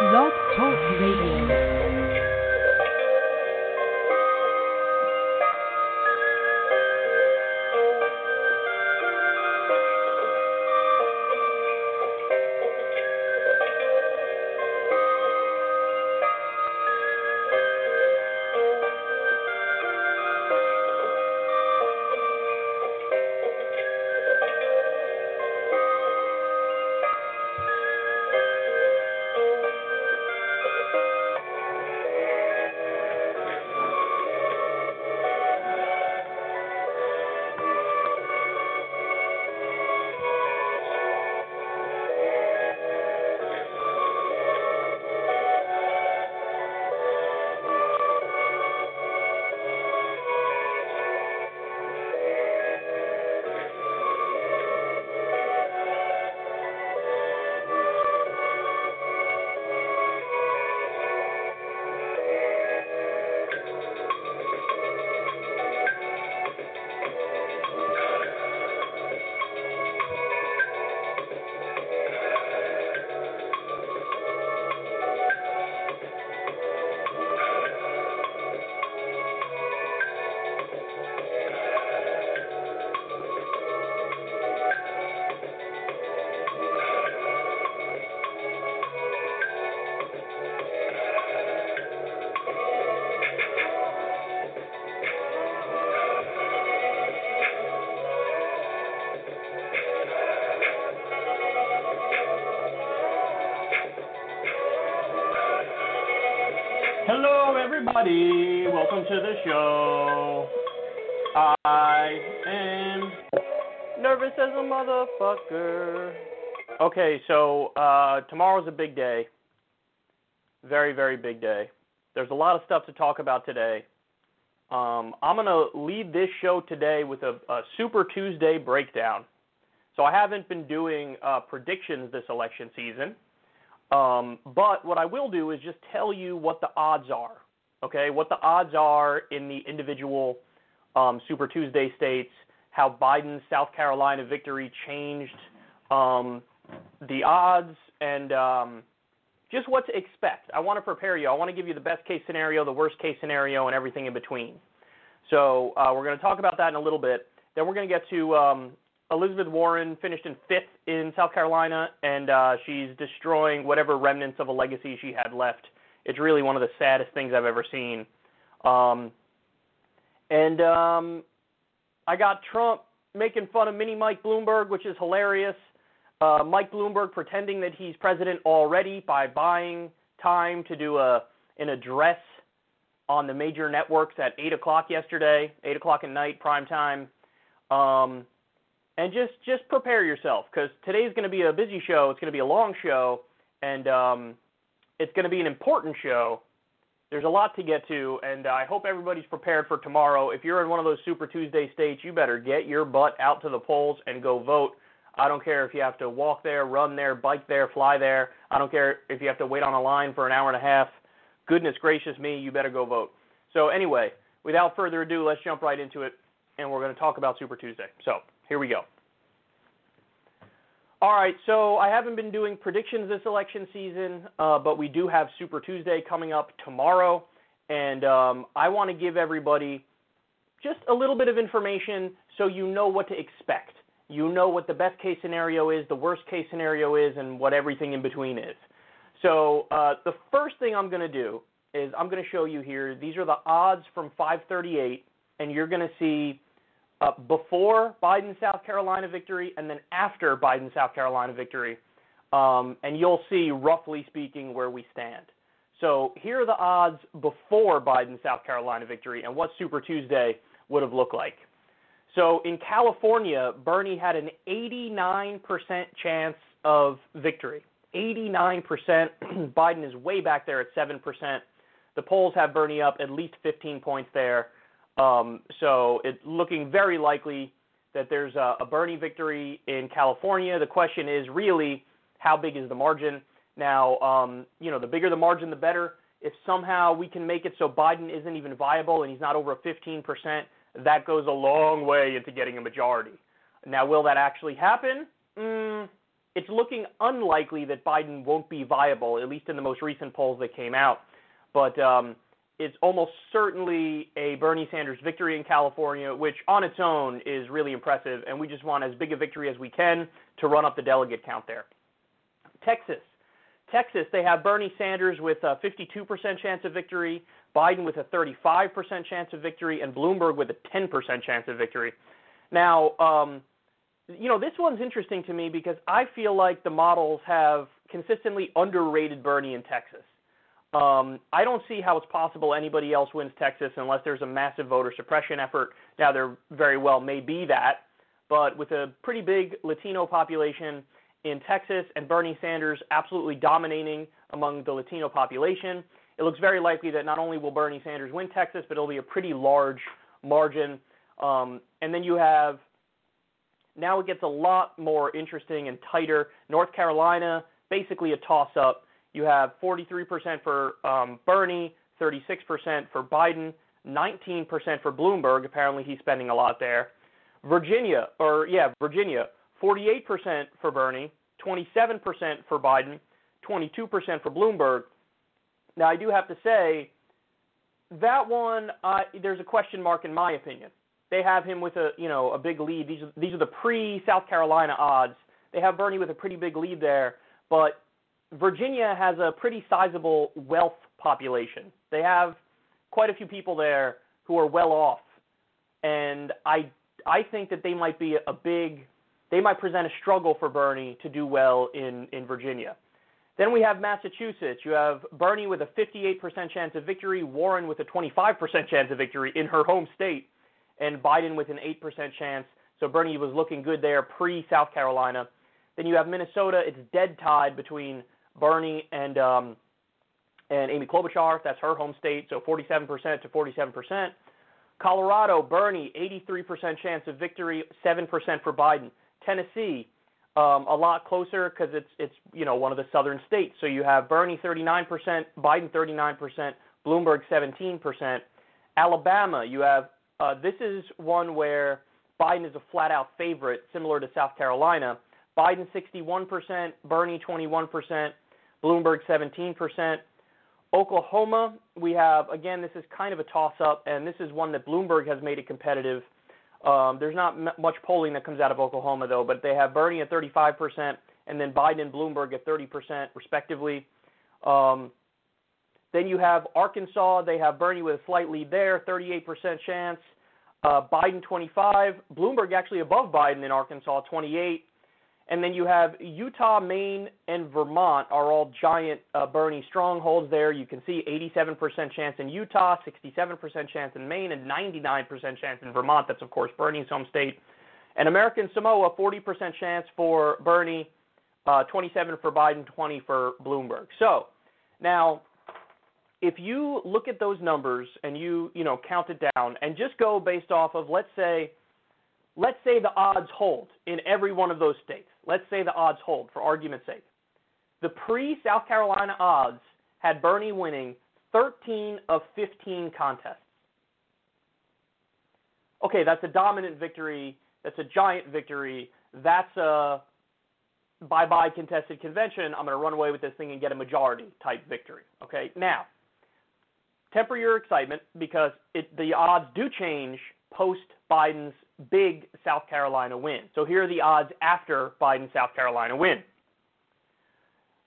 Blog Talk Radio. Very, very big day. There's a lot of stuff to talk about today. Um, I'm going to lead this show today with a, a Super Tuesday breakdown. So I haven't been doing uh, predictions this election season. Um, but what I will do is just tell you what the odds are. Okay, what the odds are in the individual um, Super Tuesday states, how Biden's South Carolina victory changed um, the odds, and um, just what to expect. I want to prepare you. I want to give you the best case scenario, the worst case scenario, and everything in between. So uh, we're going to talk about that in a little bit. Then we're going to get to um, Elizabeth Warren finished in fifth in South Carolina, and uh, she's destroying whatever remnants of a legacy she had left. It's really one of the saddest things I've ever seen. Um, and um, I got Trump making fun of Mini Mike Bloomberg, which is hilarious. Uh, Mike Bloomberg pretending that he's president already by buying time to do a an address on the major networks at eight o'clock yesterday, eight o'clock at night, prime time. Um, and just just prepare yourself because today's going to be a busy show. It's going to be a long show, and um, it's going to be an important show. There's a lot to get to, and I hope everybody's prepared for tomorrow. If you're in one of those Super Tuesday states, you better get your butt out to the polls and go vote. I don't care if you have to walk there, run there, bike there, fly there. I don't care if you have to wait on a line for an hour and a half. Goodness gracious me, you better go vote. So anyway, without further ado, let's jump right into it, and we're going to talk about Super Tuesday. So here we go. All right, so I haven't been doing predictions this election season, uh, but we do have Super Tuesday coming up tomorrow, and um, I want to give everybody just a little bit of information so you know what to expect. You know what the best case scenario is, the worst case scenario is, and what everything in between is. So uh, the first thing I'm going to do is I'm going to show you here. These are the odds from 538, and you're going to see uh, before Biden South Carolina victory and then after Biden South Carolina victory. Um, and you'll see, roughly speaking, where we stand. So here are the odds before Biden South Carolina victory and what Super Tuesday would have looked like. So in California, Bernie had an 89% chance of victory. 89%. Biden is way back there at 7%. The polls have Bernie up at least 15 points there. Um, so it's looking very likely that there's a, a Bernie victory in California. The question is really how big is the margin? Now, um, you know, the bigger the margin, the better. If somehow we can make it so Biden isn't even viable and he's not over 15%, that goes a long way into getting a majority. Now, will that actually happen? Mm, it's looking unlikely that Biden won't be viable, at least in the most recent polls that came out. But um, it's almost certainly a Bernie Sanders victory in California, which on its own is really impressive, and we just want as big a victory as we can to run up the delegate count there. Texas. Texas, they have Bernie Sanders with a 52% chance of victory, Biden with a 35% chance of victory, and Bloomberg with a 10% chance of victory. Now, um, you know, this one's interesting to me because I feel like the models have consistently underrated Bernie in Texas. Um, I don't see how it's possible anybody else wins Texas unless there's a massive voter suppression effort. Now, there very well may be that, but with a pretty big Latino population in Texas and Bernie Sanders absolutely dominating among the Latino population, it looks very likely that not only will Bernie Sanders win Texas, but it'll be a pretty large margin. Um, and then you have now it gets a lot more interesting and tighter. North Carolina, basically a toss up. You have 43% for um, Bernie, 36% for Biden, 19% for Bloomberg. Apparently, he's spending a lot there. Virginia, or yeah, Virginia, 48% for Bernie, 27% for Biden, 22% for Bloomberg. Now, I do have to say, that one, uh, there's a question mark in my opinion. They have him with a, you know, a big lead. These are, these are the pre-South Carolina odds. They have Bernie with a pretty big lead there, but Virginia has a pretty sizable wealth population. They have quite a few people there who are well off, and I I think that they might be a big they might present a struggle for Bernie to do well in in Virginia. Then we have Massachusetts. You have Bernie with a 58% chance of victory, Warren with a 25% chance of victory in her home state, and Biden with an 8% chance. So Bernie was looking good there pre South Carolina. Then you have Minnesota. It's dead tied between Bernie and um, and Amy Klobuchar. That's her home state, so 47% to 47%. Colorado, Bernie, 83% chance of victory, 7% for Biden. Tennessee, um, a lot closer because it's it's you know one of the southern states. So you have Bernie 39%, Biden 39%, Bloomberg 17%. Alabama, you have uh, this is one where Biden is a flat out favorite, similar to South Carolina. Biden 61%, Bernie 21%, Bloomberg 17%. Oklahoma, we have, again, this is kind of a toss up, and this is one that Bloomberg has made it competitive. Um, there's not m- much polling that comes out of Oklahoma, though, but they have Bernie at 35%, and then Biden and Bloomberg at 30%, respectively. Um, then you have Arkansas. They have Bernie with a slight lead there, 38% chance. Uh, Biden 25. Bloomberg actually above Biden in Arkansas, 28. And then you have Utah, Maine, and Vermont are all giant uh, Bernie strongholds there. You can see 87% chance in Utah, 67% chance in Maine, and 99% chance in Vermont. That's, of course, Bernie's home state. And American Samoa, 40% chance for Bernie, uh, 27 for Biden, 20 for Bloomberg. So now, if you look at those numbers and you you know count it down and just go based off of let's say let's say the odds hold in every one of those states let's say the odds hold for argument's sake. The pre South Carolina odds had Bernie winning 13 of 15 contests. Okay, that's a dominant victory. That's a giant victory. That's a bye bye contested convention. I'm going to run away with this thing and get a majority type victory. Okay, now, temper your excitement because it, the odds do change post Biden's big South Carolina win. So here are the odds after Biden's South Carolina win.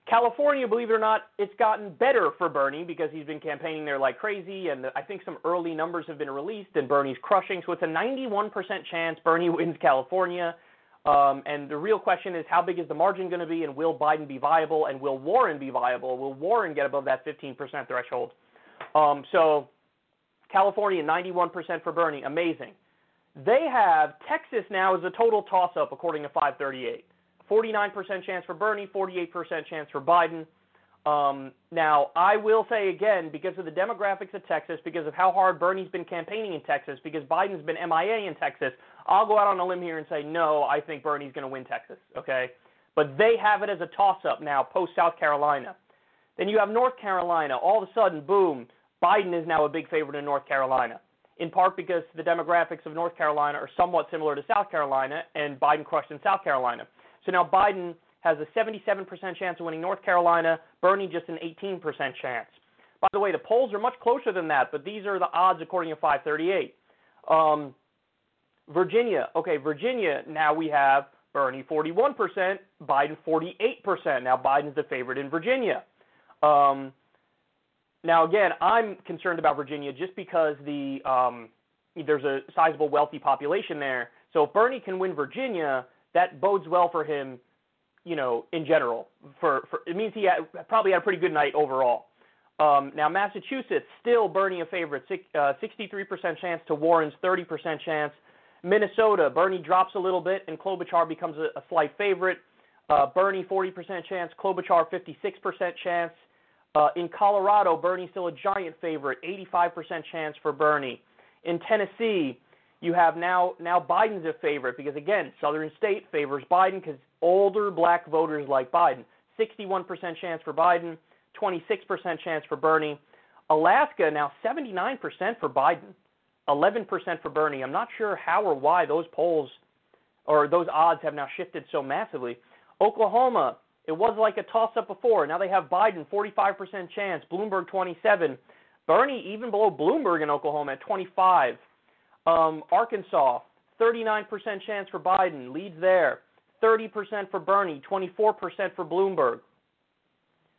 California, believe it or not, it's gotten better for Bernie because he's been campaigning there like crazy, and I think some early numbers have been released, and Bernie's crushing. So it's a 91% chance Bernie wins California. Um, and the real question is, how big is the margin going to be, and will Biden be viable, and will Warren be viable? Will Warren get above that 15% threshold? Um, so California, 91% for Bernie, amazing. They have Texas now is a total toss up according to 538. 49% chance for Bernie, 48% chance for Biden. Um, now, I will say again, because of the demographics of Texas, because of how hard Bernie's been campaigning in Texas, because Biden's been MIA in Texas, I'll go out on a limb here and say, no, I think Bernie's going to win Texas, okay? But they have it as a toss up now, post South Carolina. Then you have North Carolina. All of a sudden, boom, Biden is now a big favorite in North Carolina in part because the demographics of North Carolina are somewhat similar to South Carolina, and Biden crushed in South Carolina. So now Biden has a 77% chance of winning North Carolina. Bernie just an 18% chance. By the way, the polls are much closer than that, but these are the odds according to 538. Um, Virginia, okay, Virginia. Now we have Bernie 41%, Biden 48%. Now Biden's the favorite in Virginia. Um, now again, I'm concerned about Virginia just because the um, there's a sizable wealthy population there. So if Bernie can win Virginia, that bodes well for him, you know, in general. For, for it means he had, probably had a pretty good night overall. Um, now Massachusetts still Bernie a favorite, uh, 63% chance to Warren's 30% chance. Minnesota, Bernie drops a little bit and Klobuchar becomes a, a slight favorite. Uh, Bernie 40% chance, Klobuchar 56% chance. Uh, in Colorado, Bernie's still a giant favorite, 85% chance for Bernie. In Tennessee, you have now now Biden's a favorite because again, Southern state favors Biden because older black voters like Biden. 61% chance for Biden, 26% chance for Bernie. Alaska now 79% for Biden, 11% for Bernie. I'm not sure how or why those polls or those odds have now shifted so massively. Oklahoma, it was like a toss up before. Now they have Biden 45% chance, Bloomberg 27, Bernie even below Bloomberg in Oklahoma at 25. Um, Arkansas, 39% chance for Biden, leads there. 30% for Bernie, 24% for Bloomberg.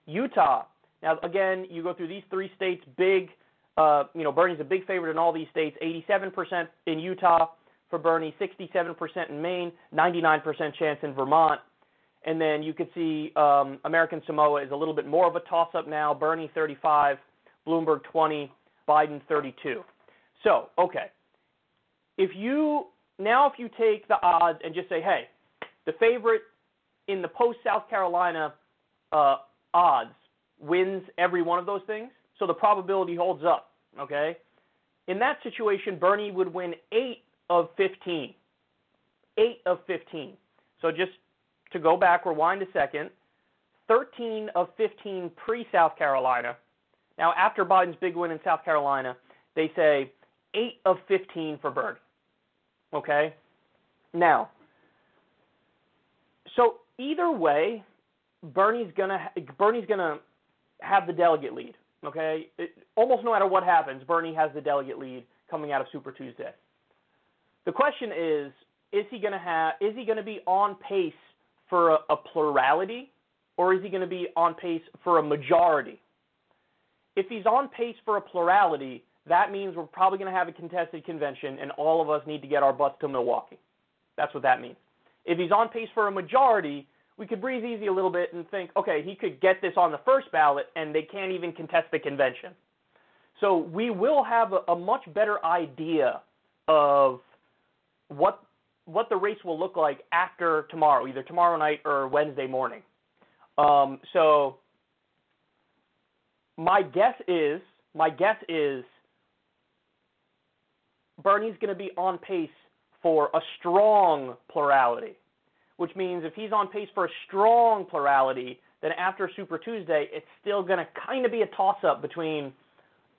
Utah, now again, you go through these three states, big, uh, you know, Bernie's a big favorite in all these states. 87% in Utah for Bernie, 67% in Maine, 99% chance in Vermont. And then you could see um, American Samoa is a little bit more of a toss up now. Bernie 35, Bloomberg 20, Biden 32. So, okay. If you now if you take the odds and just say, hey, the favorite in the post South Carolina uh, odds wins every one of those things, so the probability holds up. Okay. In that situation, Bernie would win eight of 15. Eight of 15. So just to go back, rewind a second. 13 of 15 pre South Carolina, now, after Biden's big win in South Carolina, they say 8 of 15 for Bernie. Okay? Now, so either way, Bernie's gonna Bernie's gonna have the delegate lead. Okay, it, almost no matter what happens, Bernie has the delegate lead coming out of Super Tuesday. The question is, is he gonna have? Is he gonna be on pace for a, a plurality, or is he gonna be on pace for a majority? if he's on pace for a plurality, that means we're probably going to have a contested convention and all of us need to get our butts to Milwaukee. That's what that means. If he's on pace for a majority, we could breathe easy a little bit and think, okay, he could get this on the first ballot and they can't even contest the convention. So we will have a, a much better idea of what what the race will look like after tomorrow, either tomorrow night or Wednesday morning. Um, so my guess is my guess is Bernie's going to be on pace for a strong plurality, which means if he's on pace for a strong plurality, then after Super Tuesday, it's still going to kind of be a toss up between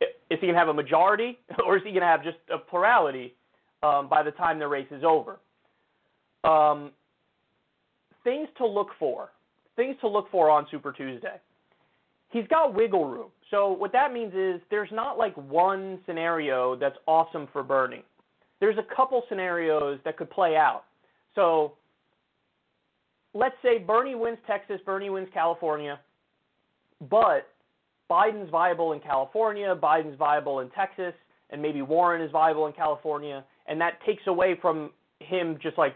is he going to have a majority or is he going to have just a plurality um, by the time the race is over. Um, things to look for. Things to look for on Super Tuesday he's got wiggle room. So what that means is there's not like one scenario that's awesome for Bernie. There's a couple scenarios that could play out. So let's say Bernie wins Texas, Bernie wins California, but Biden's viable in California, Biden's viable in Texas, and maybe Warren is viable in California, and that takes away from him just like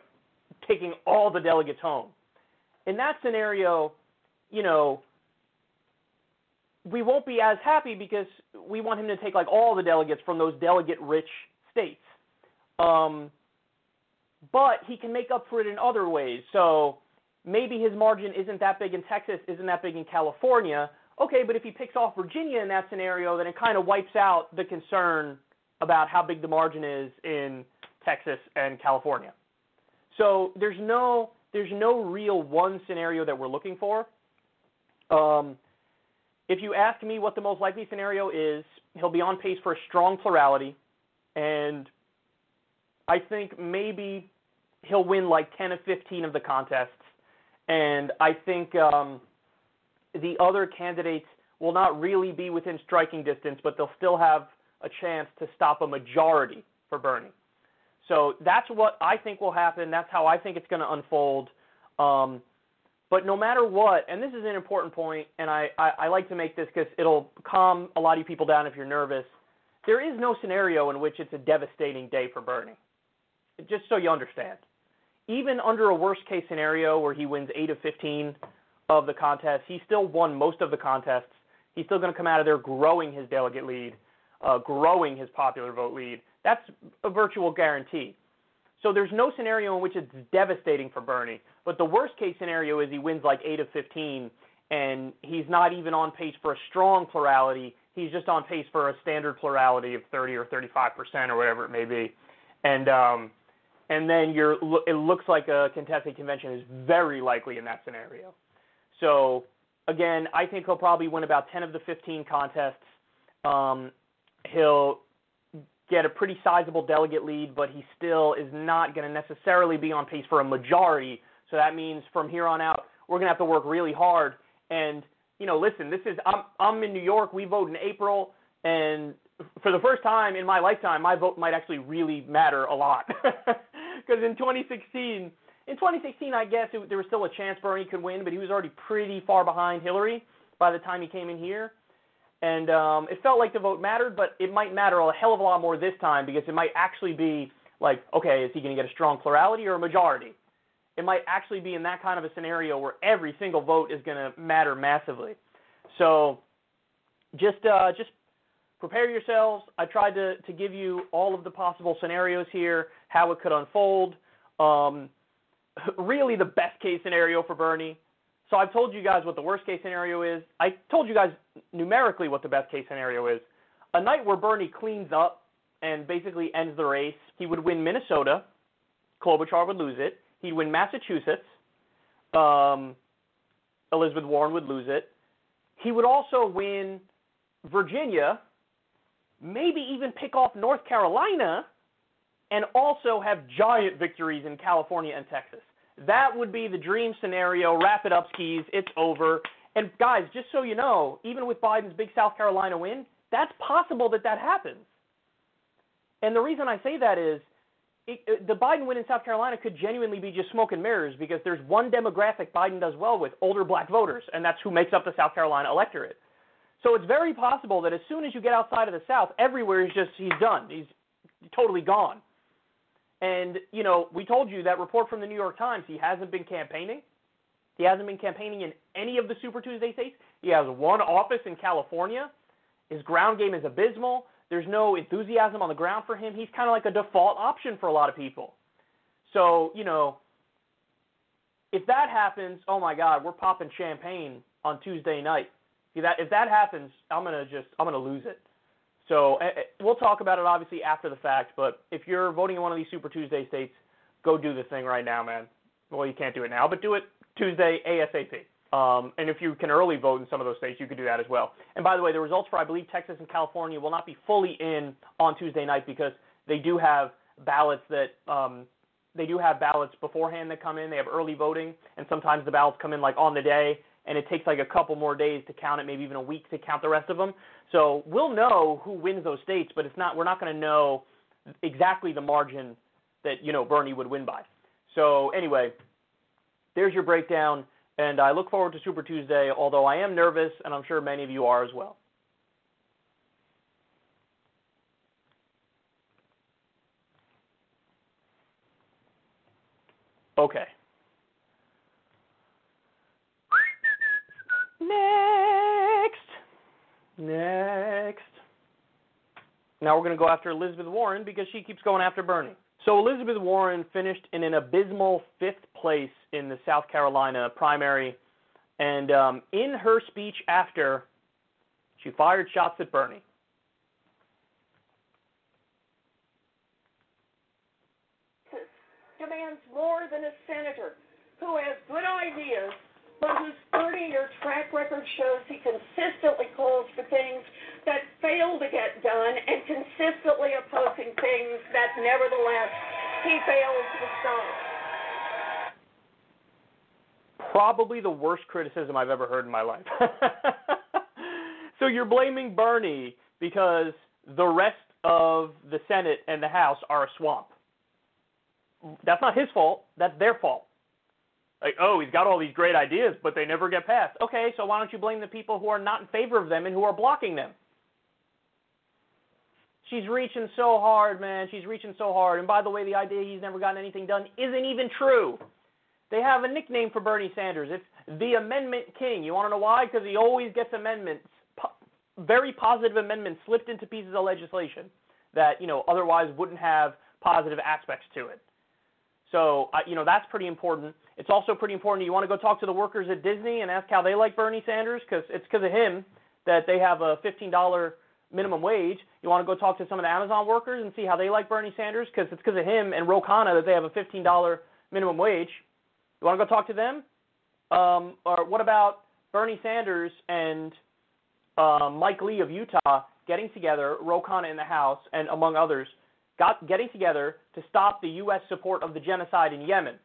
taking all the delegates home. In that scenario, you know, we won't be as happy because we want him to take like all the delegates from those delegate rich states. Um, but he can make up for it in other ways. So maybe his margin isn't that big in Texas, isn't that big in California. Okay, but if he picks off Virginia in that scenario, then it kind of wipes out the concern about how big the margin is in Texas and California. So there's no there's no real one scenario that we're looking for. Um, if you ask me what the most likely scenario is, he'll be on pace for a strong plurality, and I think maybe he'll win like 10 of 15 of the contests, And I think um, the other candidates will not really be within striking distance, but they'll still have a chance to stop a majority for Bernie. So that's what I think will happen. That's how I think it's going to unfold. Um, but no matter what, and this is an important point, and I, I, I like to make this because it'll calm a lot of people down if you're nervous. There is no scenario in which it's a devastating day for Bernie. Just so you understand. Even under a worst case scenario where he wins 8 of 15 of the contests, he still won most of the contests. He's still going to come out of there growing his delegate lead, uh, growing his popular vote lead. That's a virtual guarantee. So there's no scenario in which it's devastating for Bernie. But the worst case scenario is he wins like 8 of 15 and he's not even on pace for a strong plurality. He's just on pace for a standard plurality of 30 or 35 percent or whatever it may be. And um, and then you're it looks like a contested convention is very likely in that scenario. So again, I think he'll probably win about 10 of the 15 contests. Um, he'll get a pretty sizable delegate lead, but he still is not going to necessarily be on pace for a majority. So that means from here on out, we're going to have to work really hard. And you know, listen, this is I'm I'm in New York. We vote in April, and for the first time in my lifetime, my vote might actually really matter a lot. Because in 2016, in 2016, I guess it, there was still a chance Bernie could win, but he was already pretty far behind Hillary by the time he came in here and um, it felt like the vote mattered, but it might matter a hell of a lot more this time because it might actually be like, okay, is he going to get a strong plurality or a majority? It might actually be in that kind of a scenario where every single vote is going to matter massively. So just uh, just prepare yourselves. I tried to, to give you all of the possible scenarios here, how it could unfold. Um, really, the best case scenario for Bernie so I've told you guys what the worst case scenario is. I told you guys numerically what the best case scenario is. A night where Bernie cleans up and basically ends the race. He would win Minnesota. Klobuchar would lose it. He'd win Massachusetts. Um, Elizabeth Warren would lose it. He would also win Virginia, maybe even pick off North Carolina, and also have giant victories in California and Texas. That would be the dream scenario. Wrap it up, skis. It's over. And guys, just so you know, even with Biden's big South Carolina win, that's possible that that happens. And the reason I say that is it, it, the Biden win in South Carolina could genuinely be just smoke and mirrors because there's one demographic Biden does well with older black voters, and that's who makes up the South Carolina electorate. So it's very possible that as soon as you get outside of the South, everywhere is just he's done. He's totally gone. And, you know, we told you that report from the New York Times, he hasn't been campaigning. He hasn't been campaigning in any of the Super Tuesday states. He has one office in California. His ground game is abysmal. There's no enthusiasm on the ground for him. He's kind of like a default option for a lot of people. So, you know, if that happens, oh my God, we're popping champagne on Tuesday night. If that if that happens, I'm gonna just I'm gonna lose it. So uh, we'll talk about it obviously after the fact, but if you're voting in one of these Super Tuesday states, go do the thing right now, man. Well, you can't do it now, but do it Tuesday ASAP. Um, and if you can early vote in some of those states, you could do that as well. And by the way, the results for I believe Texas and California will not be fully in on Tuesday night because they do have ballots that um, they do have ballots beforehand that come in. They have early voting, and sometimes the ballots come in like on the day, and it takes like a couple more days to count it, maybe even a week to count the rest of them. So we'll know who wins those states, but it's not we're not going to know exactly the margin that you know Bernie would win by. So anyway, there's your breakdown, and I look forward to Super Tuesday. Although I am nervous, and I'm sure many of you are as well. Okay. Next. Next. Now we're going to go after Elizabeth Warren because she keeps going after Bernie. So Elizabeth Warren finished in an abysmal fifth place in the South Carolina primary, and um, in her speech after, she fired shots at Bernie. Demands more than a senator who has good ideas but whose 30-year track record shows he consistently calls for things that fail to get done and consistently opposing things that nevertheless he fails to stop. probably the worst criticism I've ever heard in my life. so you're blaming Bernie because the rest of the Senate and the House are a swamp. That's not his fault. That's their fault. Like, oh, he's got all these great ideas, but they never get passed. Okay, so why don't you blame the people who are not in favor of them and who are blocking them? She's reaching so hard, man. She's reaching so hard. And by the way, the idea he's never gotten anything done isn't even true. They have a nickname for Bernie Sanders. It's the Amendment King. You want to know why? Because he always gets amendments, po- very positive amendments, slipped into pieces of legislation that you know otherwise wouldn't have positive aspects to it. So uh, you know that's pretty important. It's also pretty important. You want to go talk to the workers at Disney and ask how they like Bernie Sanders because it's because of him that they have a $15 minimum wage. You want to go talk to some of the Amazon workers and see how they like Bernie Sanders because it's because of him and Ro Khanna that they have a $15 minimum wage. You want to go talk to them? Um, or what about Bernie Sanders and uh, Mike Lee of Utah getting together, Ro Khanna in the House, and among others, got getting together to stop the U.S. support of the genocide in Yemen.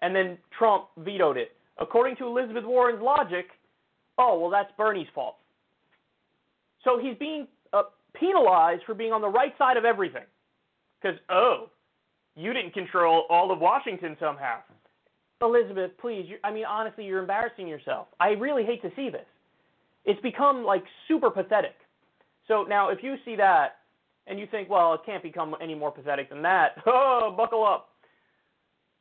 And then Trump vetoed it. According to Elizabeth Warren's logic, oh, well, that's Bernie's fault. So he's being uh, penalized for being on the right side of everything. Because, oh, you didn't control all of Washington somehow. Elizabeth, please, I mean, honestly, you're embarrassing yourself. I really hate to see this. It's become like super pathetic. So now, if you see that and you think, well, it can't become any more pathetic than that, oh, buckle up.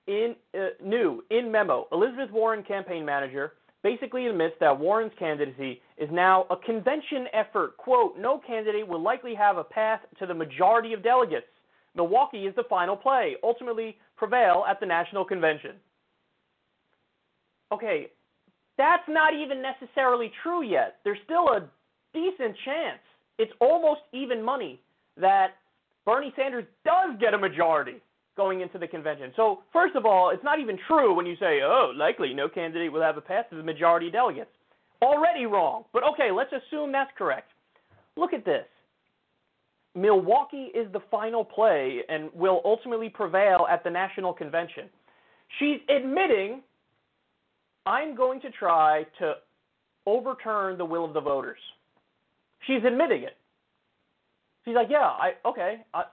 In uh, new in memo, Elizabeth Warren, campaign manager, basically admits that Warren's candidacy is now a convention effort. Quote: No candidate will likely have a path to the majority of delegates. Milwaukee is the final play. Ultimately, prevail at the national convention. Okay, that's not even necessarily true yet. There's still a decent chance. It's almost even money that Bernie Sanders does get a majority going into the convention. So, first of all, it's not even true when you say, oh, likely no candidate will have a path to the majority of delegates. Already wrong. But okay, let's assume that's correct. Look at this. Milwaukee is the final play and will ultimately prevail at the national convention. She's admitting I'm going to try to overturn the will of the voters. She's admitting it. She's like, yeah, I okay, I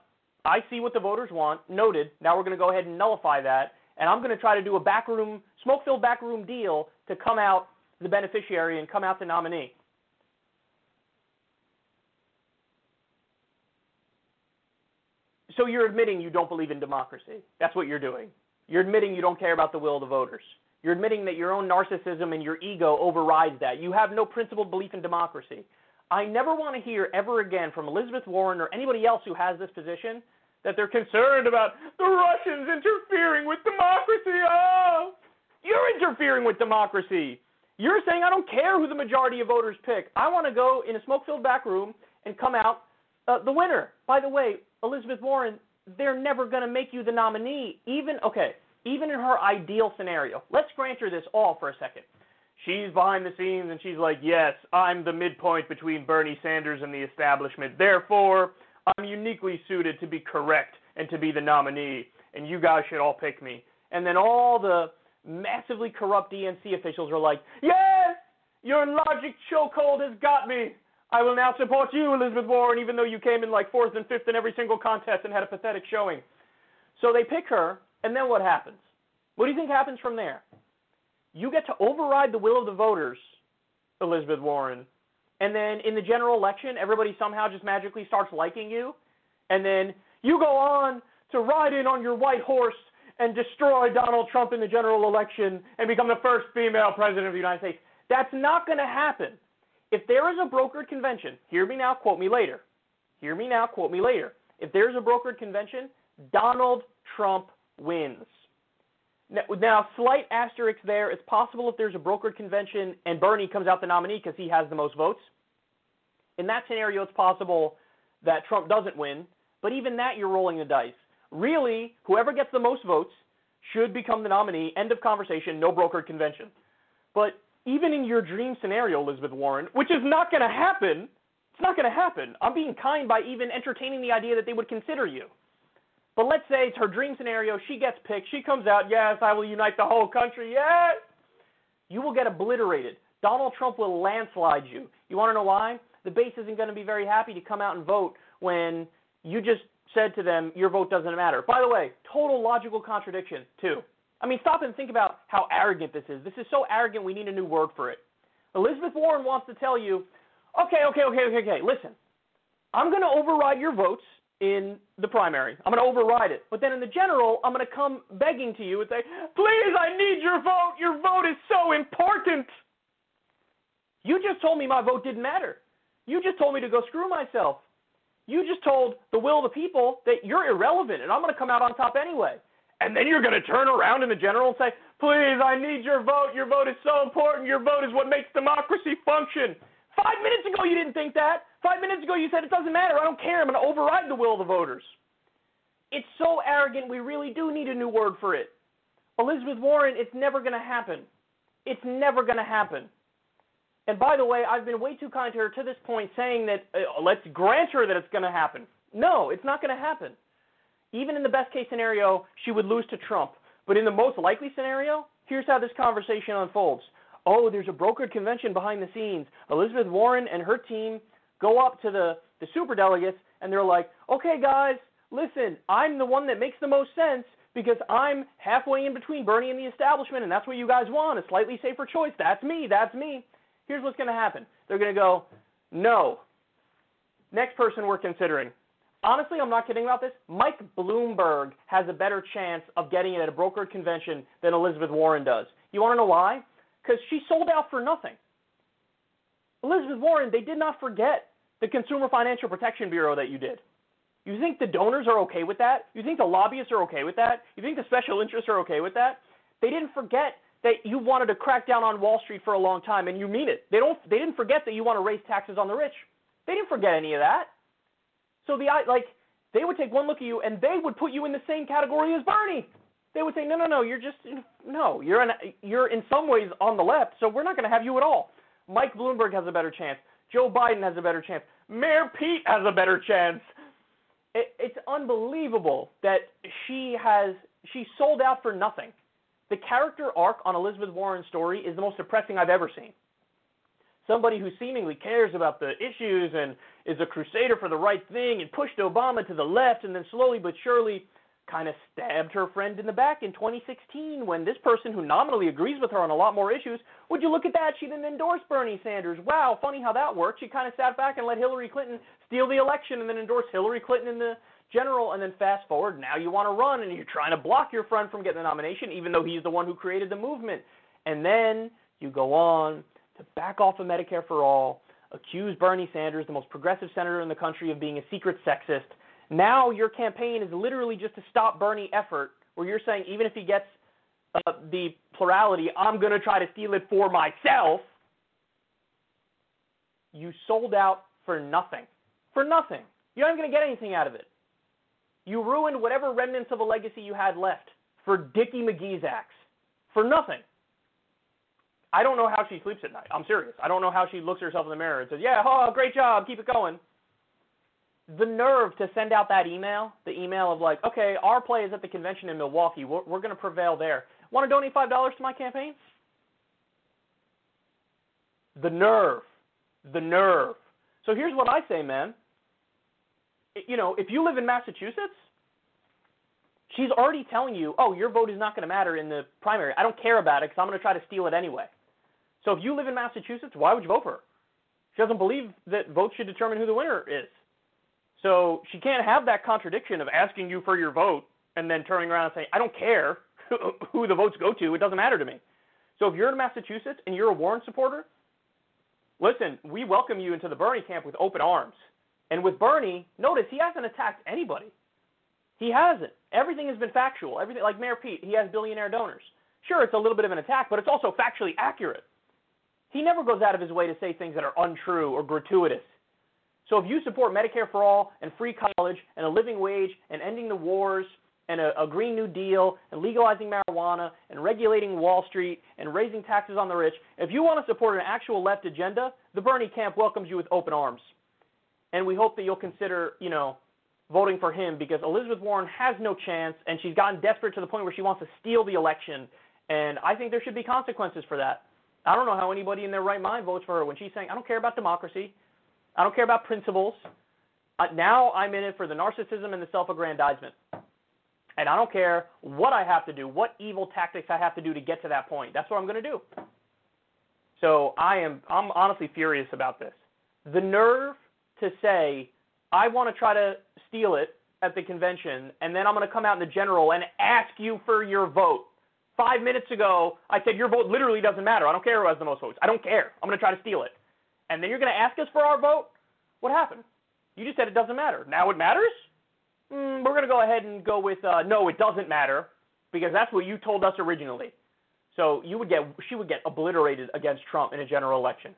I see what the voters want. Noted. Now we're going to go ahead and nullify that, and I'm going to try to do a backroom, smoke-filled backroom deal to come out the beneficiary and come out the nominee. So you're admitting you don't believe in democracy. That's what you're doing. You're admitting you don't care about the will of the voters. You're admitting that your own narcissism and your ego overrides that. You have no principled belief in democracy. I never want to hear ever again from Elizabeth Warren or anybody else who has this position that they're concerned about the Russians interfering with democracy. Oh, you're interfering with democracy. You're saying I don't care who the majority of voters pick. I want to go in a smoke-filled back room and come out uh, the winner. By the way, Elizabeth Warren, they're never going to make you the nominee. Even okay, even in her ideal scenario. Let's grant her this all for a second. She's behind the scenes and she's like, Yes, I'm the midpoint between Bernie Sanders and the establishment. Therefore, I'm uniquely suited to be correct and to be the nominee, and you guys should all pick me. And then all the massively corrupt DNC officials are like, Yes, your logic chokehold has got me. I will now support you, Elizabeth Warren, even though you came in like fourth and fifth in every single contest and had a pathetic showing. So they pick her, and then what happens? What do you think happens from there? You get to override the will of the voters, Elizabeth Warren, and then in the general election, everybody somehow just magically starts liking you, and then you go on to ride in on your white horse and destroy Donald Trump in the general election and become the first female president of the United States. That's not going to happen. If there is a brokered convention, hear me now, quote me later. Hear me now, quote me later. If there's a brokered convention, Donald Trump wins. Now, now, slight asterisk there. It's possible if there's a brokered convention and Bernie comes out the nominee because he has the most votes. In that scenario, it's possible that Trump doesn't win. But even that, you're rolling the dice. Really, whoever gets the most votes should become the nominee. End of conversation. No brokered convention. But even in your dream scenario, Elizabeth Warren, which is not going to happen, it's not going to happen. I'm being kind by even entertaining the idea that they would consider you. But let's say it's her dream scenario. She gets picked. She comes out. Yes, I will unite the whole country. Yes. You will get obliterated. Donald Trump will landslide you. You want to know why? The base isn't going to be very happy to come out and vote when you just said to them, your vote doesn't matter. By the way, total logical contradiction, too. I mean, stop and think about how arrogant this is. This is so arrogant, we need a new word for it. Elizabeth Warren wants to tell you, okay, okay, okay, okay, okay, listen, I'm going to override your votes in the primary. I'm going to override it. But then in the general, I'm going to come begging to you and say, please, I need your vote. Your vote is so important. You just told me my vote didn't matter. You just told me to go screw myself. You just told the will of the people that you're irrelevant and I'm going to come out on top anyway. And then you're going to turn around in the general and say, please, I need your vote. Your vote is so important. Your vote is what makes democracy function. Five minutes ago, you didn't think that. Five minutes ago, you said it doesn't matter. I don't care. I'm going to override the will of the voters. It's so arrogant, we really do need a new word for it. Elizabeth Warren, it's never going to happen. It's never going to happen. And by the way, I've been way too kind to her to this point saying that uh, let's grant her that it's going to happen. No, it's not going to happen. Even in the best case scenario, she would lose to Trump. But in the most likely scenario, here's how this conversation unfolds. Oh, there's a brokered convention behind the scenes. Elizabeth Warren and her team go up to the, the super delegates and they're like, okay, guys, listen, I'm the one that makes the most sense because I'm halfway in between Bernie and the establishment, and that's what you guys want a slightly safer choice. That's me. That's me. Here's what's going to happen they're going to go, no. Next person we're considering. Honestly, I'm not kidding about this. Mike Bloomberg has a better chance of getting it at a brokered convention than Elizabeth Warren does. You want to know why? Because she sold out for nothing. Elizabeth Warren, they did not forget the Consumer Financial Protection Bureau that you did. You think the donors are okay with that? You think the lobbyists are okay with that? You think the special interests are okay with that? They didn't forget that you wanted to crack down on Wall Street for a long time and you mean it. They don't they didn't forget that you want to raise taxes on the rich. They didn't forget any of that. So the like they would take one look at you and they would put you in the same category as Bernie. They would say, "No, no, no, you're just no, you're in you're in some ways on the left, so we're not going to have you at all." Mike Bloomberg has a better chance. Joe Biden has a better chance. Mayor Pete has a better chance. It, it's unbelievable that she has she sold out for nothing. The character arc on Elizabeth Warren's story is the most depressing I've ever seen. Somebody who seemingly cares about the issues and is a crusader for the right thing and pushed Obama to the left and then slowly but surely kind of stabbed her friend in the back in 2016 when this person who nominally agrees with her on a lot more issues, would you look at that? She didn't endorse Bernie Sanders. Wow, funny how that worked. She kind of sat back and let Hillary Clinton steal the election and then endorse Hillary Clinton in the general and then fast forward now you want to run and you're trying to block your friend from getting the nomination even though he's the one who created the movement and then you go on to back off of medicare for all accuse bernie sanders the most progressive senator in the country of being a secret sexist now your campaign is literally just a stop bernie effort where you're saying even if he gets uh, the plurality i'm going to try to steal it for myself you sold out for nothing for nothing you're not going to get anything out of it you ruined whatever remnants of a legacy you had left for Dickie McGee's acts. For nothing. I don't know how she sleeps at night. I'm serious. I don't know how she looks herself in the mirror and says, Yeah, oh, great job, keep it going. The nerve to send out that email, the email of like, okay, our play is at the convention in Milwaukee. We're, we're going to prevail there. Want to donate $5 to my campaign? The nerve. The nerve. So here's what I say, man you know, if you live in Massachusetts, she's already telling you, oh, your vote is not going to matter in the primary. I don't care about it because I'm going to try to steal it anyway. So if you live in Massachusetts, why would you vote for her? She doesn't believe that votes should determine who the winner is. So she can't have that contradiction of asking you for your vote and then turning around and saying, I don't care who the votes go to. It doesn't matter to me. So if you're in Massachusetts and you're a Warren supporter, listen, we welcome you into the Bernie camp with open arms. And with Bernie, notice he hasn't attacked anybody. He hasn't. Everything has been factual. Everything like Mayor Pete, he has billionaire donors. Sure, it's a little bit of an attack, but it's also factually accurate. He never goes out of his way to say things that are untrue or gratuitous. So if you support Medicare for all and free college and a living wage and ending the wars and a, a Green New Deal and legalizing marijuana and regulating Wall Street and raising taxes on the rich, if you want to support an actual left agenda, the Bernie camp welcomes you with open arms and we hope that you'll consider, you know, voting for him because Elizabeth Warren has no chance, and she's gotten desperate to the point where she wants to steal the election. And I think there should be consequences for that. I don't know how anybody in their right mind votes for her when she's saying, I don't care about democracy. I don't care about principles. Uh, now I'm in it for the narcissism and the self aggrandizement. And I don't care what I have to do, what evil tactics I have to do to get to that point. That's what I'm going to do. So I am I'm honestly furious about this. The nerve to say I want to try to steal it at the convention and then I'm going to come out in the general and ask you for your vote. 5 minutes ago I said your vote literally doesn't matter. I don't care who has the most votes. I don't care. I'm going to try to steal it. And then you're going to ask us for our vote? What happened? You just said it doesn't matter. Now it matters? Mm, we're going to go ahead and go with uh, no, it doesn't matter because that's what you told us originally. So you would get she would get obliterated against Trump in a general election.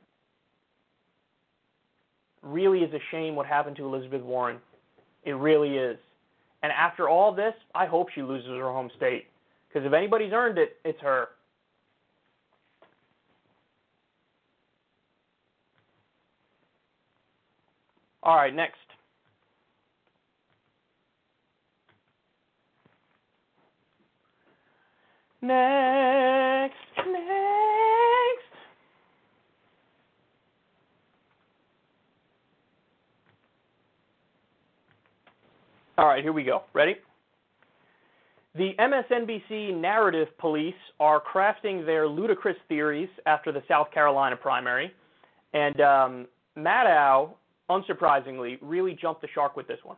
Really is a shame what happened to Elizabeth Warren. It really is. And after all this, I hope she loses her home state because if anybody's earned it, it's her. All right, next. Next, next. All right, here we go. Ready? The MSNBC narrative police are crafting their ludicrous theories after the South Carolina primary, and um, Maddow, unsurprisingly, really jumped the shark with this one.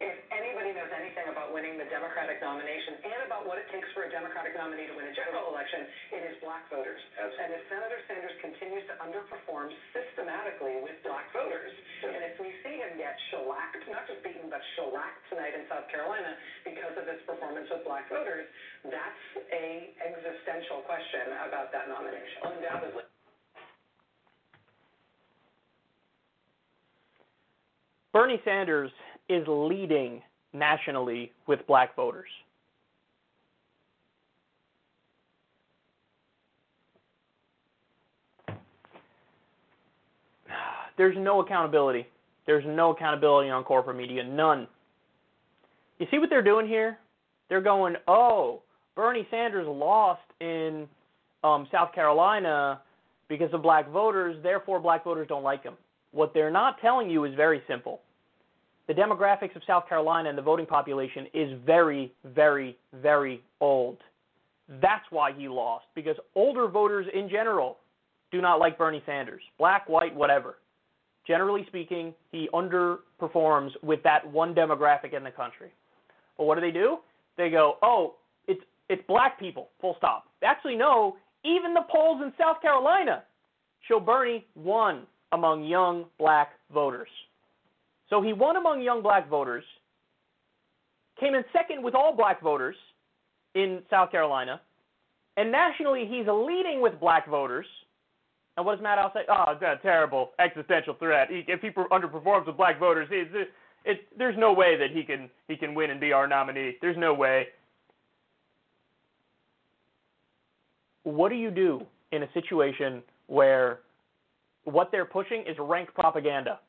if anybody knows anything about winning the Democratic nomination and about what it takes for a Democratic nominee to win a general election, it is black voters. And if Senator Sanders continues to underperform systematically with black voters, and if we see him get shellacked, not just beaten, but shellacked tonight in South Carolina because of his performance with black voters, that's a existential question about that nomination. Undoubtedly. Bernie Sanders is leading nationally with black voters. There's no accountability. There's no accountability on corporate media. None. You see what they're doing here? They're going, oh, Bernie Sanders lost in um, South Carolina because of black voters, therefore black voters don't like him. What they're not telling you is very simple the demographics of South Carolina and the voting population is very, very, very old. That's why he lost, because older voters in general do not like Bernie Sanders, black, white, whatever. Generally speaking, he underperforms with that one demographic in the country. But what do they do? They go, oh, it's it's black people, full stop. Actually, no, even the polls in South Carolina show Bernie won among young black voters. So he won among young black voters, came in second with all black voters in South Carolina, and nationally he's leading with black voters. And what does Maddow say? Oh, that's a terrible existential threat. If he underperforms with black voters, it, it, there's no way that he can he can win and be our nominee. There's no way. What do you do in a situation where what they're pushing is rank propaganda?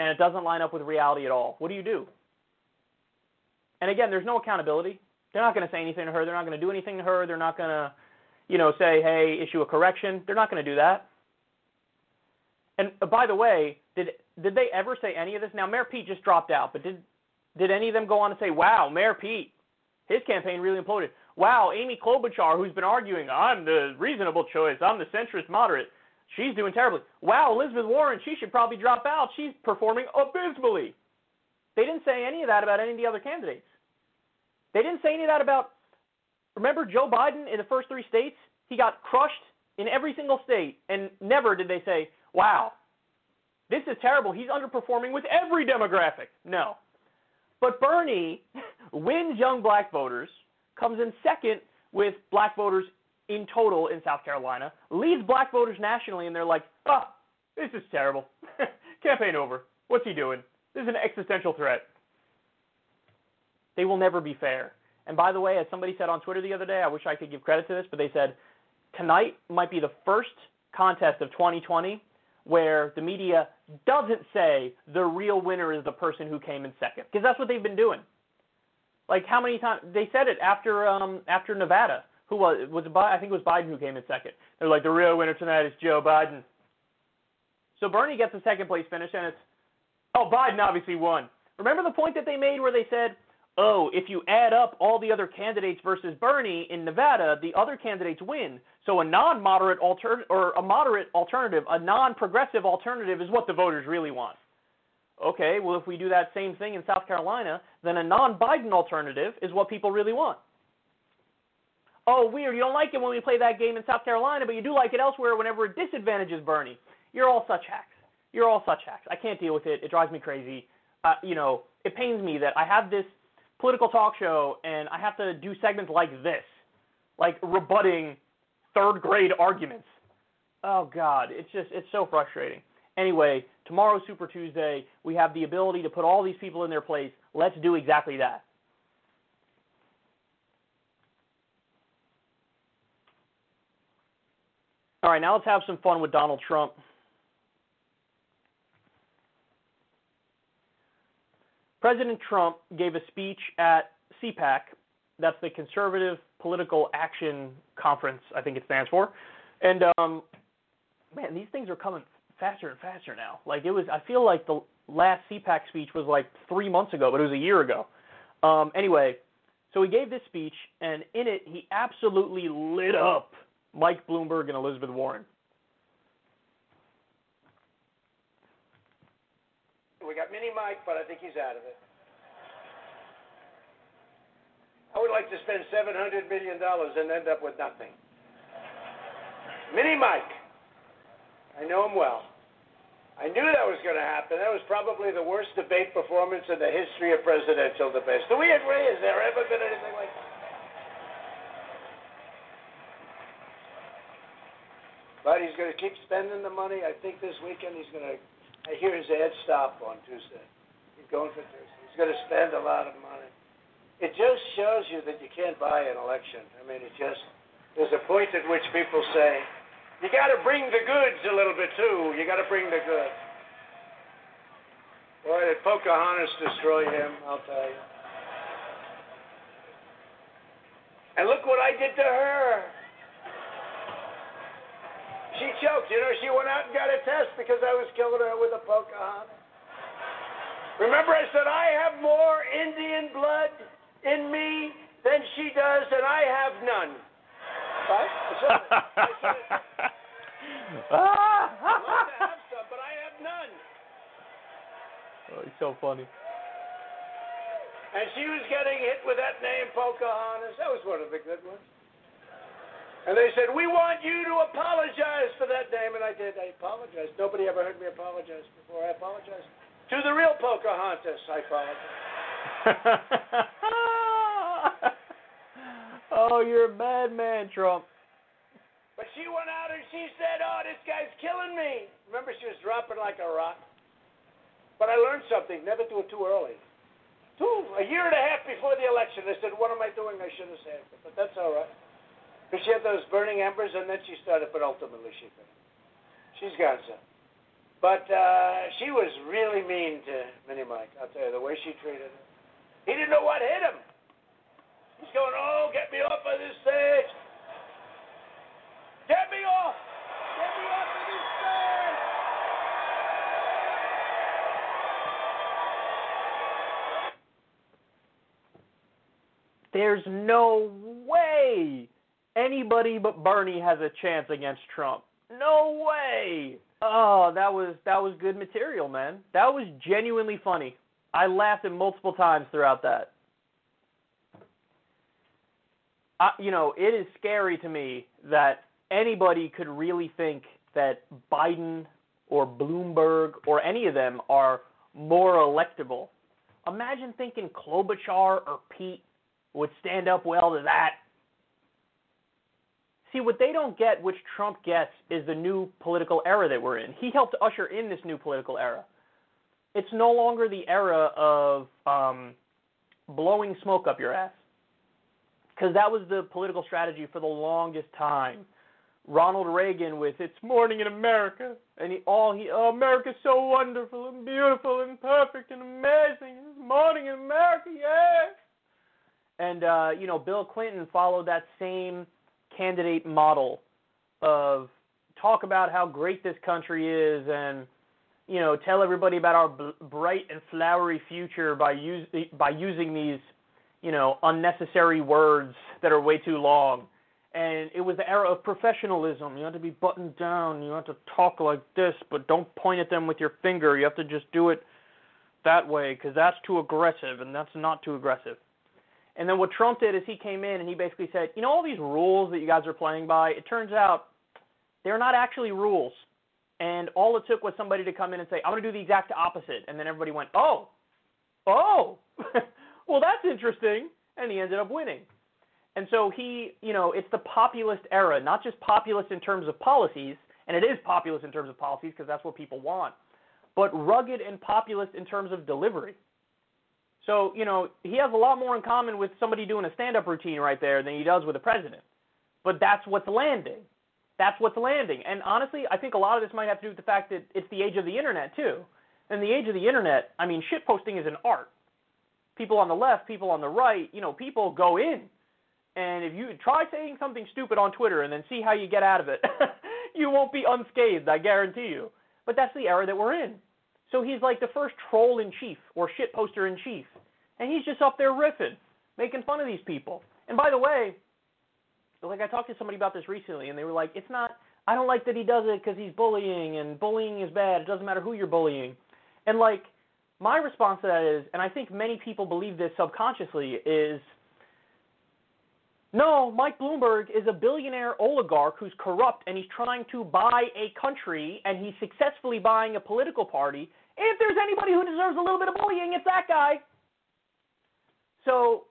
and it doesn't line up with reality at all, what do you do? And again, there's no accountability. They're not going to say anything to her. They're not going to do anything to her. They're not going to, you know, say, hey, issue a correction. They're not going to do that. And uh, by the way, did did they ever say any of this? Now, Mayor Pete just dropped out, but did did any of them go on to say, wow, Mayor Pete, his campaign really imploded. Wow, Amy Klobuchar, who's been arguing, I'm the reasonable choice, I'm the centrist moderate. She's doing terribly. Wow, Elizabeth Warren, she should probably drop out. She's performing abysmally. They didn't say any of that about any of the other candidates. They didn't say any of that about. Remember Joe Biden in the first three states? He got crushed in every single state, and never did they say, wow, this is terrible. He's underperforming with every demographic. No. But Bernie wins young black voters, comes in second with black voters in total in South Carolina, leads black voters nationally, and they're like, oh, this is terrible. Campaign over. What's he doing? This is an existential threat. They will never be fair. And by the way, as somebody said on Twitter the other day, I wish I could give credit to this, but they said tonight might be the first contest of 2020 where the media doesn't say the real winner is the person who came in second, because that's what they've been doing. Like how many times they said it after um, after Nevada who was was it? Bi- I think it was Biden who came in second. They're like the real winner tonight is Joe Biden. So Bernie gets a second place finish, and it's oh Biden obviously won. Remember the point that they made where they said, oh, if you add up all the other candidates versus Bernie in Nevada, the other candidates win. So a non-moderate alter or a moderate alternative, a non-progressive alternative is what the voters really want. Okay, well if we do that same thing in South Carolina, then a non-Biden alternative is what people really want. Oh, weird. You don't like it when we play that game in South Carolina, but you do like it elsewhere whenever it disadvantages Bernie. You're all such hacks. You're all such hacks. I can't deal with it. It drives me crazy. Uh, you know, it pains me that I have this political talk show and I have to do segments like this, like rebutting third grade arguments. Oh God, it's just it's so frustrating. Anyway, tomorrow Super Tuesday, we have the ability to put all these people in their place. Let's do exactly that. All right, now let's have some fun with Donald Trump. President Trump gave a speech at CPAC, that's the Conservative Political Action Conference, I think it stands for. And um, man, these things are coming faster and faster now. Like it was, I feel like the last CPAC speech was like three months ago, but it was a year ago. Um, anyway, so he gave this speech, and in it, he absolutely lit up Mike Bloomberg and Elizabeth Warren. We got Mini Mike, but I think he's out of it. I would like to spend $700 million and end up with nothing. Mini Mike. I know him well. I knew that was going to happen. That was probably the worst debate performance in the history of presidential debates. Do we agree? Has there ever been anything like that? But he's going to keep spending the money. I think this weekend he's going to I hear his ad stop on Tuesday. He's going for Tuesday. He's going to spend a lot of money. It just shows you that you can't buy an election. I mean, it just there's a point at which people say you got to bring the goods a little bit too. You got to bring the goods. Boy, did Pocahontas destroy him? I'll tell you. And look what I did to her. She choked. You know, she went out and got a test because I was killing her with a Pocahontas. Remember, I said, I have more Indian blood in me than she does, and I have none. Right? I said, I said, I'd love to have some, but I have none. Oh, he's so funny. And she was getting hit with that name, Pocahontas. That was one of the good ones. And they said, We want you to apologize for that name. And I did. I apologized. Nobody ever heard me apologize before. I apologized. To the real Pocahontas, I apologize. oh, you're a bad man, Trump. But she went out and she said, Oh, this guy's killing me. Remember, she was dropping like a rock. But I learned something never do it too early. Two, a year and a half before the election, I said, What am I doing? I should have said it. But that's all right. Because she had those burning embers, and then she started, but ultimately she finished. She's gone so. But uh, she was really mean to Mini Mike. I'll tell you the way she treated him. He didn't know what hit him. He's going, "Oh, get me off of this stage! Get me off! Get me off of this stage!" There's no way anybody but Bernie has a chance against Trump. No way. Oh, that was that was good material, man. That was genuinely funny. I laughed at multiple times throughout that. I, you know, it is scary to me that anybody could really think that Biden or Bloomberg or any of them are more electable. Imagine thinking Klobuchar or Pete would stand up well to that. See, what they don't get, which Trump gets, is the new political era that we're in. He helped usher in this new political era. It's no longer the era of um, blowing smoke up your ass, because that was the political strategy for the longest time. Ronald Reagan with "It's Morning in America," and he all he oh, America's so wonderful and beautiful and perfect and amazing. It's morning in America, yeah. And uh, you know, Bill Clinton followed that same candidate model of talk about how great this country is and you know tell everybody about our bright and flowery future by use, by using these you know unnecessary words that are way too long. And it was the era of professionalism. You have to be buttoned down. You have to talk like this but don't point at them with your finger. You have to just do it that way because that's too aggressive and that's not too aggressive and then what Trump did is he came in and he basically said, you know, all these rules that you guys are playing by, it turns out they're not actually rules. And all it took was somebody to come in and say, I'm going to do the exact opposite. And then everybody went, oh, oh, well, that's interesting. And he ended up winning. And so he, you know, it's the populist era, not just populist in terms of policies, and it is populist in terms of policies because that's what people want, but rugged and populist in terms of delivery. So, you know, he has a lot more in common with somebody doing a stand up routine right there than he does with a president. But that's what's landing. That's what's landing. And honestly, I think a lot of this might have to do with the fact that it's the age of the internet, too. In the age of the internet, I mean, shit posting is an art. People on the left, people on the right, you know, people go in. And if you try saying something stupid on Twitter and then see how you get out of it, you won't be unscathed, I guarantee you. But that's the era that we're in. So he's like the first troll in chief or shit poster in chief. And he's just up there riffing, making fun of these people. And by the way, like I talked to somebody about this recently, and they were like, it's not, I don't like that he does it because he's bullying, and bullying is bad. It doesn't matter who you're bullying. And like, my response to that is, and I think many people believe this subconsciously, is no, Mike Bloomberg is a billionaire oligarch who's corrupt and he's trying to buy a country and he's successfully buying a political party if there's anybody who deserves a little bit of bullying, it's that guy. So,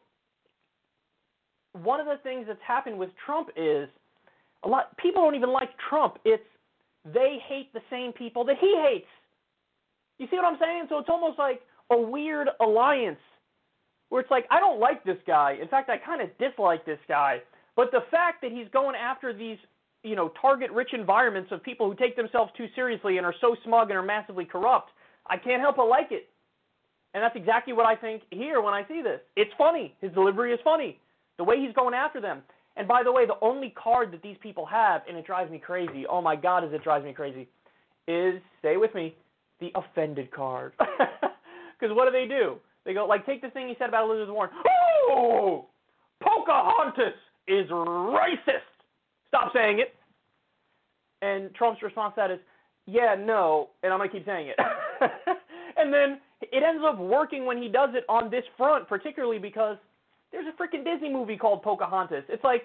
one of the things that's happened with Trump is a lot people don't even like Trump. It's they hate the same people that he hates. You see what I'm saying? So it's almost like a weird alliance where it's like I don't like this guy. In fact, I kind of dislike this guy. But the fact that he's going after these, you know, target-rich environments of people who take themselves too seriously and are so smug and are massively corrupt I can't help but like it. And that's exactly what I think here when I see this. It's funny. His delivery is funny. The way he's going after them. And by the way, the only card that these people have, and it drives me crazy, oh my God, as it drives me crazy, is, stay with me, the offended card. Because what do they do? They go, like, take this thing he said about Elizabeth Warren. Oh, Pocahontas is racist. Stop saying it. And Trump's response to that is, yeah, no, and I'm going to keep saying it. and then it ends up working when he does it on this front, particularly because there's a freaking Disney movie called Pocahontas. It's like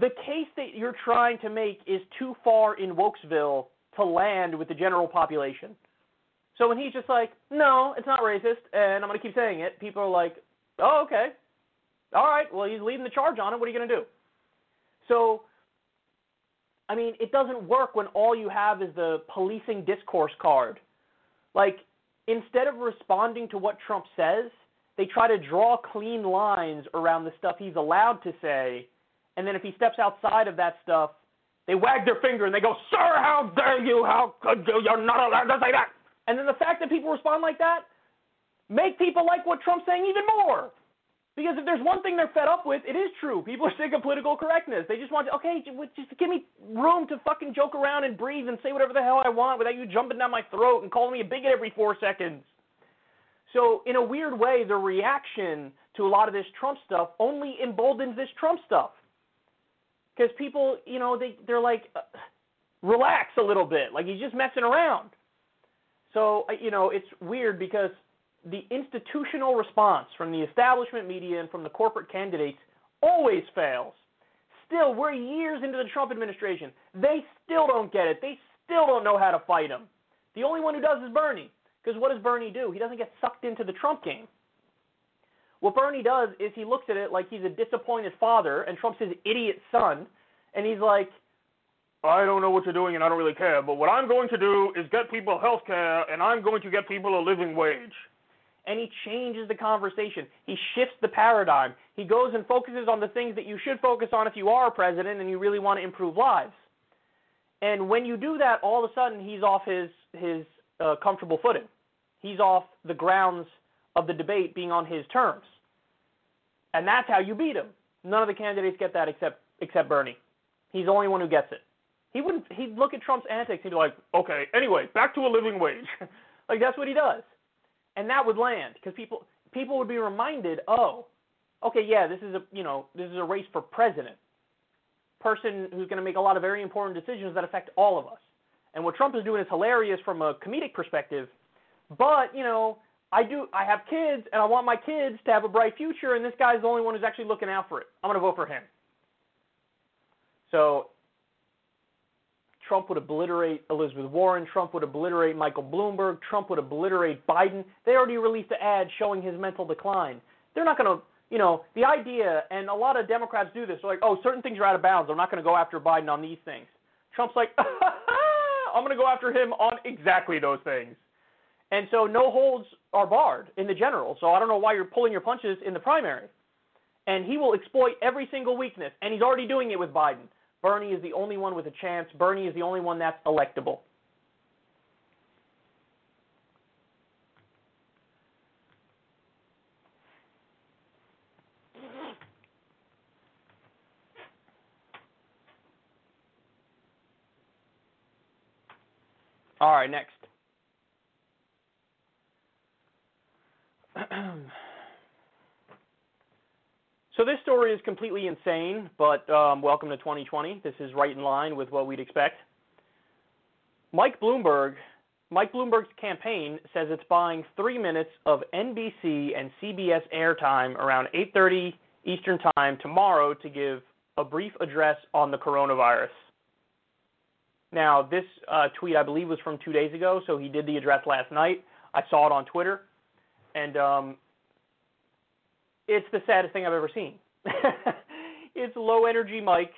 the case that you're trying to make is too far in Wokesville to land with the general population. So when he's just like, no, it's not racist, and I'm going to keep saying it, people are like, oh, okay. All right, well, he's leading the charge on it. What are you going to do? So I mean, it doesn't work when all you have is the policing discourse card. Like, instead of responding to what Trump says, they try to draw clean lines around the stuff he's allowed to say, and then if he steps outside of that stuff, they wag their finger and they go, Sir, how dare you? How could you? You're not allowed to say that. And then the fact that people respond like that make people like what Trump's saying even more. Because if there's one thing they're fed up with, it is true. People are sick of political correctness. They just want to, okay, just give me room to fucking joke around and breathe and say whatever the hell I want without you jumping down my throat and calling me a bigot every four seconds. So, in a weird way, the reaction to a lot of this Trump stuff only emboldens this Trump stuff. Because people, you know, they, they're like, uh, relax a little bit. Like he's just messing around. So, uh, you know, it's weird because the institutional response from the establishment media and from the corporate candidates always fails. Still, we're years into the Trump administration. They still don't get it. They still don't know how to fight him. The only one who does is Bernie. Because what does Bernie do? He doesn't get sucked into the Trump game. What Bernie does is he looks at it like he's a disappointed father and Trump's his idiot son, and he's like, I don't know what you're doing and I don't really care, but what I'm going to do is get people health care and I'm going to get people a living wage and he changes the conversation. He shifts the paradigm. He goes and focuses on the things that you should focus on if you are a president and you really want to improve lives. And when you do that, all of a sudden he's off his his uh, comfortable footing. He's off the grounds of the debate being on his terms. And that's how you beat him. None of the candidates get that except except Bernie. He's the only one who gets it. He wouldn't. He'd look at Trump's antics. He'd be like, "Okay, anyway, back to a living wage." like that's what he does, and that would land because people people would be reminded, "Oh, okay, yeah, this is a you know this is a race for president, person who's going to make a lot of very important decisions that affect all of us." And what Trump is doing is hilarious from a comedic perspective, but you know, I do I have kids and I want my kids to have a bright future, and this guy's the only one who's actually looking out for it. I'm going to vote for him. So Trump would obliterate Elizabeth Warren. Trump would obliterate Michael Bloomberg. Trump would obliterate Biden. They already released an ad showing his mental decline. They're not going to, you know, the idea, and a lot of Democrats do this. They're like, oh, certain things are out of bounds. I'm not going to go after Biden on these things. Trump's like, I'm going to go after him on exactly those things. And so no holds are barred in the general. So I don't know why you're pulling your punches in the primary. And he will exploit every single weakness. And he's already doing it with Biden. Bernie is the only one with a chance. Bernie is the only one that's electable. All right, next. So this story is completely insane, but um, welcome to 2020. This is right in line with what we'd expect. Mike Bloomberg, Mike Bloomberg's campaign says it's buying three minutes of NBC and CBS airtime around 8:30 Eastern Time tomorrow to give a brief address on the coronavirus. Now, this uh, tweet I believe was from two days ago, so he did the address last night. I saw it on Twitter, and um, it's the saddest thing I've ever seen. it's low energy Mike,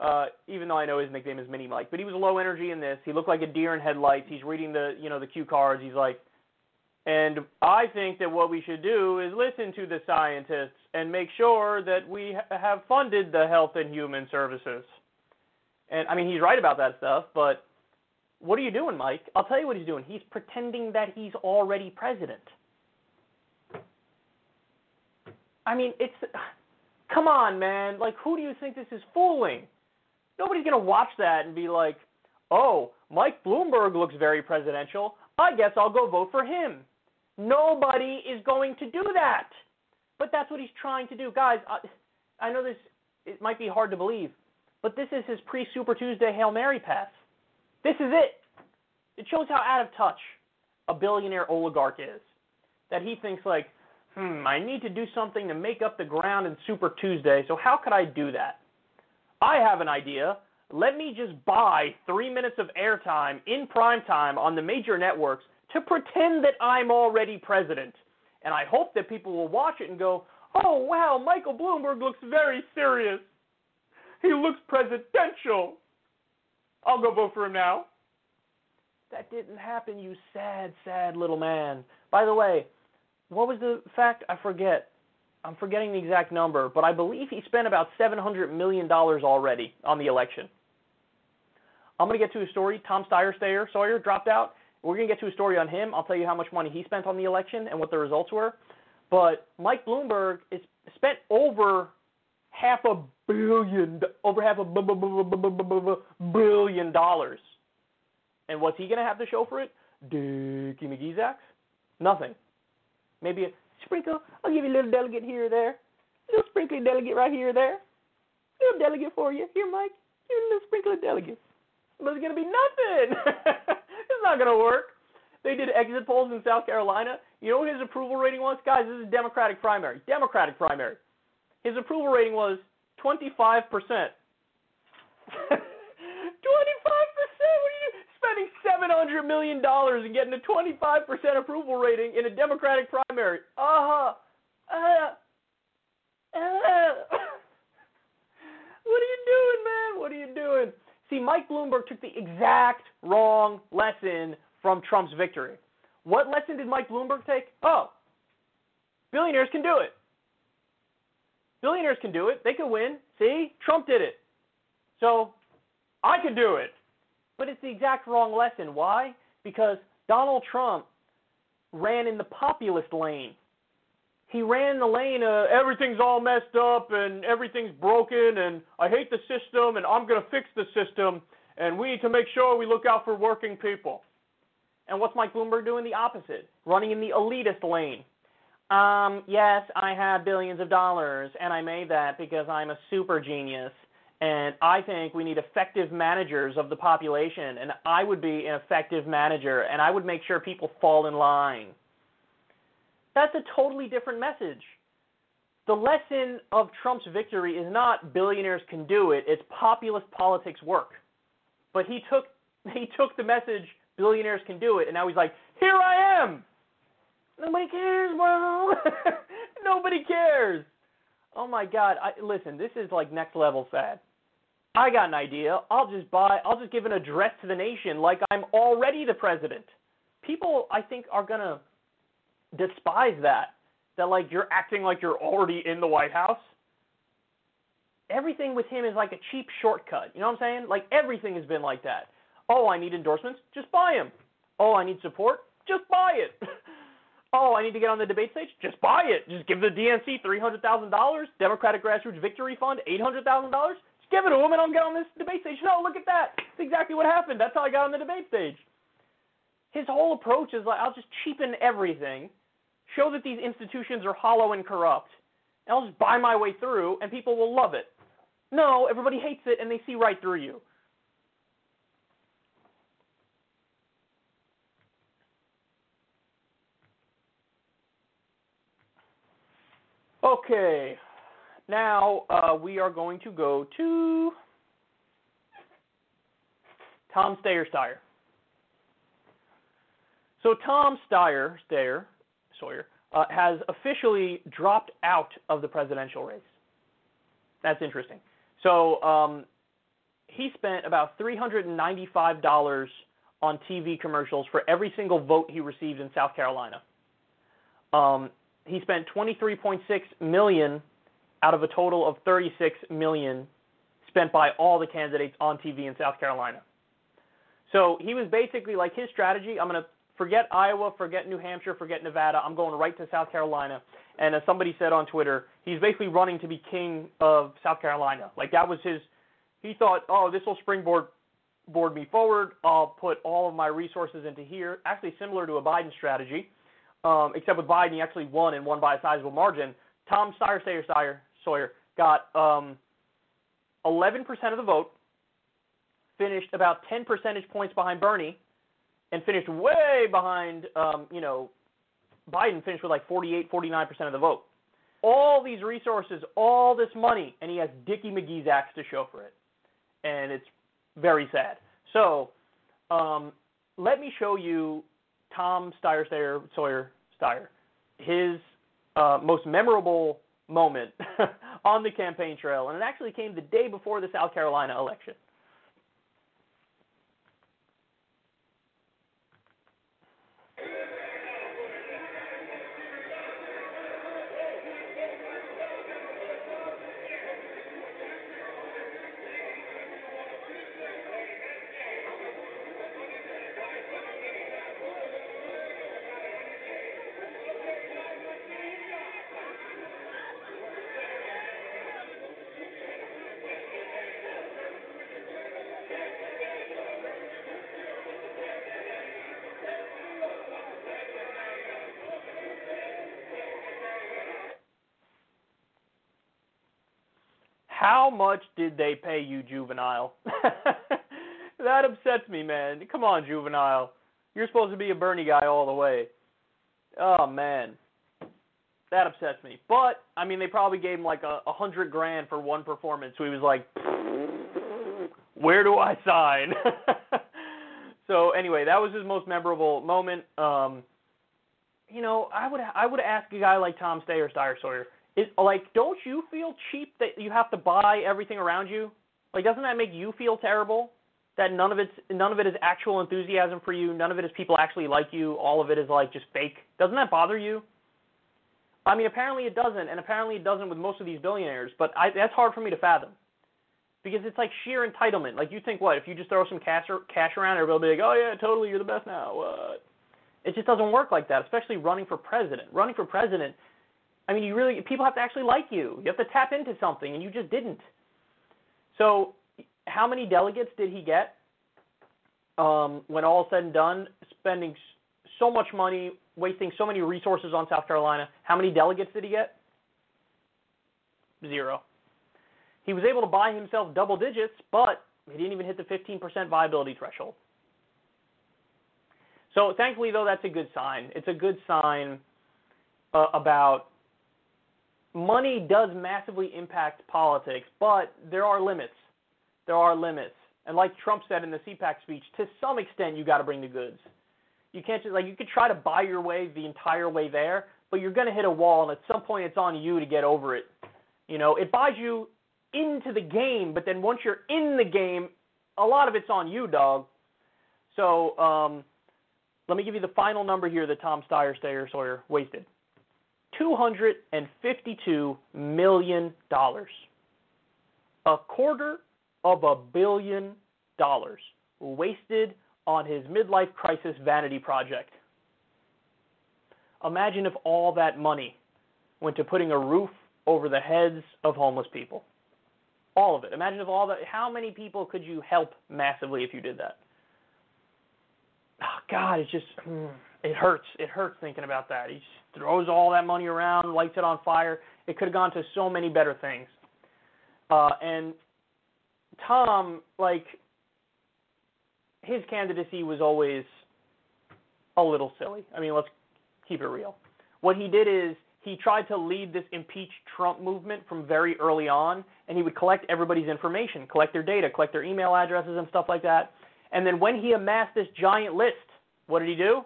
uh, even though I know his nickname is Mini Mike, but he was low energy in this. He looked like a deer in headlights. He's reading the you know the cue cards. He's like, and I think that what we should do is listen to the scientists and make sure that we ha- have funded the health and human services. And I mean, he's right about that stuff, but what are you doing, Mike? I'll tell you what he's doing. He's pretending that he's already president. I mean, it's come on, man. Like, who do you think this is fooling? Nobody's gonna watch that and be like, "Oh, Mike Bloomberg looks very presidential. I guess I'll go vote for him." Nobody is going to do that. But that's what he's trying to do, guys. I, I know this. It might be hard to believe, but this is his pre-Super Tuesday Hail Mary pass. This is it. It shows how out of touch a billionaire oligarch is. That he thinks like, hmm, I need to do something to make up the ground in Super Tuesday, so how could I do that? I have an idea. Let me just buy three minutes of airtime in prime time on the major networks to pretend that I'm already president. And I hope that people will watch it and go, oh, wow, Michael Bloomberg looks very serious. He looks presidential. I'll go vote for him now. That didn't happen, you sad, sad little man. By the way, what was the fact? I forget. I'm forgetting the exact number, but I believe he spent about $700 million already on the election. I'm going to get to a story. Tom Steyer Stayer, Sawyer dropped out. We're going to get to a story on him. I'll tell you how much money he spent on the election and what the results were. But Mike Bloomberg is spent over half a billion, over half a billion dollars. And what's he going to have to show for it? Dickie McGeezax? Nothing. Maybe a sprinkle. I'll give you a little delegate here or there. A little sprinkly delegate right here or there. A little delegate for you. Here, Mike. Here's a little sprinkle of delegate. But it's going to be nothing. it's not going to work. They did exit polls in South Carolina. You know what his approval rating was? Guys, this is Democratic primary. Democratic primary. His approval rating was 25%. $700 million and getting a 25% approval rating in a Democratic primary? Uh-huh. Uh, uh. what are you doing, man? What are you doing? See, Mike Bloomberg took the exact wrong lesson from Trump's victory. What lesson did Mike Bloomberg take? Oh, billionaires can do it. Billionaires can do it. They can win. See? Trump did it. So I can do it. But it's the exact wrong lesson. Why? Because Donald Trump ran in the populist lane. he ran the lane of everything's all messed up and everything's broken and I hate the system and I'm going to fix the system and we need to make sure we look out for working people. And what's Mike Bloomberg doing? The opposite, running in the elitist lane. Um, yes, I have billions of dollars and I made that because I'm a super genius and I think we need effective managers of the population and I would be an effective manager and I would make sure people fall in line. That's a totally different message. The lesson of Trump's victory is not billionaires can do it, it's populist politics work. But he took he took the message billionaires can do it and now he's like, "Here I am." Nobody cares, bro. Nobody cares. Oh my god, I listen, this is like next level sad. I got an idea. I'll just buy I'll just give an address to the nation like I'm already the president. People I think are going to despise that. That like you're acting like you're already in the White House. Everything with him is like a cheap shortcut. You know what I'm saying? Like everything has been like that. Oh, I need endorsements? Just buy them. Oh, I need support? Just buy it. oh, I need to get on the debate stage? Just buy it. Just give the DNC $300,000, Democratic Grassroots Victory Fund $800,000. Just give it to them and I'll get on this debate stage. No, look at that. That's exactly what happened. That's how I got on the debate stage. His whole approach is like, I'll just cheapen everything show that these institutions are hollow and corrupt, and I'll just buy my way through, and people will love it. No, everybody hates it, and they see right through you. Okay, now uh, we are going to go to Tom Steyer. So Tom Steyer Steyer Sawyer, uh, has officially dropped out of the presidential race. That's interesting. So um, he spent about $395 on TV commercials for every single vote he received in South Carolina. Um, he spent 23.6 million out of a total of 36 million spent by all the candidates on TV in South Carolina. So he was basically like his strategy. I'm going to forget Iowa, forget New Hampshire, forget Nevada. I'm going right to South Carolina. And as somebody said on Twitter, he's basically running to be king of South Carolina. Like that was his. He thought, oh, this will springboard board me forward. I'll put all of my resources into here. Actually, similar to a Biden strategy, um, except with Biden, he actually won and won by a sizable margin. Tom Steyer, Steyer, Steyer, Sawyer got um, 11% of the vote, finished about 10 percentage points behind Bernie, and finished way behind, um, you know, Biden finished with like 48, 49% of the vote. All these resources, all this money, and he has Dickie McGee's axe to show for it. And it's very sad. So, um, let me show you Tom Steyer, Steyer, Sawyer, Steyer, his uh, most memorable moment on the campaign trail, and it actually came the day before the South Carolina election. Much did they pay you, Juvenile? that upsets me, man. Come on, Juvenile. You're supposed to be a Bernie guy all the way. Oh man, that upsets me. But I mean, they probably gave him like a, a hundred grand for one performance. So he was like, "Where do I sign?" so anyway, that was his most memorable moment. Um, you know, I would I would ask a guy like Tom Steyer, Steyer Sawyer, is like don't you feel cheap that you have to buy everything around you? Like doesn't that make you feel terrible? That none of it's none of it is actual enthusiasm for you, none of it is people actually like you, all of it is like just fake. Doesn't that bother you? I mean, apparently it doesn't, and apparently it doesn't with most of these billionaires. But I, that's hard for me to fathom because it's like sheer entitlement. Like you think, what if you just throw some cash or, cash around, everybody will be like, oh yeah, totally, you're the best now. What? It just doesn't work like that, especially running for president. Running for president, I mean, you really people have to actually like you. You have to tap into something, and you just didn't. So, how many delegates did he get? Um, when all said and done, spending so much money, wasting so many resources on South Carolina, how many delegates did he get? Zero. He was able to buy himself double digits, but he didn't even hit the 15% viability threshold. So thankfully, though, that's a good sign. It's a good sign uh, about money does massively impact politics, but there are limits. There are limits. And like Trump said in the CPAC speech, to some extent, you got to bring the goods. You can't just like you could try to buy your way the entire way there, but you're going to hit a wall, and at some point, it's on you to get over it. You know, it buys you into the game, but then once you're in the game, a lot of it's on you, dog. So um, let me give you the final number here that Tom Steyer, Steyer Sawyer wasted. $252 million. A quarter of a billion dollars wasted on his midlife crisis vanity project. Imagine if all that money went to putting a roof over the heads of homeless people. All of it. Imagine if all that. How many people could you help massively if you did that? Oh, God, it's just. Hmm, it hurts. It hurts thinking about that. He throws all that money around, lights it on fire. It could have gone to so many better things. Uh, and Tom, like, his candidacy was always a little silly. I mean, let's keep it real. What he did is he tried to lead this impeach Trump movement from very early on, and he would collect everybody's information, collect their data, collect their email addresses and stuff like that. And then when he amassed this giant list, what did he do?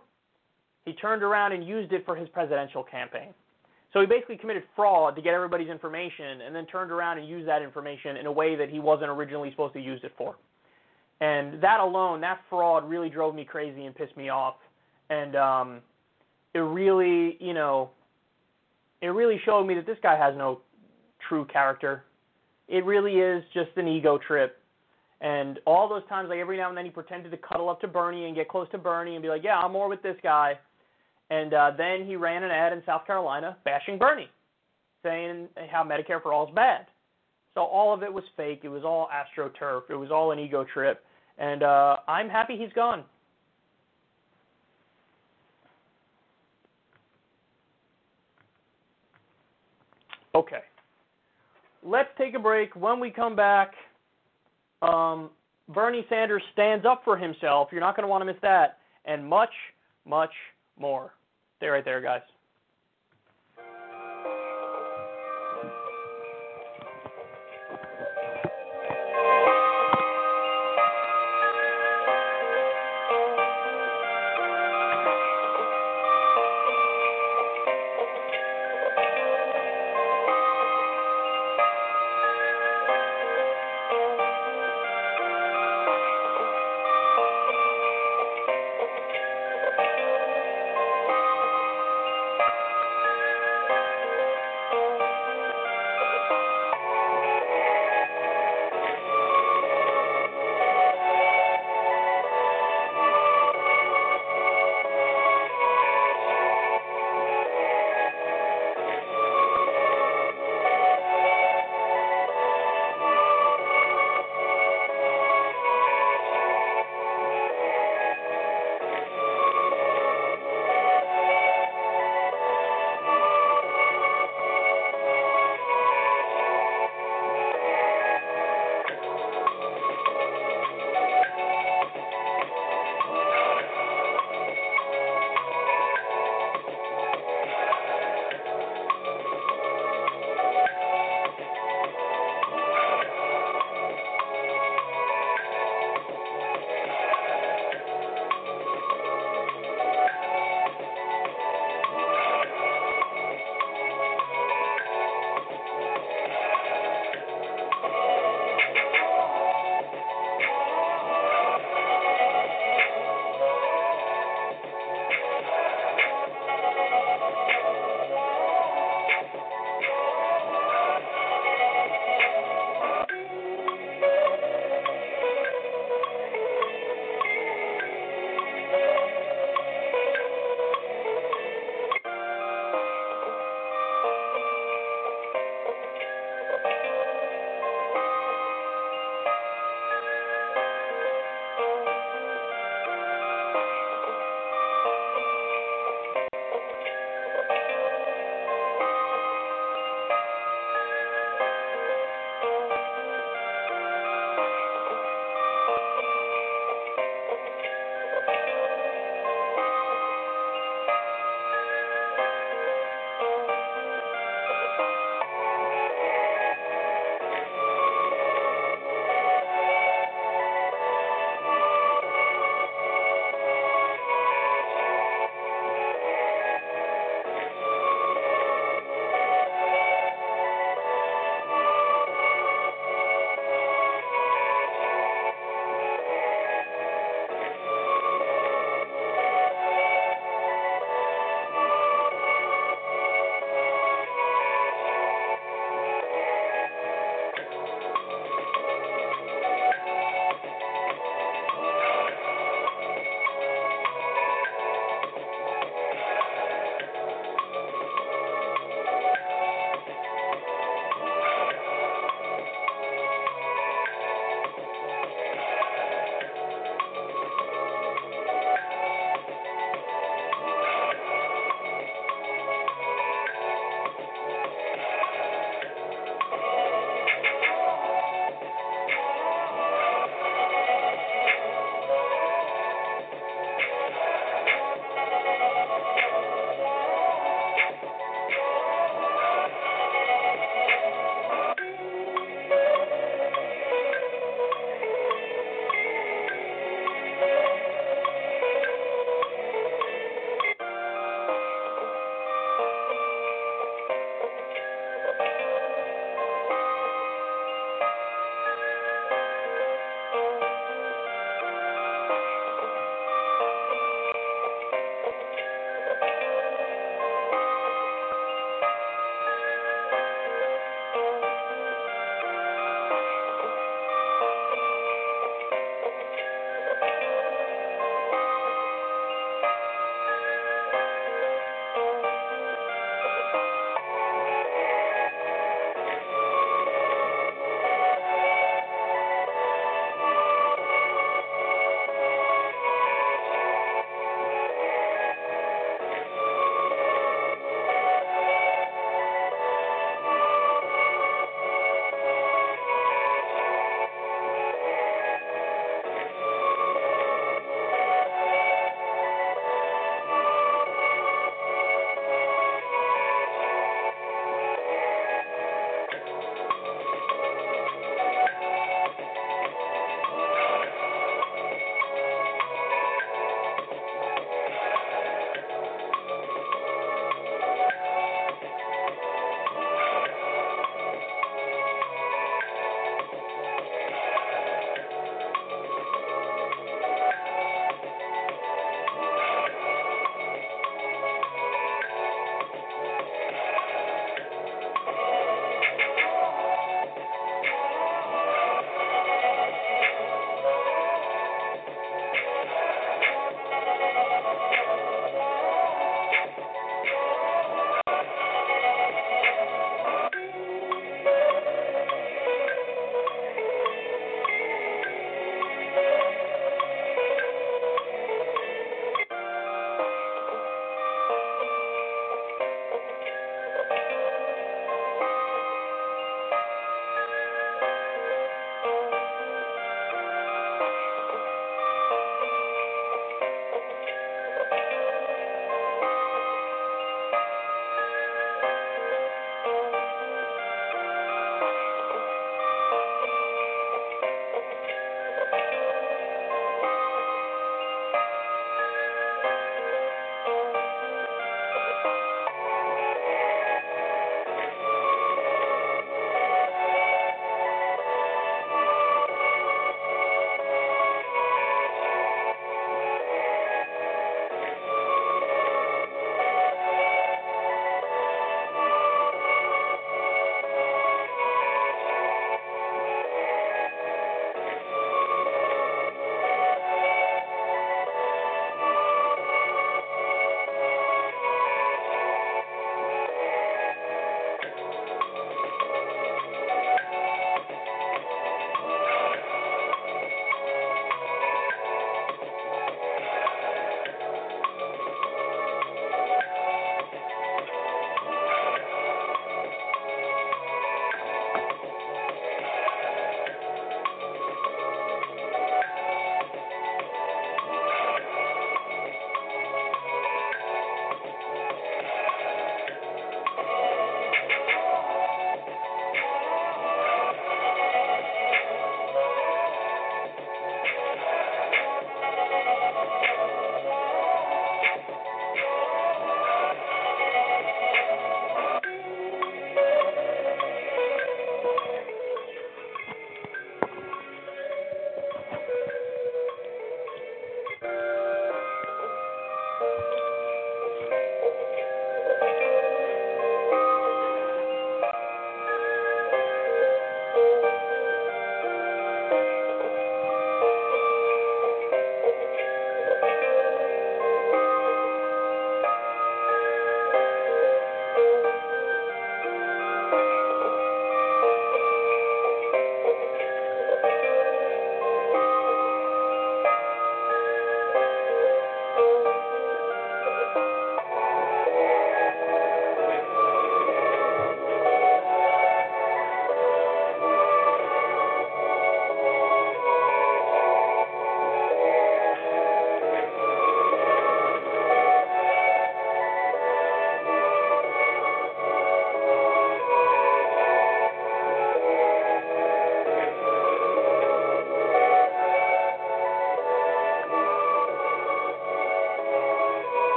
He turned around and used it for his presidential campaign. So he basically committed fraud to get everybody's information and then turned around and used that information in a way that he wasn't originally supposed to use it for. And that alone, that fraud really drove me crazy and pissed me off. And um, it really, you know, it really showed me that this guy has no true character. It really is just an ego trip. And all those times, like every now and then, he pretended to cuddle up to Bernie and get close to Bernie and be like, "Yeah, I'm more with this guy." And uh, then he ran an ad in South Carolina bashing Bernie, saying how Medicare for all is bad. So all of it was fake. It was all astroturf. It was all an ego trip. And uh, I'm happy he's gone. Okay. Let's take a break. When we come back, um, Bernie Sanders stands up for himself. You're not going to want to miss that. And much, much more. Stay right there, guys.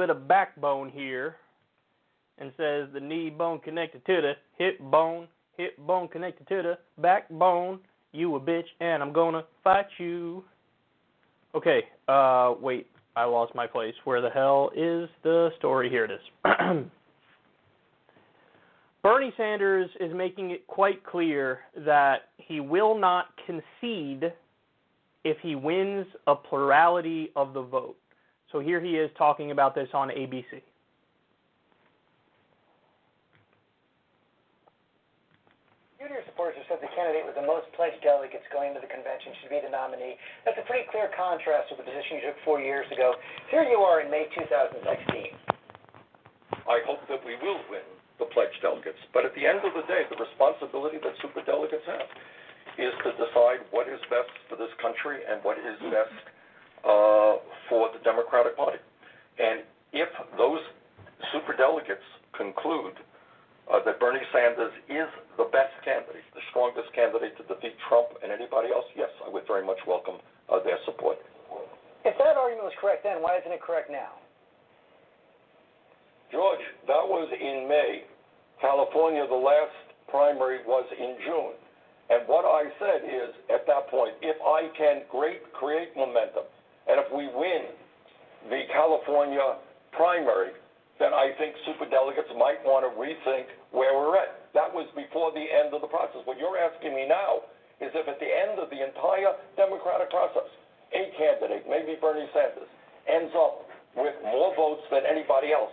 Bit of backbone here and says the knee bone connected to the hip bone, hip bone connected to the backbone. You a bitch and I'm gonna fight you. Okay, uh, wait, I lost my place. Where the hell is the story? Here it is. Bernie Sanders is making it quite clear that he will not concede if he wins a plurality of the vote. So here he is talking about this on ABC. Junior supporters have said the candidate with the most pledged delegates going to the convention should be the nominee. That's a pretty clear contrast to the position you took four years ago. Here you are in May 2016. I hope that we will win the pledged delegates. But at the end of the day, the responsibility that superdelegates have is to decide what is best for this country and what is best uh, for the Democratic Party. And if those superdelegates conclude uh, that Bernie Sanders is the best candidate, the strongest candidate to defeat Trump and anybody else, yes, I would very much welcome uh, their support. If that argument was correct then, why isn't it correct now? George, that was in May. California, the last primary was in June. And what I said is, at that point, if I can great, create momentum, and if we win the California primary, then I think superdelegates might want to rethink where we're at. That was before the end of the process. What you're asking me now is if at the end of the entire Democratic process, a candidate, maybe Bernie Sanders, ends up with more votes than anybody else,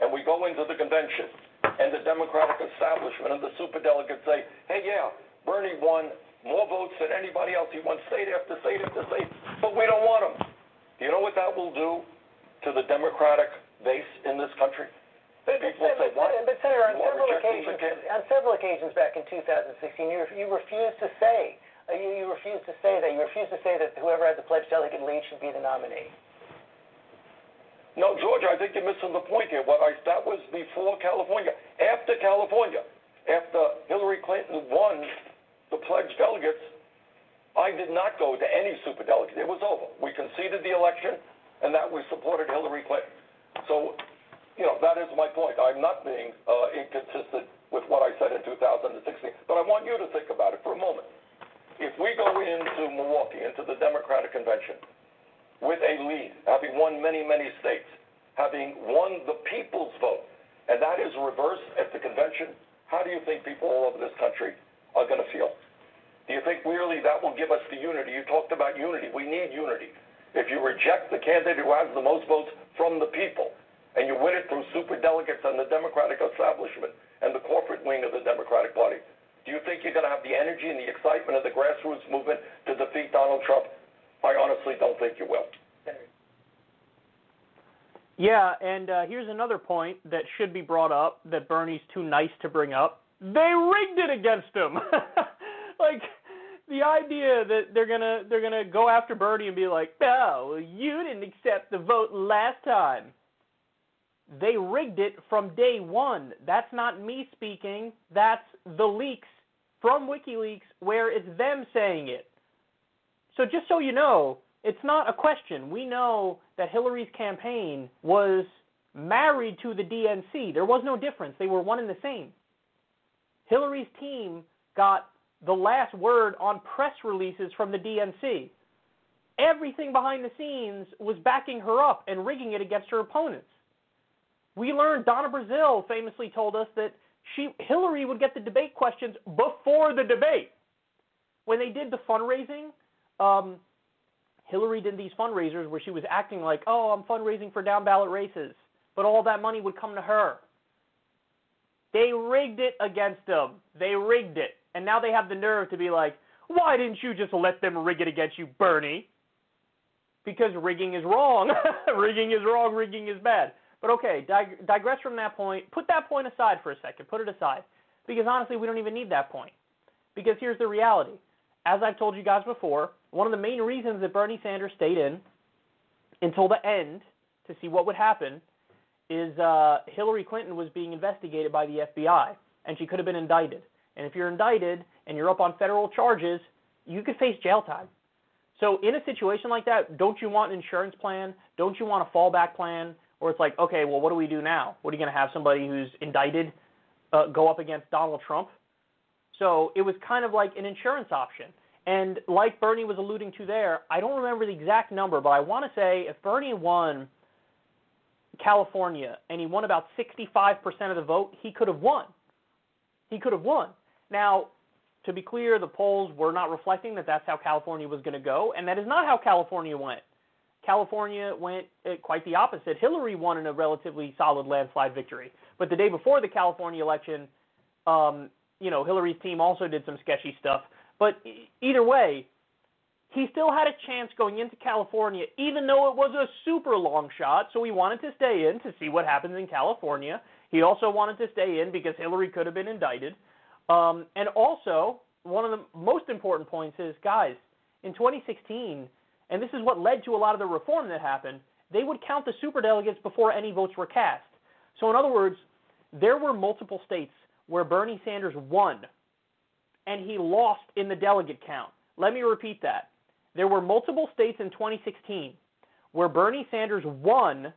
and we go into the convention, and the Democratic establishment and the superdelegates say, hey, yeah, Bernie won more votes than anybody else. He won state after state after state, but we don't want him. Do you know what that will do to the Democratic base in this country. But, but, say, but, "What? but Senator, on several occasions, on several occasions back in 2016, you, you refused to say, uh, you, you refused to say that. You refused to say that whoever had the pledged delegate lead should be the nominee. No, George, I think you're missing the point here. What I that was before California. After California, after Hillary Clinton won the pledged delegates, I did not go to any superdelegate. It was over. We conceded the election, and that we supported Hillary Clinton. So, you know, that is my point. I'm not being uh, inconsistent with what I said in 2016. But I want you to think about it for a moment. If we go into Milwaukee, into the Democratic Convention, with a lead, having won many, many states, having won the people's vote, and that is reversed at the convention, how do you think people all over this country are going to feel? Do you think really that will give us the unity? You talked about unity. We need unity. If you reject the candidate who has the most votes from the people, and you win it through superdelegates and the Democratic establishment and the corporate wing of the Democratic Party, do you think you're going to have the energy and the excitement of the grassroots movement to defeat Donald Trump? I honestly don't think you will. Yeah, and uh, here's another point that should be brought up that Bernie's too nice to bring up. They rigged it against him. like the idea that they're gonna they're gonna go after Bernie and be like, "Oh, you didn't accept the vote last time." They rigged it from day one. That's not me speaking. That's the leaks from WikiLeaks where it's them saying it. So just so you know, it's not a question. We know that Hillary's campaign was married to the DNC. There was no difference. They were one and the same. Hillary's team got the last word on press releases from the DNC. Everything behind the scenes was backing her up and rigging it against her opponents. We learned Donna Brazile famously told us that she Hillary would get the debate questions before the debate. When they did the fundraising, um, Hillary did these fundraisers where she was acting like, "Oh, I'm fundraising for down ballot races," but all that money would come to her. They rigged it against them. They rigged it, and now they have the nerve to be like, "Why didn't you just let them rig it against you, Bernie?" Because rigging is wrong. rigging is wrong. Rigging is bad. But okay, dig- digress from that point. Put that point aside for a second. Put it aside. Because honestly, we don't even need that point. Because here's the reality. As I've told you guys before, one of the main reasons that Bernie Sanders stayed in until the end to see what would happen is uh, Hillary Clinton was being investigated by the FBI, and she could have been indicted. And if you're indicted and you're up on federal charges, you could face jail time. So in a situation like that, don't you want an insurance plan? Don't you want a fallback plan? Or it's like, okay, well, what do we do now? What are you going to have somebody who's indicted uh, go up against Donald Trump? So it was kind of like an insurance option. And like Bernie was alluding to there, I don't remember the exact number, but I want to say if Bernie won California and he won about 65% of the vote, he could have won. He could have won. Now, to be clear, the polls were not reflecting that that's how California was going to go, and that is not how California went. California went uh, quite the opposite. Hillary won in a relatively solid landslide victory. But the day before the California election, um, you know, Hillary's team also did some sketchy stuff. But either way, he still had a chance going into California, even though it was a super long shot. So he wanted to stay in to see what happens in California. He also wanted to stay in because Hillary could have been indicted. Um, and also, one of the most important points is, guys, in 2016, and this is what led to a lot of the reform that happened, they would count the superdelegates before any votes were cast. So, in other words, there were multiple states where Bernie Sanders won and he lost in the delegate count. Let me repeat that. There were multiple states in 2016 where Bernie Sanders won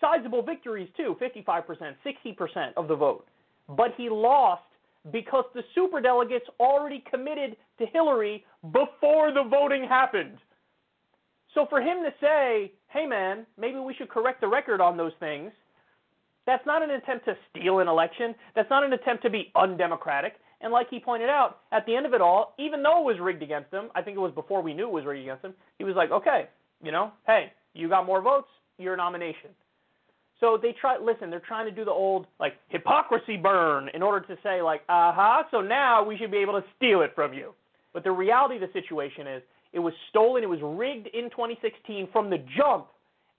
sizable victories too 55%, 60% of the vote. But he lost because the superdelegates already committed to Hillary before the voting happened. So for him to say, hey man, maybe we should correct the record on those things, that's not an attempt to steal an election. That's not an attempt to be undemocratic. And like he pointed out, at the end of it all, even though it was rigged against him, I think it was before we knew it was rigged against him, he was like, okay, you know, hey, you got more votes, your nomination. So they try, listen, they're trying to do the old, like, hypocrisy burn in order to say, like, uh huh, so now we should be able to steal it from you. But the reality of the situation is, it was stolen, it was rigged in 2016 from the jump,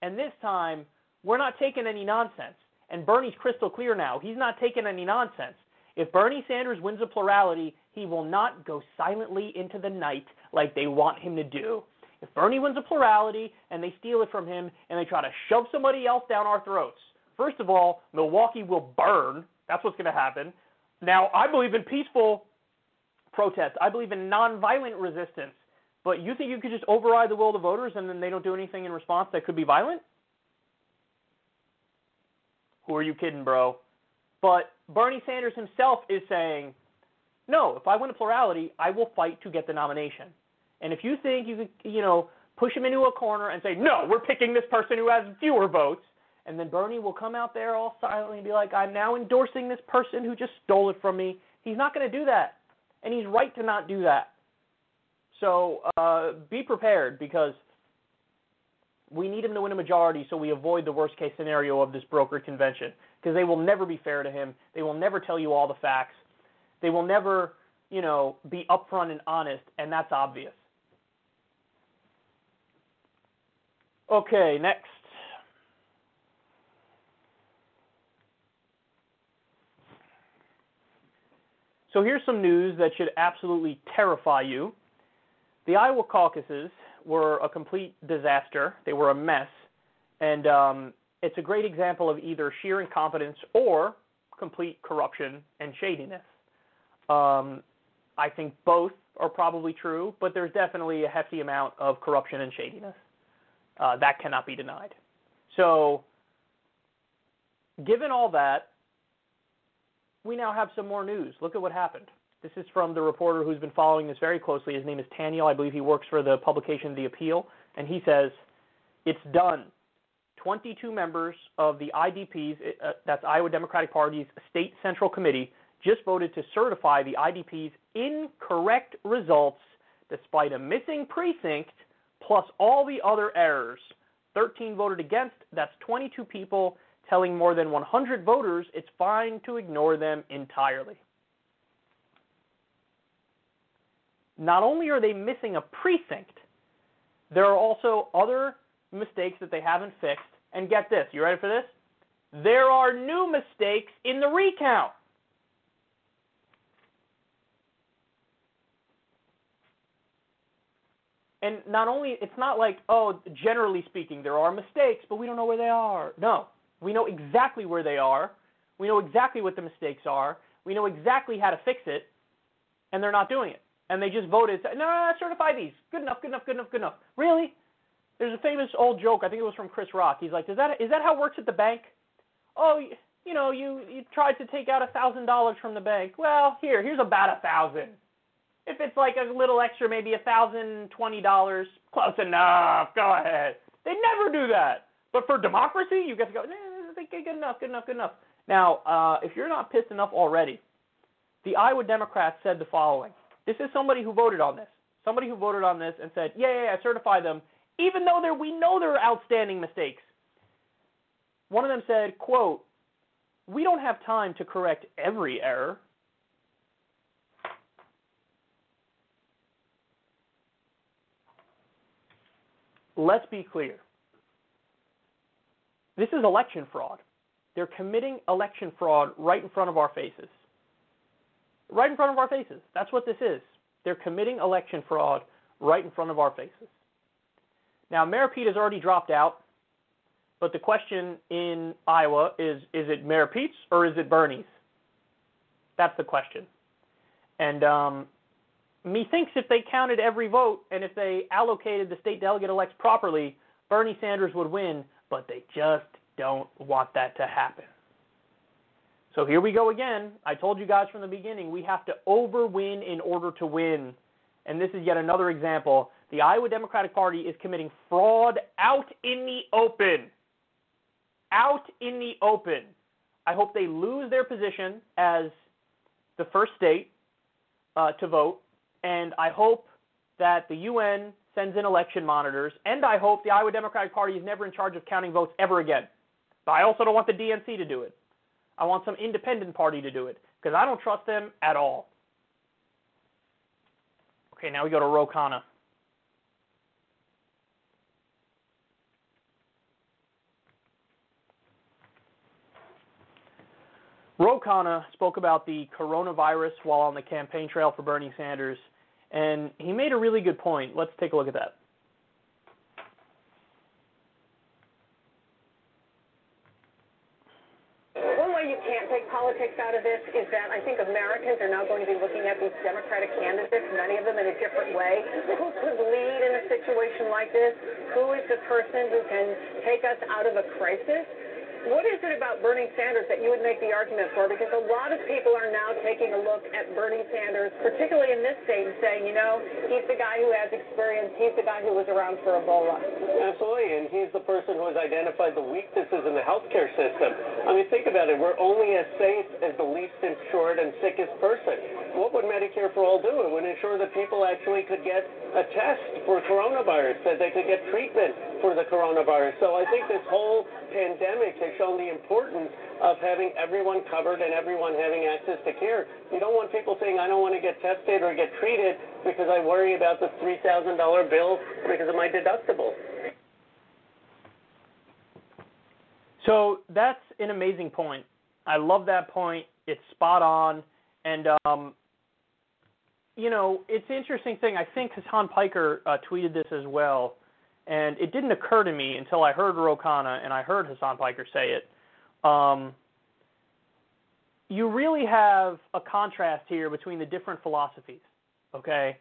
and this time, we're not taking any nonsense. And Bernie's crystal clear now. He's not taking any nonsense. If Bernie Sanders wins a plurality, he will not go silently into the night like they want him to do. If Bernie wins a plurality and they steal it from him and they try to shove somebody else down our throats, first of all, Milwaukee will burn. That's what's going to happen. Now, I believe in peaceful protest. I believe in nonviolent resistance. But you think you could just override the will of the voters and then they don't do anything in response that could be violent? Who are you kidding, bro? But Bernie Sanders himself is saying, no, if I win a plurality, I will fight to get the nomination. And if you think you could, you know, push him into a corner and say, no, we're picking this person who has fewer votes, and then Bernie will come out there all silently and be like, I'm now endorsing this person who just stole it from me. He's not going to do that. And he's right to not do that. So uh, be prepared because we need him to win a majority so we avoid the worst case scenario of this broker convention because they will never be fair to him. They will never tell you all the facts. They will never, you know, be upfront and honest, and that's obvious. Okay, next. So here's some news that should absolutely terrify you. The Iowa caucuses were a complete disaster. They were a mess. And um, it's a great example of either sheer incompetence or complete corruption and shadiness. Um, I think both are probably true, but there's definitely a hefty amount of corruption and shadiness. Uh, that cannot be denied. So, given all that, we now have some more news. Look at what happened. This is from the reporter who's been following this very closely. His name is Taniel. I believe he works for the publication The Appeal. And he says, It's done. 22 members of the IDP's, uh, that's Iowa Democratic Party's State Central Committee, just voted to certify the IDP's incorrect results despite a missing precinct plus all the other errors. 13 voted against. That's 22 people telling more than 100 voters it's fine to ignore them entirely. Not only are they missing a precinct, there are also other mistakes that they haven't fixed. And get this, you ready for this? There are new mistakes in the recount. And not only, it's not like, oh, generally speaking, there are mistakes, but we don't know where they are. No, we know exactly where they are. We know exactly what the mistakes are. We know exactly how to fix it. and they're not doing it. And they just voted, no, no, no, certify these. Good enough, good enough, good enough, good enough. Really? There's a famous old joke. I think it was from Chris Rock. He's like, "Is that is that how it works at the bank? Oh, you, know, you you tried to take out a thousand dollars from the bank. Well, here, here's about a thousand. If it's like a little extra, maybe a thousand twenty dollars, close enough. Go ahead. They never do that. But for democracy, you get to go. Nah, good enough, good enough, good enough. Now, uh, if you're not pissed enough already, the Iowa Democrats said the following. This is somebody who voted on this. Somebody who voted on this and said, yeah, yeah, yeah, certify them, even though we know there are outstanding mistakes. One of them said, quote, we don't have time to correct every error. Let's be clear. This is election fraud. They're committing election fraud right in front of our faces. Right in front of our faces. That's what this is. They're committing election fraud right in front of our faces. Now, Mayor Pete has already dropped out, but the question in Iowa is is it Mayor Pete's or is it Bernie's? That's the question. And um, methinks if they counted every vote and if they allocated the state delegate elects properly, Bernie Sanders would win, but they just don't want that to happen. So here we go again. I told you guys from the beginning we have to overwin in order to win. And this is yet another example. The Iowa Democratic Party is committing fraud out in the open. Out in the open. I hope they lose their position as the first state uh, to vote, and I hope that the UN sends in election monitors, and I hope the Iowa Democratic Party is never in charge of counting votes ever again. But I also don't want the DNC to do it. I want some independent party to do it because I don't trust them at all. Okay, now we go to Ro Khanna. Ro Khanna spoke about the coronavirus while on the campaign trail for Bernie Sanders, and he made a really good point. Let's take a look at that. One way you can't take politics out of this is that I think Americans are now going to be looking at these Democratic candidates, many of them in a different way. Who could lead in a situation like this? Who is the person who can take us out of a crisis? What is it about Bernie Sanders that you would make the argument for? Because a lot of people are now taking a look at Bernie Sanders, particularly in this state, and saying, you know, he's the guy who has experience. He's the guy who was around for Ebola. Absolutely, and he's the person who has identified the weaknesses in the healthcare system. I mean, think about it. We're only as safe as the least insured and sickest person. What would Medicare for All do? It would ensure that people actually could get a test for coronavirus, that they could get treatment for the coronavirus. So I think this whole pandemic has shown the importance of having everyone covered and everyone having access to care. You don't want people saying, I don't want to get tested or get treated because I worry about the $3,000 bill because of my deductible. So that's an amazing point. I love that point. It's spot on. And, um, you know, it's an interesting thing. I think Hasan Piker uh, tweeted this as well. And it didn't occur to me until I heard Ro Khanna and I heard Hasan Piker say it. Um, you really have a contrast here between the different philosophies. Okay?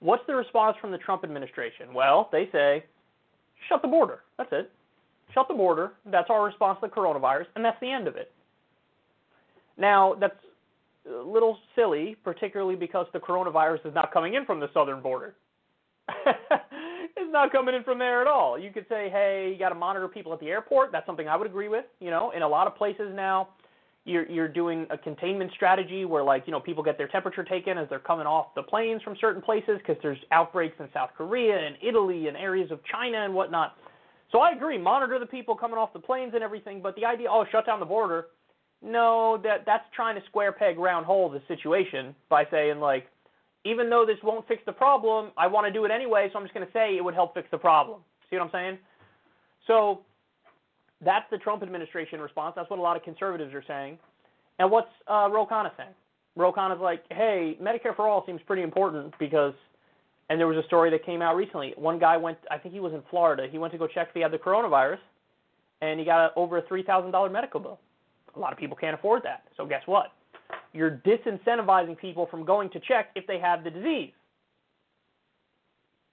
What's the response from the Trump administration? Well, they say, shut the border. That's it. Shut the border. That's our response to the coronavirus, and that's the end of it. Now, that's a little silly, particularly because the coronavirus is not coming in from the southern border. not coming in from there at all. You could say, hey, you got to monitor people at the airport. That's something I would agree with. You know, in a lot of places now, you're you're doing a containment strategy where like you know people get their temperature taken as they're coming off the planes from certain places because there's outbreaks in South Korea and Italy and areas of China and whatnot. So I agree, monitor the people coming off the planes and everything. But the idea, oh, shut down the border, no, that that's trying to square peg round hole the situation by saying like even though this won't fix the problem, I want to do it anyway, so I'm just going to say it would help fix the problem. See what I'm saying? So that's the Trump administration response. That's what a lot of conservatives are saying. And what's uh, Ro Khanna saying? Ro Khanna's like, hey, Medicare for all seems pretty important because, and there was a story that came out recently. One guy went, I think he was in Florida. He went to go check if he had the coronavirus, and he got a, over a three thousand dollar medical bill. A lot of people can't afford that. So guess what? You're disincentivizing people from going to check if they have the disease.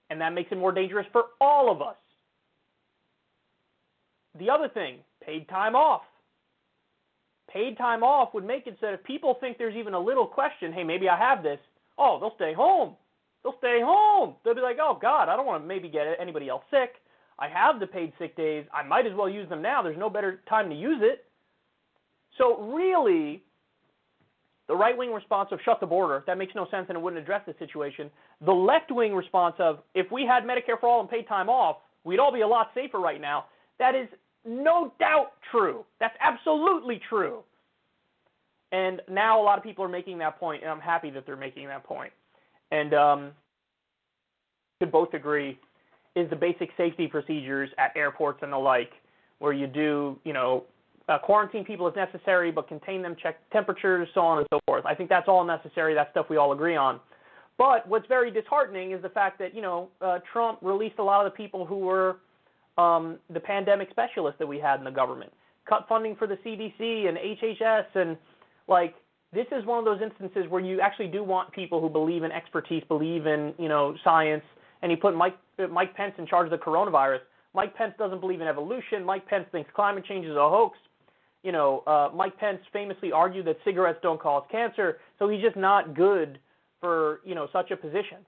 And that makes it more dangerous for all of us. The other thing, paid time off. Paid time off would make it so that if people think there's even a little question, hey, maybe I have this, oh, they'll stay home. They'll stay home. They'll be like, oh, God, I don't want to maybe get anybody else sick. I have the paid sick days. I might as well use them now. There's no better time to use it. So, really, the right wing response of shut the border, that makes no sense and it wouldn't address the situation. The left wing response of if we had Medicare for all and paid time off, we'd all be a lot safer right now. That is no doubt true. That's absolutely true. And now a lot of people are making that point, and I'm happy that they're making that point. And um, could both agree is the basic safety procedures at airports and the like, where you do, you know, uh, quarantine people if necessary, but contain them, check temperatures, so on and so forth. I think that's all necessary. That's stuff we all agree on. But what's very disheartening is the fact that you know uh, Trump released a lot of the people who were um, the pandemic specialists that we had in the government, cut funding for the CDC and HHS, and like this is one of those instances where you actually do want people who believe in expertise, believe in you know science, and you put Mike Mike Pence in charge of the coronavirus. Mike Pence doesn't believe in evolution. Mike Pence thinks climate change is a hoax. You know, uh, Mike Pence famously argued that cigarettes don't cause cancer, so he's just not good for you know such a position.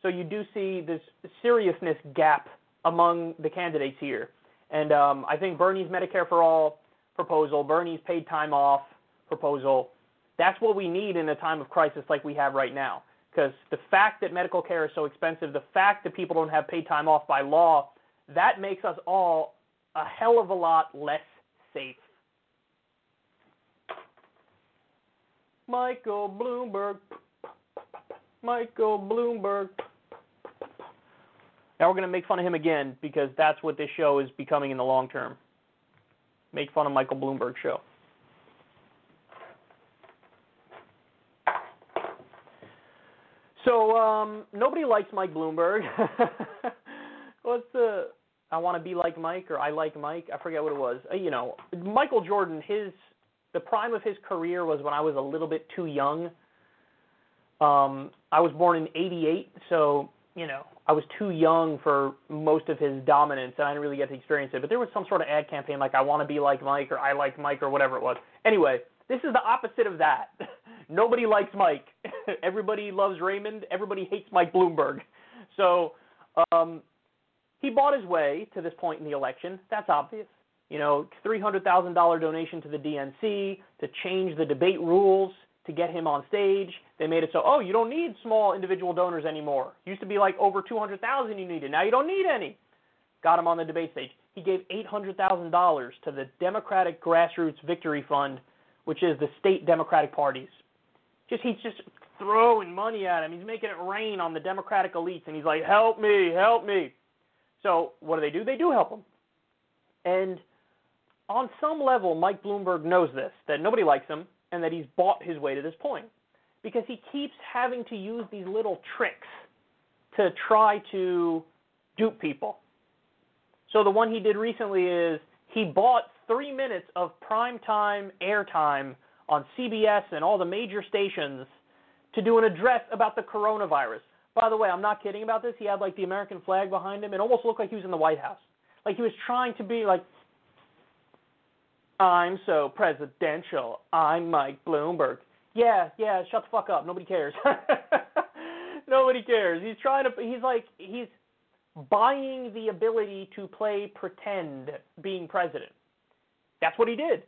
So you do see this seriousness gap among the candidates here, and um, I think Bernie's Medicare for all proposal, Bernie's paid time off proposal, that's what we need in a time of crisis like we have right now. Because the fact that medical care is so expensive, the fact that people don't have paid time off by law, that makes us all a hell of a lot less safe. Michael Bloomberg. Michael Bloomberg. Now we're going to make fun of him again because that's what this show is becoming in the long term. Make fun of Michael Bloomberg show. So um, nobody likes Mike Bloomberg. What's the? I want to be like Mike or I like Mike. I forget what it was. Uh, you know, Michael Jordan. His the prime of his career was when I was a little bit too young. Um, I was born in '88, so you know I was too young for most of his dominance, and I didn't really get to experience it. But there was some sort of ad campaign like "I want to be like Mike" or "I like Mike" or whatever it was. Anyway, this is the opposite of that. Nobody likes Mike. Everybody loves Raymond. Everybody hates Mike Bloomberg. So um, he bought his way to this point in the election. That's obvious. You know, $300,000 donation to the DNC to change the debate rules to get him on stage. They made it so, oh, you don't need small individual donors anymore. Used to be like over 200,000 you needed. Now you don't need any. Got him on the debate stage. He gave $800,000 to the Democratic Grassroots Victory Fund, which is the state Democratic parties. Just he's just throwing money at him. He's making it rain on the Democratic elites, and he's like, "Help me, help me." So what do they do? They do help him. And on some level, Mike Bloomberg knows this that nobody likes him, and that he's bought his way to this point because he keeps having to use these little tricks to try to dupe people. So the one he did recently is he bought three minutes of prime time airtime on CBS and all the major stations to do an address about the coronavirus. By the way, I'm not kidding about this. He had like the American flag behind him. It almost looked like he was in the White House. Like he was trying to be like, I'm so presidential. I'm Mike Bloomberg. Yeah, yeah, shut the fuck up. Nobody cares. Nobody cares. He's trying to, he's like, he's buying the ability to play pretend being president. That's what he did.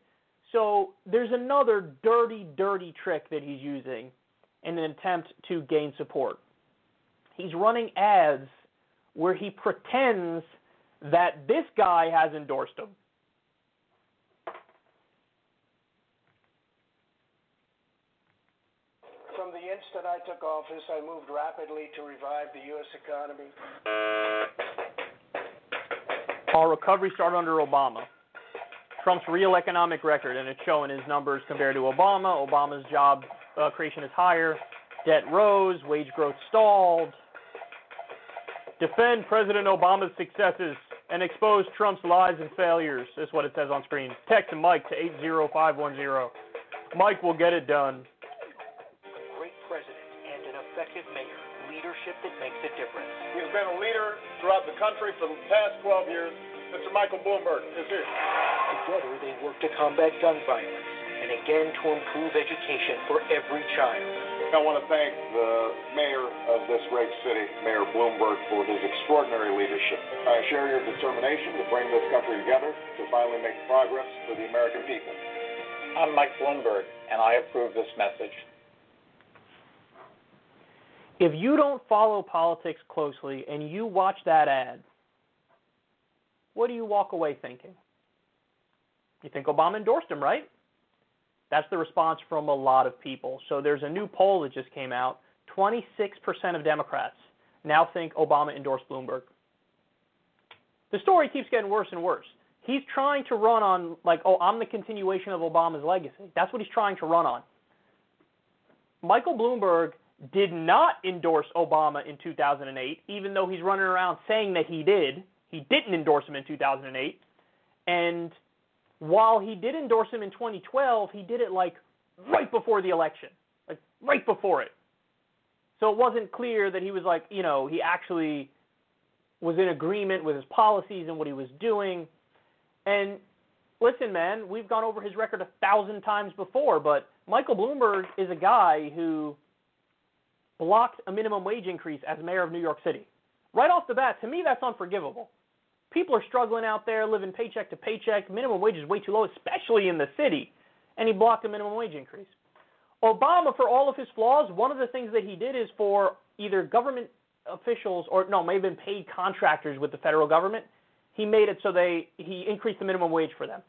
So there's another dirty, dirty trick that he's using in an attempt to gain support. He's running ads where he pretends that this guy has endorsed him. Instant I took office, I moved rapidly to revive the U.S. economy. Our recovery started under Obama. Trump's real economic record, and it's showing his numbers compared to Obama. Obama's job uh, creation is higher, debt rose, wage growth stalled. Defend President Obama's successes and expose Trump's lies and failures, is what it says on screen. Text Mike to 80510. Mike will get it done. Effective mayor, leadership that makes a difference. He's been a leader throughout the country for the past 12 years. Mr. Michael Bloomberg is here. Together, they work to combat gun violence and again to improve education for every child. I want to thank the mayor of this great city, Mayor Bloomberg, for his extraordinary leadership. I share your determination to bring this country together to finally make progress for the American people. I'm Mike Bloomberg, and I approve this message. If you don't follow politics closely and you watch that ad, what do you walk away thinking? You think Obama endorsed him, right? That's the response from a lot of people. So there's a new poll that just came out. 26% of Democrats now think Obama endorsed Bloomberg. The story keeps getting worse and worse. He's trying to run on, like, oh, I'm the continuation of Obama's legacy. That's what he's trying to run on. Michael Bloomberg did not endorse Obama in 2008, even though he's running around saying that he did. He didn't endorse him in 2008. And while he did endorse him in 2012, he did it like right before the election, like right before it. So it wasn't clear that he was like, you know, he actually was in agreement with his policies and what he was doing. And listen, man, we've gone over his record a thousand times before, but Michael Bloomberg is a guy who blocked a minimum wage increase as mayor of New York City. Right off the bat, to me, that's unforgivable. People are struggling out there, living paycheck to paycheck. Minimum wage is way too low, especially in the city. And he blocked a minimum wage increase. Obama, for all of his flaws, one of the things that he did is for either government officials or no, may have been paid contractors with the federal government. He made it so they he increased the minimum wage for them.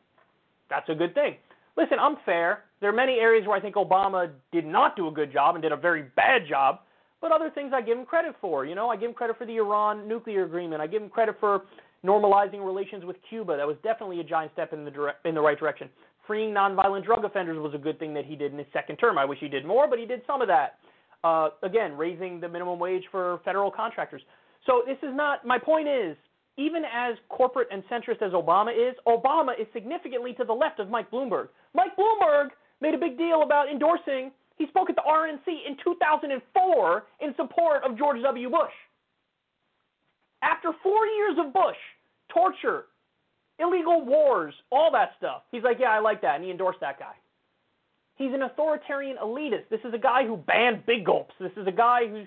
That's a good thing. Listen, I'm fair. There are many areas where I think Obama did not do a good job and did a very bad job, but other things I give him credit for. You know, I give him credit for the Iran nuclear agreement. I give him credit for normalizing relations with Cuba. That was definitely a giant step in the dire- in the right direction. Freeing nonviolent drug offenders was a good thing that he did in his second term. I wish he did more, but he did some of that. Uh, again, raising the minimum wage for federal contractors. So this is not. My point is, even as corporate and centrist as Obama is, Obama is significantly to the left of Mike Bloomberg. Mike Bloomberg made a big deal about endorsing. He spoke at the RNC in 2004 in support of George W. Bush. After four years of Bush, torture, illegal wars, all that stuff, he's like, yeah, I like that, and he endorsed that guy. He's an authoritarian elitist. This is a guy who banned big gulps. This is a guy who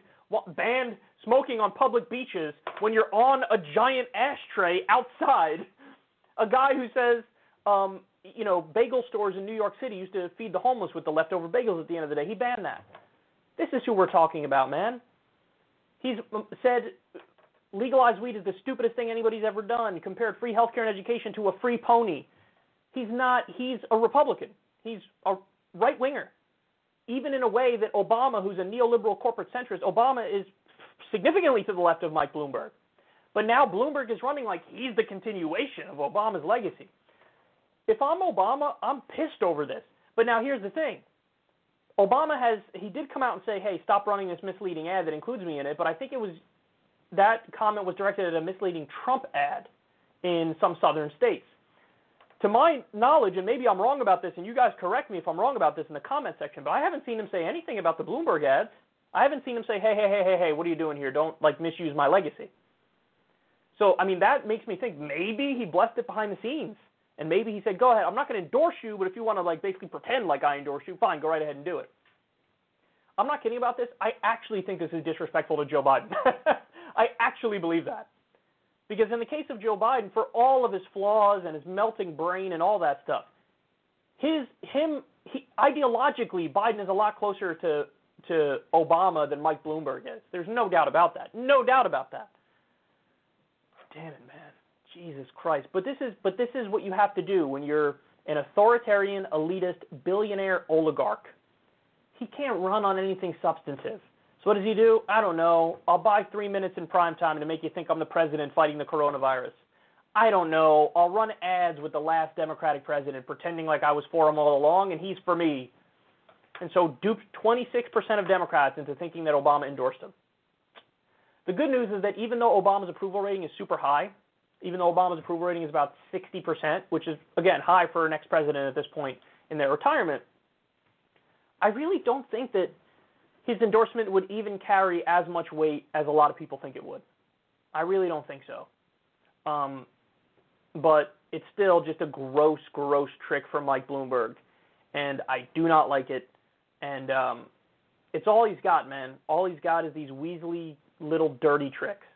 banned smoking on public beaches when you're on a giant ashtray outside. A guy who says, um, you know, bagel stores in New York City used to feed the homeless with the leftover bagels at the end of the day. He banned that. This is who we're talking about, man. He's um, said legalized weed is the stupidest thing anybody's ever done. Compared free healthcare and education to a free pony. He's not. He's a Republican. He's a right winger. Even in a way that Obama, who's a neoliberal corporate centrist, Obama is significantly to the left of Mike Bloomberg. But now Bloomberg is running like he's the continuation of Obama's legacy. If I'm Obama, I'm pissed over this. But now here's the thing. Obama has he did come out and say, "Hey, stop running this misleading ad that includes me in it." But I think it was that comment was directed at a misleading Trump ad in some southern states. To my knowledge, and maybe I'm wrong about this, and you guys correct me if I'm wrong about this in the comment section, but I haven't seen him say anything about the Bloomberg ads. I haven't seen him say, "Hey, hey, hey, hey, hey, what are you doing here? Don't like misuse my legacy." So, I mean, that makes me think maybe he blessed it behind the scenes. And maybe he said, go ahead, I'm not going to endorse you, but if you want to like basically pretend like I endorse you, fine, go right ahead and do it. I'm not kidding about this. I actually think this is disrespectful to Joe Biden. I actually believe that. Because in the case of Joe Biden, for all of his flaws and his melting brain and all that stuff, his him he, ideologically Biden is a lot closer to to Obama than Mike Bloomberg is. There's no doubt about that. No doubt about that. Damn it, man. Jesus Christ. But this is but this is what you have to do when you're an authoritarian, elitist, billionaire oligarch. He can't run on anything substantive. So what does he do? I don't know. I'll buy three minutes in prime time to make you think I'm the president fighting the coronavirus. I don't know. I'll run ads with the last Democratic president, pretending like I was for him all along, and he's for me. And so duped 26% of Democrats into thinking that Obama endorsed him. The good news is that even though Obama's approval rating is super high, even though Obama's approval rating is about 60%, which is, again, high for an ex president at this point in their retirement, I really don't think that his endorsement would even carry as much weight as a lot of people think it would. I really don't think so. Um, but it's still just a gross, gross trick from Mike Bloomberg, and I do not like it. And um, it's all he's got, man. All he's got is these weaselly little dirty tricks.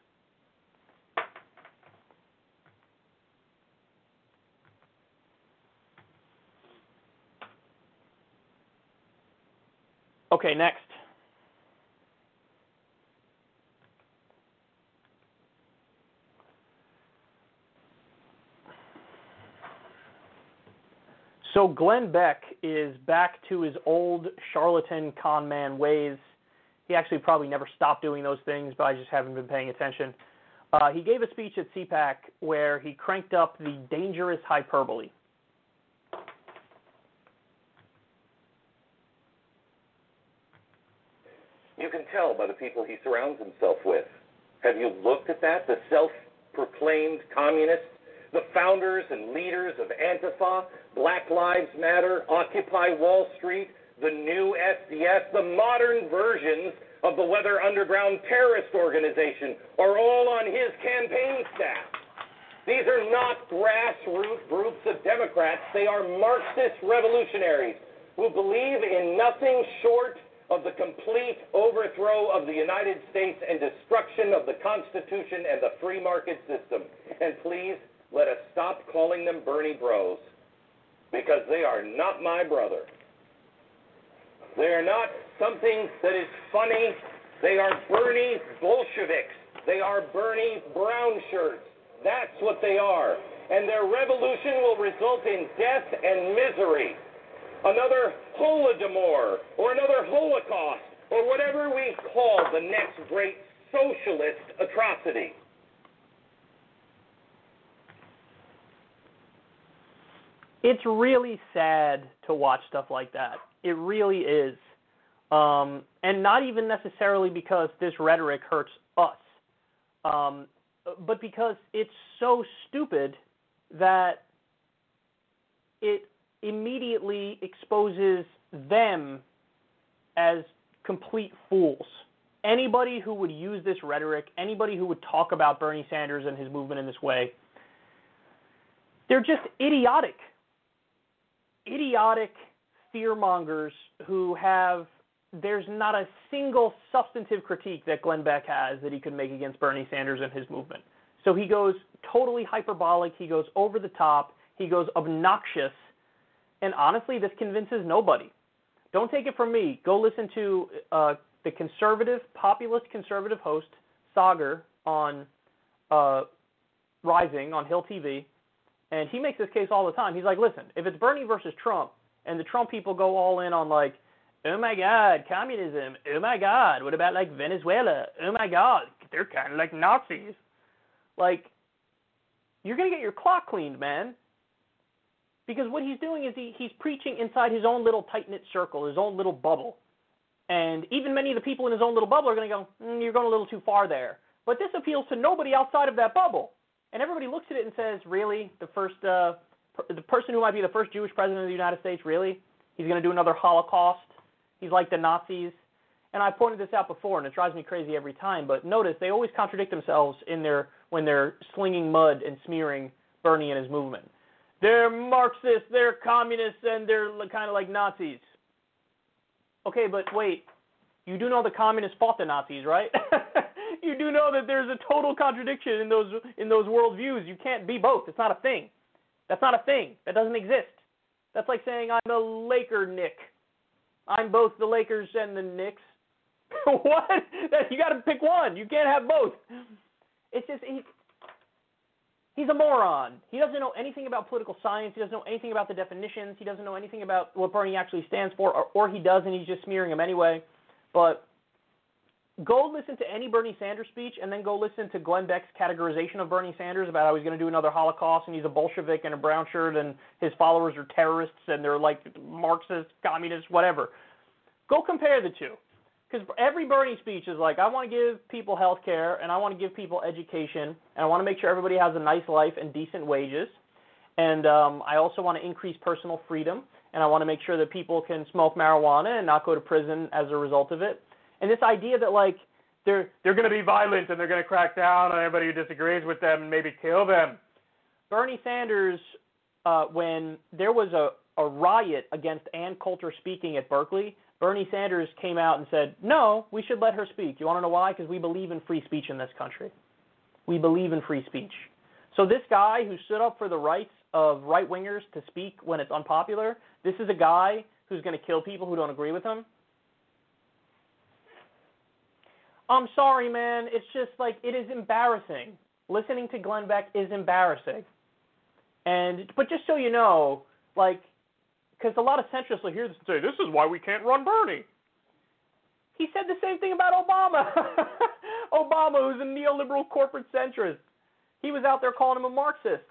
Okay, next. So Glenn Beck is back to his old charlatan con man ways. He actually probably never stopped doing those things, but I just haven't been paying attention. Uh, he gave a speech at CPAC where he cranked up the dangerous hyperbole. You can tell by the people he surrounds himself with. Have you looked at that? The self proclaimed communists, the founders and leaders of Antifa, Black Lives Matter, Occupy Wall Street, the new SDS, the modern versions of the Weather Underground terrorist organization are all on his campaign staff. These are not grassroots groups of Democrats. They are Marxist revolutionaries who believe in nothing short of the complete overthrow of the United States and destruction of the Constitution and the free market system. And please, let us stop calling them Bernie bros because they are not my brother. They are not something that is funny. They are Bernie Bolsheviks. They are Bernie brown shirts. That's what they are. And their revolution will result in death and misery. Another Holodomor or another Holocaust or whatever we call the next great socialist atrocity. It's really sad to watch stuff like that. It really is. Um, and not even necessarily because this rhetoric hurts us, um, but because it's so stupid that it immediately exposes them as complete fools. Anybody who would use this rhetoric, anybody who would talk about Bernie Sanders and his movement in this way, they're just idiotic. Idiotic fearmongers who have there's not a single substantive critique that Glenn Beck has that he could make against Bernie Sanders and his movement. So he goes totally hyperbolic, he goes over the top, he goes obnoxious, and honestly, this convinces nobody. Don't take it from me. Go listen to uh, the conservative, populist conservative host, Saagar, on uh, Rising on Hill TV, and he makes this case all the time. He's like, listen, if it's Bernie versus Trump, and the Trump people go all in on like, oh my God, communism. Oh my God, what about like Venezuela? Oh my God, they're kind of like Nazis. Like, you're gonna get your clock cleaned, man. Because what he's doing is he, he's preaching inside his own little tight knit circle, his own little bubble. And even many of the people in his own little bubble are going to go, mm, You're going a little too far there. But this appeals to nobody outside of that bubble. And everybody looks at it and says, Really? The first, uh, per- the person who might be the first Jewish president of the United States, really? He's going to do another Holocaust? He's like the Nazis? And I pointed this out before, and it drives me crazy every time. But notice they always contradict themselves in their when they're slinging mud and smearing Bernie and his movement. They're Marxists, they're communists, and they're kind of like Nazis. Okay, but wait, you do know the communists fought the Nazis, right? you do know that there's a total contradiction in those in those worldviews. You can't be both. It's not a thing. That's not a thing. That doesn't exist. That's like saying I'm a Laker Nick. I'm both the Lakers and the Knicks. what? You got to pick one. You can't have both. It's just he's a moron. He doesn't know anything about political science. He doesn't know anything about the definitions. He doesn't know anything about what Bernie actually stands for, or, or he does, and he's just smearing him anyway. But go listen to any Bernie Sanders speech, and then go listen to Glenn Beck's categorization of Bernie Sanders about how he's going to do another Holocaust, and he's a Bolshevik and a brown shirt, and his followers are terrorists, and they're like Marxist, communists, whatever. Go compare the two. Because every Bernie speech is like, I want to give people health care, and I want to give people education, and I want to make sure everybody has a nice life and decent wages. And um, I also want to increase personal freedom, and I want to make sure that people can smoke marijuana and not go to prison as a result of it. And this idea that like they're they're going to be violent and they're going to crack down on anybody who disagrees with them and maybe kill them. Bernie Sanders, uh, when there was a, a riot against Ann Coulter speaking at Berkeley, Bernie Sanders came out and said, No, we should let her speak. You want to know why? Because we believe in free speech in this country. We believe in free speech. So this guy who stood up for the rights of right wingers to speak when it's unpopular, this is a guy who's going to kill people who don't agree with him. I'm sorry, man. It's just like it is embarrassing. Listening to Glenn Beck is embarrassing. And but just so you know, like, because a lot of centrists will hear this and say, "This is why we can't run Bernie." He said the same thing about Obama. Obama, who's a neoliberal corporate centrist, he was out there calling him a Marxist.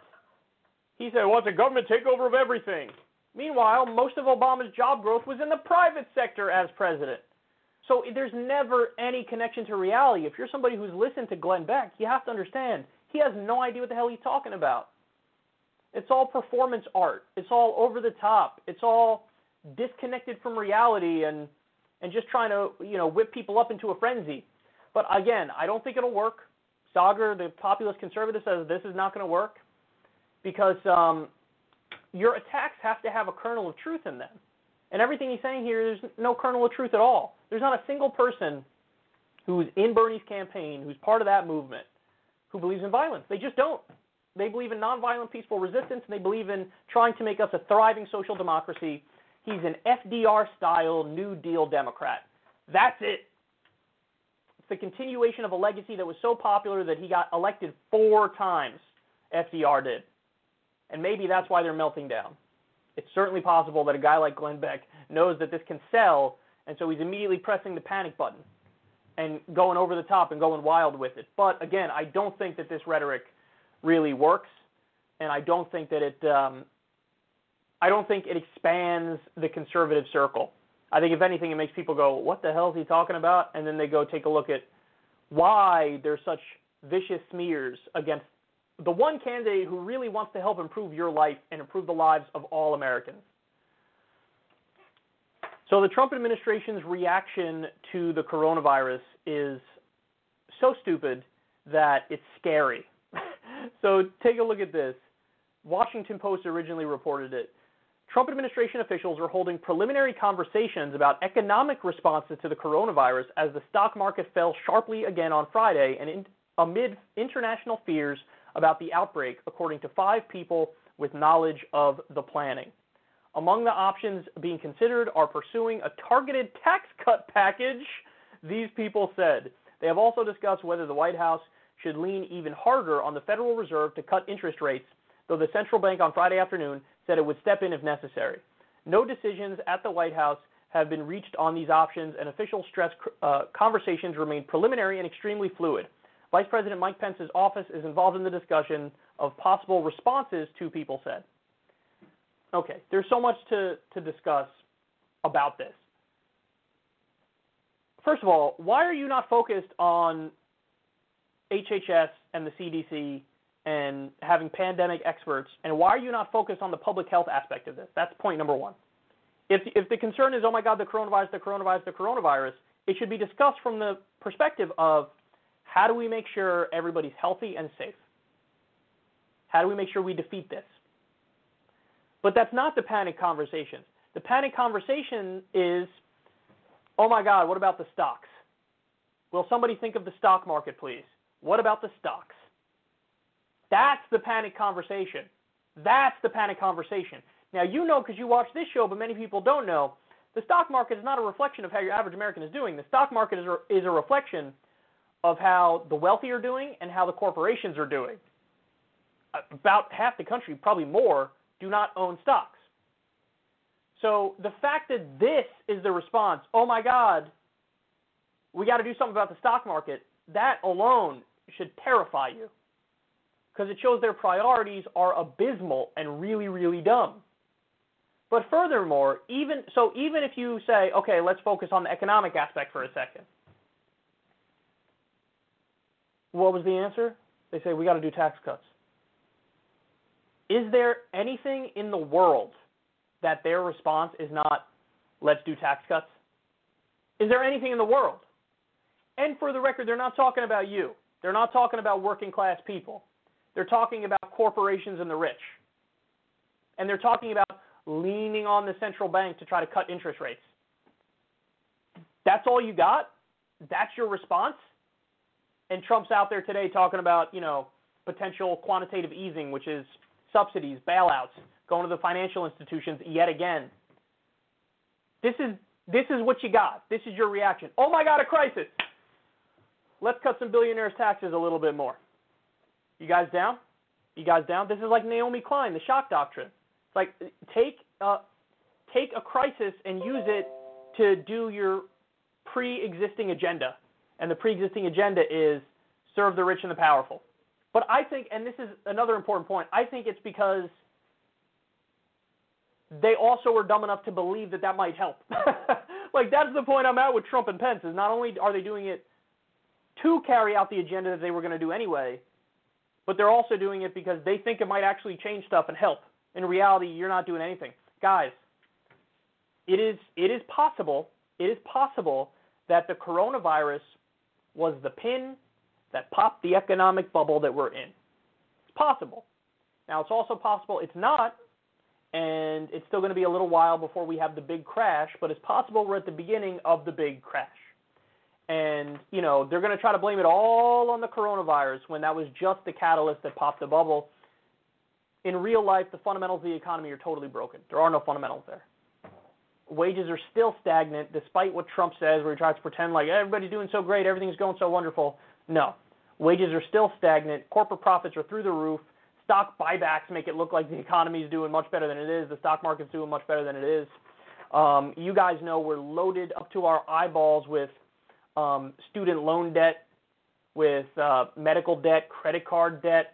He said, "Wants a government takeover of everything." Meanwhile, most of Obama's job growth was in the private sector as president. So there's never any connection to reality. If you're somebody who's listened to Glenn Beck, you have to understand he has no idea what the hell he's talking about. It's all performance art. It's all over the top. It's all disconnected from reality and and just trying to you know whip people up into a frenzy. But again, I don't think it'll work. Saagar, the populist conservative, says this is not going to work because um, your attacks have to have a kernel of truth in them. And everything he's saying here, there's no kernel of truth at all. There's not a single person who's in Bernie's campaign, who's part of that movement, who believes in violence. They just don't. They believe in nonviolent peaceful resistance, and they believe in trying to make us a thriving social democracy. He's an FDR style New Deal Democrat. That's it. It's the continuation of a legacy that was so popular that he got elected four times. FDR did. And maybe that's why they're melting down it's certainly possible that a guy like Glenn Beck knows that this can sell, and so he's immediately pressing the panic button and going over the top and going wild with it. But again, I don't think that this rhetoric really works, and I don't think that it. Um, I don't think it expands the conservative circle. I think if anything, it makes people go, "What the hell is he talking about?" And then they go take a look at why there's such vicious smears against the one candidate who really wants to help improve your life and improve the lives of all Americans. So the Trump administration's reaction to the coronavirus is so stupid that it's scary. So take a look at this. Washington Post originally reported it. Trump administration officials are holding preliminary conversations about economic responses to the coronavirus as the stock market fell sharply again on Friday and in, amid international fears about the outbreak, according to five people with knowledge of the planning. Among the options being considered are pursuing a targeted tax cut package, these people said. They have also discussed whether the White House should lean even harder on the Federal Reserve to cut interest rates, though the central bank on Friday afternoon said it would step in if necessary. No decisions at the White House have been reached on these options, and official stress uh, conversations remain preliminary and extremely fluid. Vice President Mike Pence's office is involved in the discussion of possible responses two people said. Okay, there's so much to, to discuss about this. First of all, why are you not focused on HHS and the CDC and having pandemic experts, and why are you not focused on the public health aspect of this? That's point number one. If, if the concern is, oh my God, the coronavirus, the coronavirus, the coronavirus, it should be discussed from the perspective of how do we make sure everybody's healthy and safe? How do we make sure we defeat this? But that's not the panic conversation. The panic conversation is, oh my God, what about the stocks? Will somebody think of the stock market, please? What about the stocks? That's the panic conversation. That's the panic conversation. Now, you know because you watch this show, but many people don't know. The stock market is not a reflection of how your average American is doing. The stock market is a, is a reflection of how the wealthy are doing and how the corporations are doing. About half the country, probably more, do not own stocks. So the fact that this is the response, oh my God, we got to do something about the stock market, that alone should terrify you because it shows their priorities are abysmal and really, really dumb. But furthermore, even so, even if you say, okay, let's focus on the economic aspect for a second, what was the answer? They say we got to do tax cuts. Is there anything in the world that their response is not let's do tax cuts? Is there anything in the world? And for the record, they're not talking about you. They're not talking about working class people. They're talking about corporations and the rich. And they're talking about leaning on the central bank to try to cut interest rates. That's all you got? That's your response? And Trump's out there today talking about, you know, potential quantitative easing, which is subsidies, bailouts, going to the financial institutions yet again. This is this is what you got. This is your reaction. Oh my God, a crisis. Let's cut some billionaires' taxes a little bit more. You guys down? You guys down? This is like Naomi Klein, the shock doctrine. It's like take uh, take a crisis and use it to do your pre-existing agenda, and the pre-existing agenda is serve the rich and the powerful. But I think, and this is another important point, I think it's because they also were dumb enough to believe that that might help. like that's the point I'm at with Trump and Pence is not only are they doing it to carry out the agenda that they were going to do anyway, but they're also doing it because they think it might actually change stuff and help. In reality, you're not doing anything. Guys, it is it is possible, it is possible that the coronavirus was the pin that popped the economic bubble that we're in. It's possible. Now, it's also possible it's not, and it's still going to be a little while before we have the big crash, but it's possible we're at the beginning of the big crash. And, you know, they're going to try to blame it all on the coronavirus when that was just the catalyst that popped the bubble. In real life, the fundamentals of the economy are totally broken. There are no fundamentals there. Wages are still stagnant, despite what Trump says, where he tries to pretend like everybody's doing so great, everything's going so wonderful. No. Wages are still stagnant. Corporate profits are through the roof stock buybacks make it look like the economy is doing much better than it is. The stock market's doing much better than it is. Um, you guys know we're loaded up to our eyeballs with um, student loan debt, with uh, medical debt, credit card debt.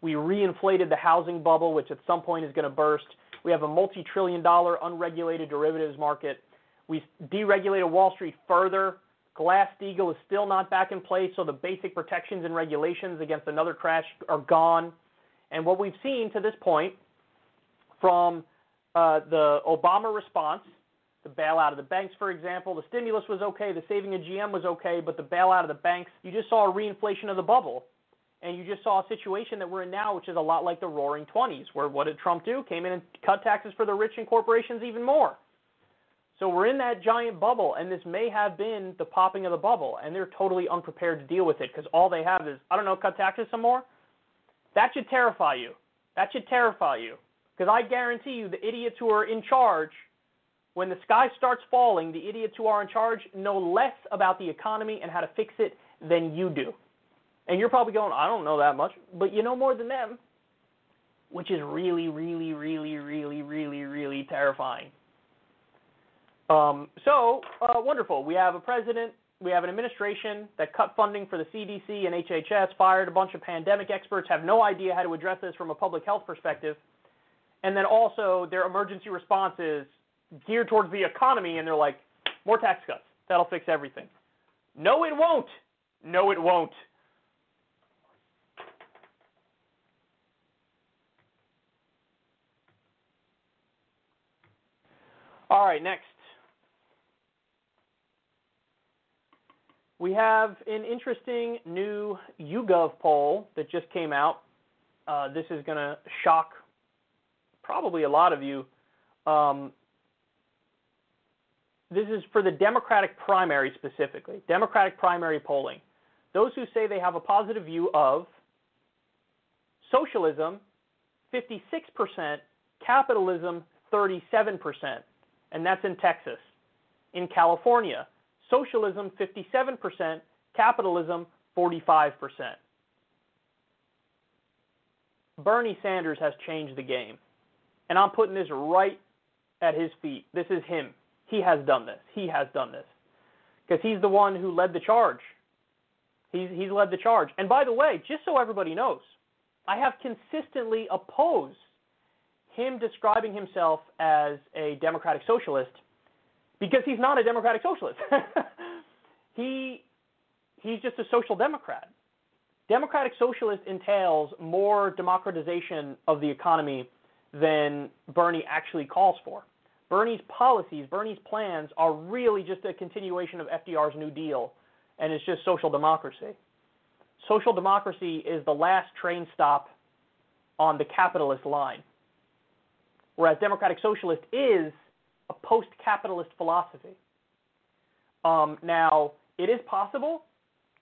We reinflated the housing bubble, which at some point is going to burst. We have a multi trillion dollar unregulated derivatives market. We deregulated Wall Street further. Glass Steagall is still not back in place, so the basic protections and regulations against another crash are gone. And what we've seen to this point from uh, the Obama response, the bailout of the banks, for example, the stimulus was okay, the saving of GM was okay, but the bailout of the banks, you just saw a reinflation of the bubble. And you just saw a situation that we're in now, which is a lot like the roaring 20s, where what did Trump do? Came in and cut taxes for the rich and corporations even more. So we're in that giant bubble, and this may have been the popping of the bubble, and they're totally unprepared to deal with it because all they have is, I don't know, cut taxes some more. That should terrify you. That should terrify you. Because I guarantee you, the idiots who are in charge, when the sky starts falling, the idiots who are in charge know less about the economy and how to fix it than you do. And you're probably going, I don't know that much, but you know more than them, which is really, really, really, really, really, really terrifying. Um, so, uh, wonderful. We have a president we have an administration that cut funding for the CDC and HHS, fired a bunch of pandemic experts, have no idea how to address this from a public health perspective, and then also their emergency response is geared towards the economy, and they're like, more tax cuts. That'll fix everything. No, it won't. No, it won't. All right, next. We have an interesting new YouGov poll that just came out. Uh, this is going to shock probably a lot of you. Um, this is for the Democratic primary specifically, Democratic primary polling. Those who say they have a positive view of socialism, 56%, capitalism, 37%, and that's in Texas. In California, socialism 57%, capitalism 45%. Bernie Sanders has changed the game. And I'm putting this right at his feet. This is him. He has done this. He has done this. Because he's the one who led the charge. He's, he's led the charge. And by the way, just so everybody knows, I have consistently opposed him describing himself as a democratic socialist because he's not a democratic socialist. he he's just a social democrat. Democratic socialist entails more democratization of the economy than Bernie actually calls for. Bernie's policies, Bernie's plans are really just a continuation of FDR's New Deal and it's just social democracy. Social democracy is the last train stop on the capitalist line, whereas democratic socialist is a post capitalist philosophy. Um, now, it is possible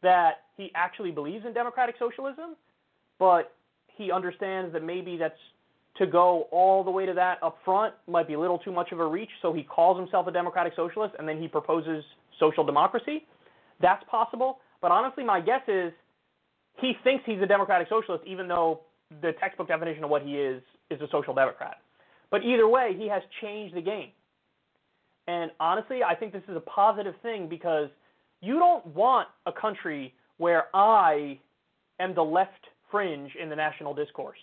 that he actually believes in democratic socialism, but he understands that maybe that's to go all the way to that up front might be a little too much of a reach, so he calls himself a democratic socialist and then he proposes social democracy. That's possible, but honestly, my guess is he thinks he's a democratic socialist, even though the textbook definition of what he is is a social democrat. But either way, he has changed the game. And honestly, I think this is a positive thing because you don't want a country where I am the left fringe in the national discourse.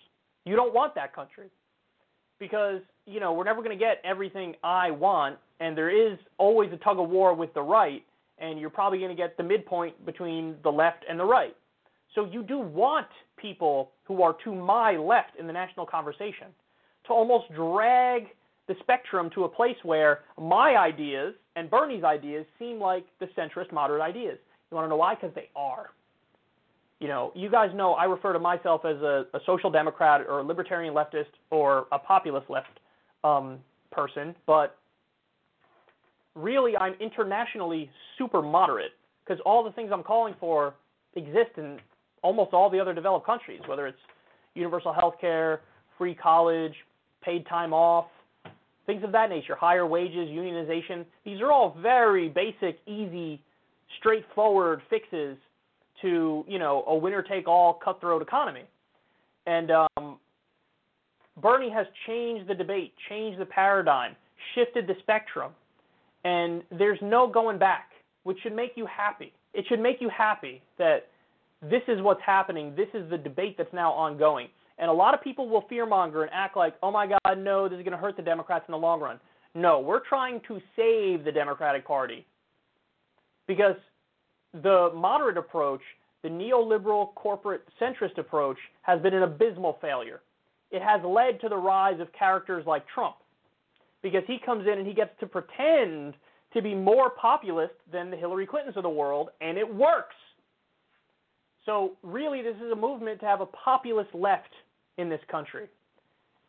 You don't want that country because, you know, we're never going to get everything I want, and there is always a tug of war with the right, and you're probably going to get the midpoint between the left and the right. So you do want people who are to my left in the national conversation to almost drag the spectrum to a place where my ideas and Bernie's ideas seem like the centrist moderate ideas. You want to know why? Because they are. You know, you guys know I refer to myself as a, a social democrat or a libertarian leftist or a populist left um, person, but really I'm internationally super moderate because all the things I'm calling for exist in almost all the other developed countries, whether it's universal health care, free college, paid time off, things of that nature, higher wages, unionization. These are all very basic, easy, straightforward fixes to, you know, a winner take all cutthroat economy. And um, Bernie has changed the debate, changed the paradigm, shifted the spectrum. And there's no going back, which should make you happy. It should make you happy that this is what's happening. This is the debate that's now ongoing. And a lot of people will fearmonger and act like, oh my God, no, this is going to hurt the Democrats in the long run. No, we're trying to save the Democratic Party. Because the moderate approach, the neoliberal corporate centrist approach, has been an abysmal failure. It has led to the rise of characters like Trump. Because he comes in and he gets to pretend to be more populist than the Hillary Clintons of the world, and it works. So, really, this is a movement to have a populist left in this country.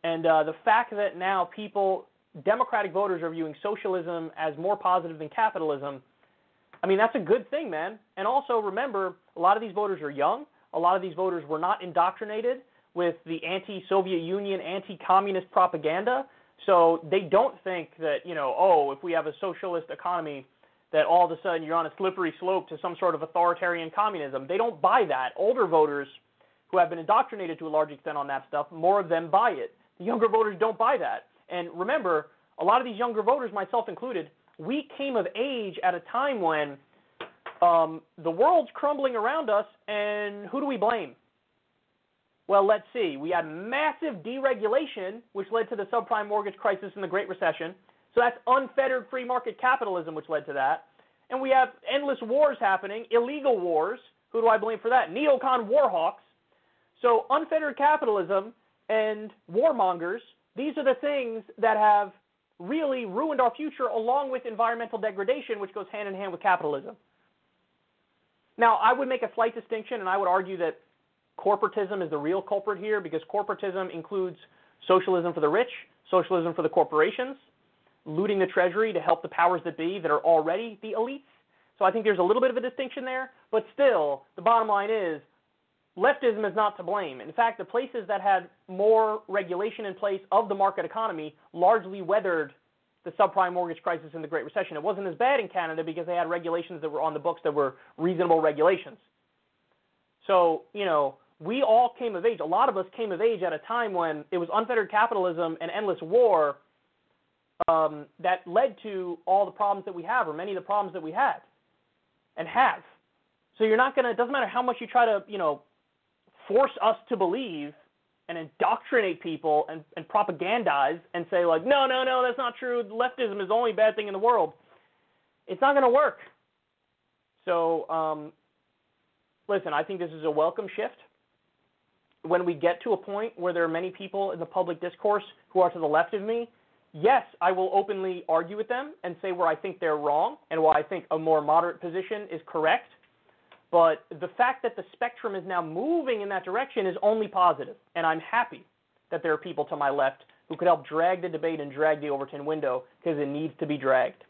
And uh, the fact that now people, Democratic voters, are viewing socialism as more positive than capitalism, I mean, that's a good thing, man. And also remember, a lot of these voters are young. A lot of these voters were not indoctrinated with the anti Soviet Union, anti communist propaganda. So they don't think that, you know, oh, if we have a socialist economy, that all of a sudden you're on a slippery slope to some sort of authoritarian communism. They don't buy that. Older voters who have been indoctrinated to a large extent on that stuff, more of them buy it. The younger voters don't buy that. And remember, a lot of these younger voters, myself included, we came of age at a time when um, the world's crumbling around us, and who do we blame? Well, let's see. We had massive deregulation, which led to the subprime mortgage crisis and the Great Recession. So that's unfettered free market capitalism, which led to that. And we have endless wars happening, illegal wars. Who do I blame for that? Neocon warhawks so unfettered capitalism and warmongers, these are the things that have really ruined our future along with environmental degradation, which goes hand in hand with capitalism. Now, I would make a slight distinction, and I would argue that corporatism is the real culprit here because corporatism includes socialism for the rich, socialism for the corporations, looting the treasury to help the powers that be that are already the elites. So I think there's a little bit of a distinction there, but still, the bottom line is leftism is not to blame. In fact, the places that had more regulation in place of the market economy largely weathered the subprime mortgage crisis and the Great Recession. It wasn't as bad in Canada because they had regulations that were on the books that were reasonable regulations. So, you know, we all came of age. A lot of us came of age at a time when it was unfettered capitalism and endless war um, that led to all the problems that we have, or many of the problems that we had and have. So you're not going to, it doesn't matter how much you try to, you know, force us to believe and indoctrinate people and, and propagandize and say like, no, no, no, that's not true. Leftism is the only bad thing in the world. It's not going to work. So, um, listen, I think this is a welcome shift. When we get to a point where there are many people in the public discourse who are to the left of me, yes, I will openly argue with them and say where I think they're wrong and why I think a more moderate position is correct. But the fact that the spectrum is now moving in that direction is only positive, and I'm happy that there are people to my left who could help drag the debate and drag the Overton window because it needs to be dragged.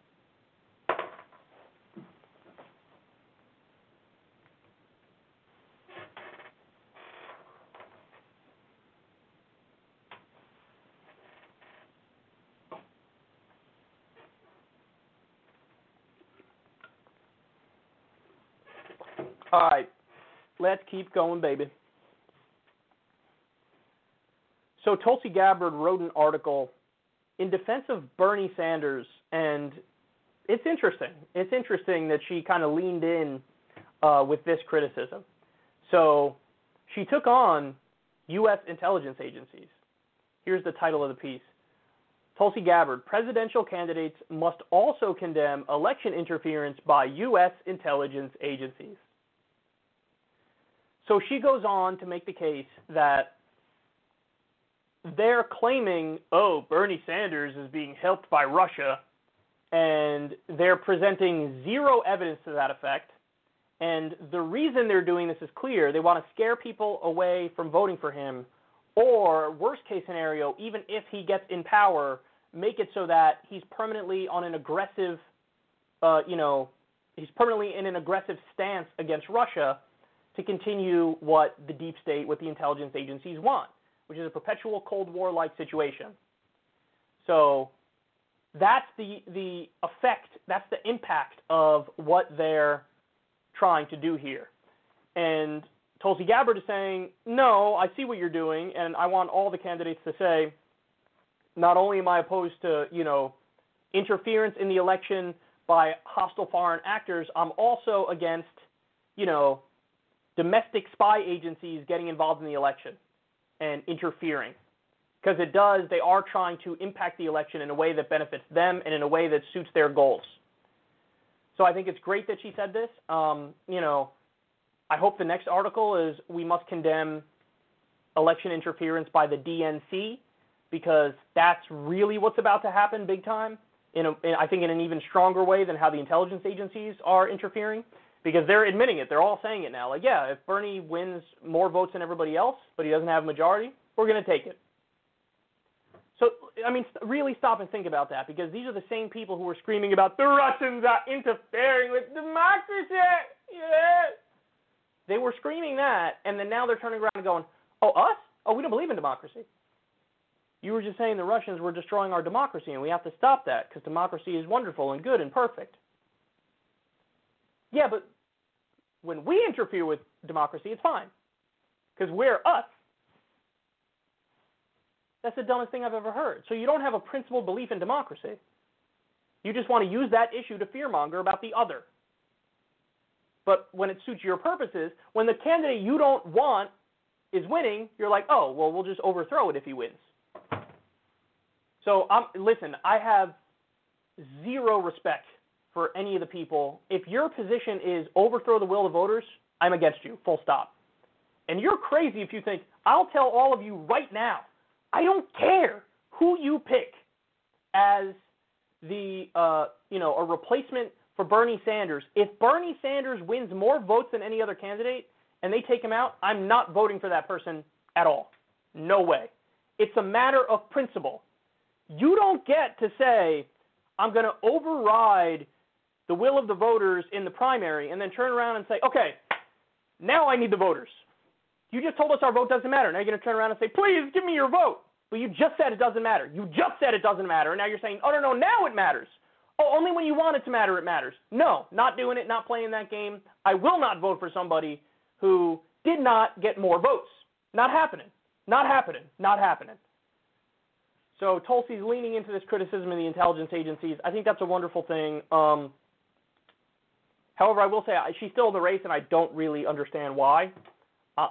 All right, let's keep going, baby. So Tulsi Gabbard wrote an article in defense of Bernie Sanders, and it's interesting. It's interesting that she kind of leaned in uh, with this criticism. So she took on U.S. intelligence agencies. Here's the title of the piece. Tulsi Gabbard, presidential candidates must also condemn election interference by U.S. intelligence agencies. So she goes on to make the case that they're claiming, oh, Bernie Sanders is being helped by Russia, and they're presenting zero evidence to that effect. And the reason they're doing this is clear. They want to scare people away from voting for him, or, worst case scenario, even if he gets in power, make it so that he's permanently on an aggressive, uh, you know, he's permanently in an aggressive stance against Russia to continue what the deep state, what the intelligence agencies want, which is a perpetual Cold War like situation. So that's the the effect, that's the impact of what they're trying to do here. And Tulsi Gabbard is saying, no, I see what you're doing, and I want all the candidates to say, not only am I opposed to, you know, interference in the election by hostile foreign actors, I'm also against, you know, domestic spy agencies getting involved in the election and interfering. Because it does, they are trying to impact the election in a way that benefits them and in a way that suits their goals. So I think it's great that she said this. Um, you know, I hope the next article is we must condemn election interference by the DNC because that's really what's about to happen big time. In, a, in I think in an even stronger way than how the intelligence agencies are interfering because they're admitting it. They're all saying it now. Like, yeah, if Bernie wins more votes than everybody else, but he doesn't have a majority, we're going to take it. So, I mean, really stop and think about that because these are the same people who were screaming about the Russians are interfering with democracy. Yeah. They were screaming that, and then now they're turning around and going, oh, us? Oh, we don't believe in democracy. You were just saying the Russians were destroying our democracy, and we have to stop that because democracy is wonderful and good and perfect. Yeah, but when we interfere with democracy, it's fine because we're us. That's the dumbest thing I've ever heard. So you don't have a principled belief in democracy. You just want to use that issue to fearmonger about the other. But when it suits your purposes, when the candidate you don't want is winning, you're like, oh, well, we'll just overthrow it if he wins. So um, listen, I have zero respect for any of the people. If your position is overthrow the will of voters, I'm against you, full stop. And you're crazy if you think, I'll tell all of you right now, I don't care who you pick as the, uh, you know, a replacement for Bernie Sanders. If Bernie Sanders wins more votes than any other candidate and they take him out, I'm not voting for that person at all. No way. It's a matter of principle. You don't get to say, I'm going to override the will of the voters in the primary and then turn around and say, okay, now I need the voters. You just told us our vote doesn't matter. Now you're going to turn around and say, please give me your vote. Well, you just said it doesn't matter. You just said it doesn't matter. And now you're saying, oh, no, no, now it matters. Oh, only when you want it to matter, it matters. No, not doing it, not playing that game. I will not vote for somebody who did not get more votes. Not happening. Not happening. Not happening. So Tulsi's leaning into this criticism of the intelligence agencies. I think that's a wonderful thing. Um, however, I will say she's still in the race, and I don't really understand why. Uh,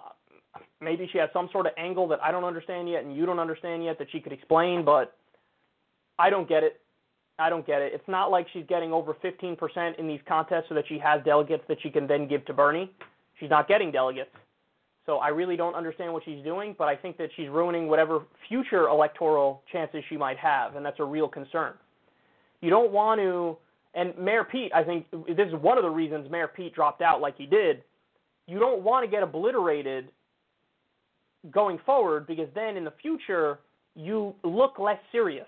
maybe she has some sort of angle that I don't understand yet, and you don't understand yet that she could explain, but I don't get it. I don't get it. It's not like she's getting over 15% in these contests so that she has delegates that she can then give to Bernie. She's not getting delegates. So I really don't understand what she's doing, but I think that she's ruining whatever future electoral chances she might have, and that's a real concern. You don't want to, and Mayor Pete, I think this is one of the reasons Mayor Pete dropped out like he did, you don't want to get obliterated going forward because then in the future you look less serious.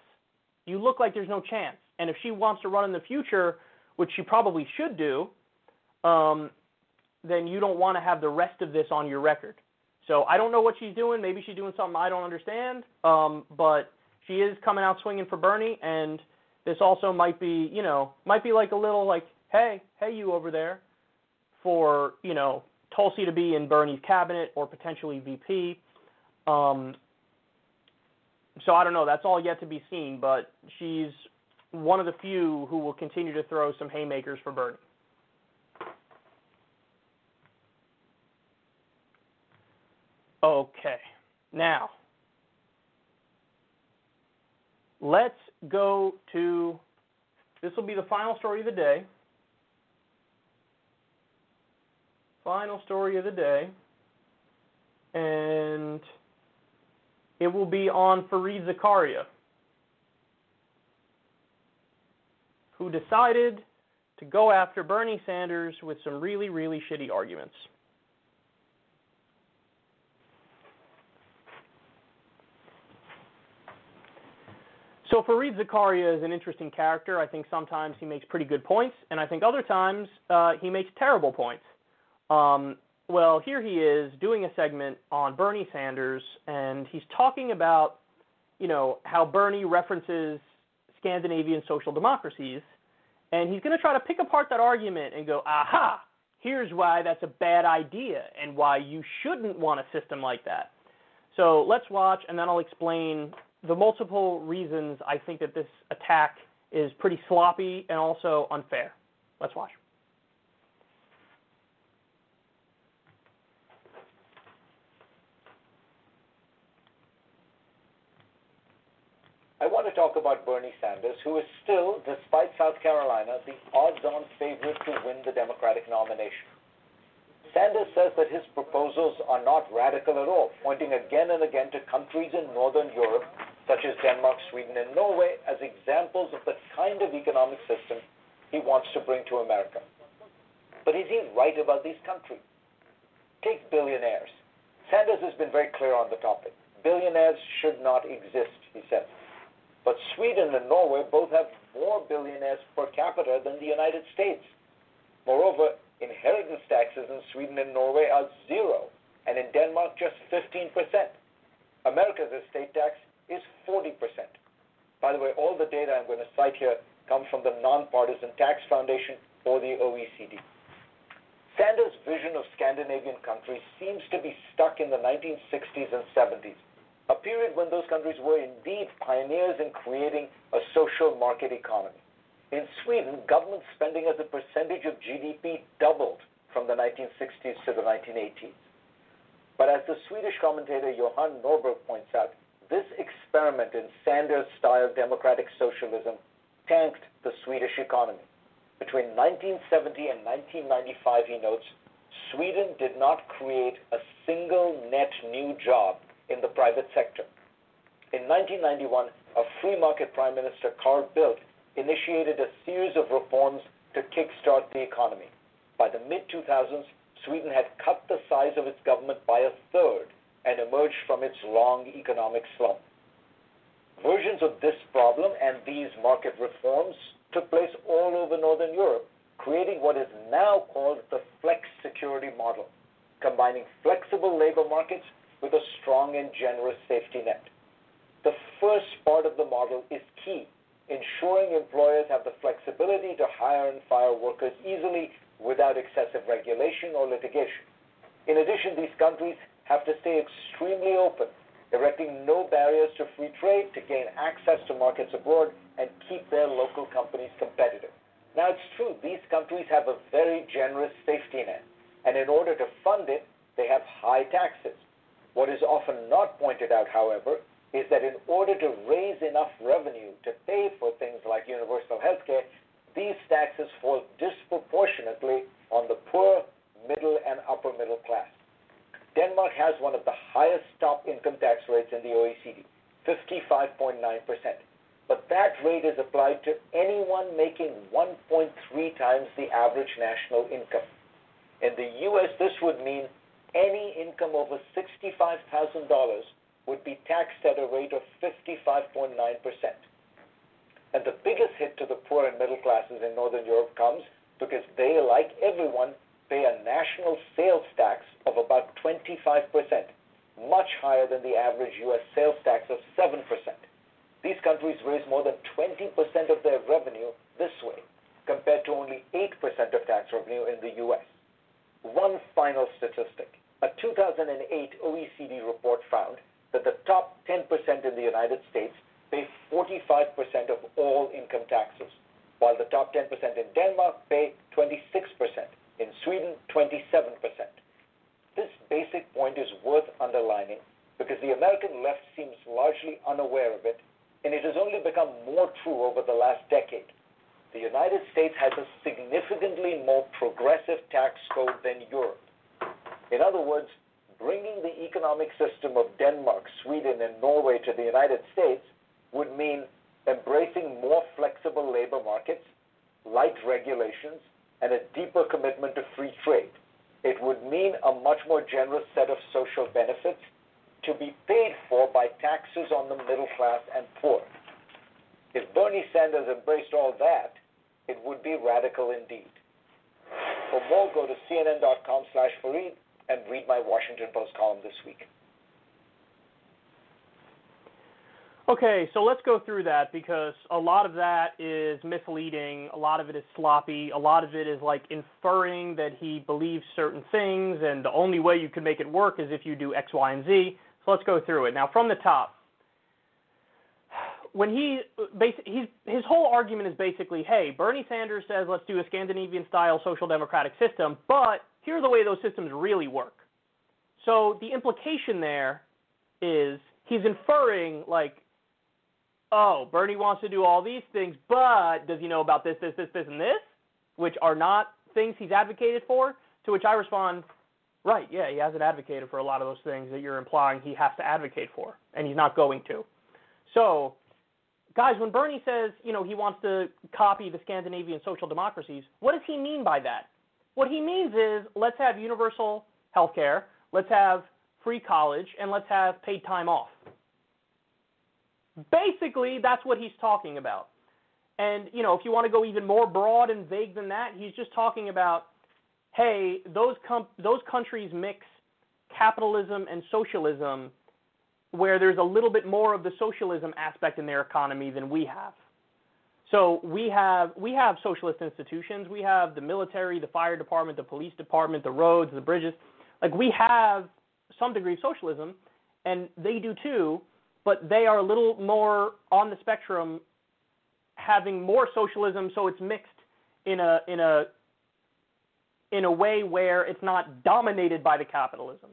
You look like there's no chance. And if she wants to run in the future, which she probably should do, um, then you don't want to have the rest of this on your record. So I don't know what she's doing. Maybe she's doing something I don't understand. Um, but she is coming out swinging for Bernie, and this also might be, you know, might be like a little like, hey, hey, you over there, for you know Tulsi to be in Bernie's cabinet or potentially VP. Um, so I don't know. That's all yet to be seen. But she's one of the few who will continue to throw some haymakers for Bernie. Okay. Now, let's go to this will be the final story of the day. Final story of the day. And it will be on Fareed Zakaria, who decided to go after Bernie Sanders with some really, really shitty arguments. So Fareed Zakaria is an interesting character. I think sometimes he makes pretty good points, and I think other times uh, he makes terrible points. Um, well, here he is doing a segment on Bernie Sanders, and he's talking about, you know, how Bernie references Scandinavian social democracies, and he's going to try to pick apart that argument and go, aha, here's why that's a bad idea and why you shouldn't want a system like that. So let's watch, and then I'll explain the multiple reasons I think that this attack is pretty sloppy and also unfair. Let's watch. I want to talk about Bernie Sanders, who is still, despite South Carolina, the odds on favorite to win the Democratic nomination. Sanders says that his proposals are not radical at all, pointing again and again to countries in Northern Europe, such as Denmark, Sweden, and Norway, as examples of the kind of economic system he wants to bring to America. But is he right about these countries? Take billionaires. Sanders has been very clear on the topic. Billionaires should not exist, he says. But Sweden and Norway both have more billionaires per capita than the United States. Moreover, inheritance taxes in Sweden and Norway are zero, and in Denmark, just 15%. America's estate tax is 40%. By the way, all the data I'm going to cite here come from the Nonpartisan Tax Foundation or the OECD. Sanders' vision of Scandinavian countries seems to be stuck in the 1960s and 70s a period when those countries were indeed pioneers in creating a social market economy. In Sweden, government spending as a percentage of GDP doubled from the 1960s to the 1980s. But as the Swedish commentator Johan Norberg points out, this experiment in Sanders style democratic socialism tanked the Swedish economy. Between 1970 and 1995, he notes, Sweden did not create a single net new job in the private sector. In 1991, a free market Prime Minister, Carl Bildt, initiated a series of reforms to kickstart the economy. By the mid 2000s, Sweden had cut the size of its government by a third and emerged from its long economic slump. Versions of this problem and these market reforms took place all over Northern Europe, creating what is now called the flex security model, combining flexible labor markets with a strong and generous safety net. The first part of the model is key, ensuring employers have the flexibility to hire and fire workers easily without excessive regulation or litigation. In addition, these countries have to stay extremely open, erecting no barriers to free trade to gain access to markets abroad and keep their local companies competitive. Now, it's true, these countries have a very generous safety net, and in order to fund it, they have high taxes. What is often not pointed out, however, is that in order to raise enough revenue to pay for things like universal health care, these taxes fall disproportionately on the poor, middle, and upper middle class. Denmark has one of the highest top income tax rates in the OECD, 55.9%. But that rate is applied to anyone making 1.3 times the average national income. In the U.S., this would mean any income over $65,000 would be taxed at a rate of 55.9%. And the biggest hit to the poor and middle classes in Northern Europe comes because they, like everyone, pay a national sales tax of about 25%, much higher than the average U.S. sales tax of 7%. These countries raise more than 20% of their revenue this way, compared to only 8% of tax revenue in the U.S. One final statistic. A 2008 OECD report found that the top 10% in the United States pay 45% of all income taxes, while the top 10% in Denmark pay 26%, in Sweden, 27%. This basic point is worth underlining because the American left seems largely unaware of it, and it has only become more true over the last decade. The United States has a significantly more progressive tax code than Europe. In other words, bringing the economic system of Denmark, Sweden, and Norway to the United States would mean embracing more flexible labor markets, light regulations, and a deeper commitment to free trade. It would mean a much more generous set of social benefits to be paid for by taxes on the middle class and poor. If Bernie Sanders embraced all that, it would be radical indeed. For more, go to cnn.com slash Fareed and read my Washington Post column this week. Okay, so let's go through that because a lot of that is misleading, a lot of it is sloppy, a lot of it is like inferring that he believes certain things, and the only way you can make it work is if you do X, Y, and Z. So let's go through it. Now, from the top, when he he's, his whole argument is basically, hey, Bernie Sanders says let's do a Scandinavian-style social democratic system, but here are the way those systems really work. So the implication there is he's inferring like, oh, Bernie wants to do all these things, but does he know about this, this, this, this, and this, which are not things he's advocated for? To which I respond, right, yeah, he hasn't advocated for a lot of those things that you're implying he has to advocate for, and he's not going to. So guys, when Bernie says, you know, he wants to copy the Scandinavian social democracies, what does he mean by that? What he means is let's have universal health care, let's have free college, and let's have paid time off. Basically, that's what he's talking about. And, you know, if you want to go even more broad and vague than that, he's just talking about, hey, those com- those countries mix capitalism and socialism where there's a little bit more of the socialism aspect in their economy than we have. So we have we have socialist institutions. We have the military, the fire department, the police department, the roads, the bridges. Like we have some degree of socialism, and they do too. But they are a little more on the spectrum, having more socialism, so it's mixed in a in a in a way where it's not dominated by the capitalism.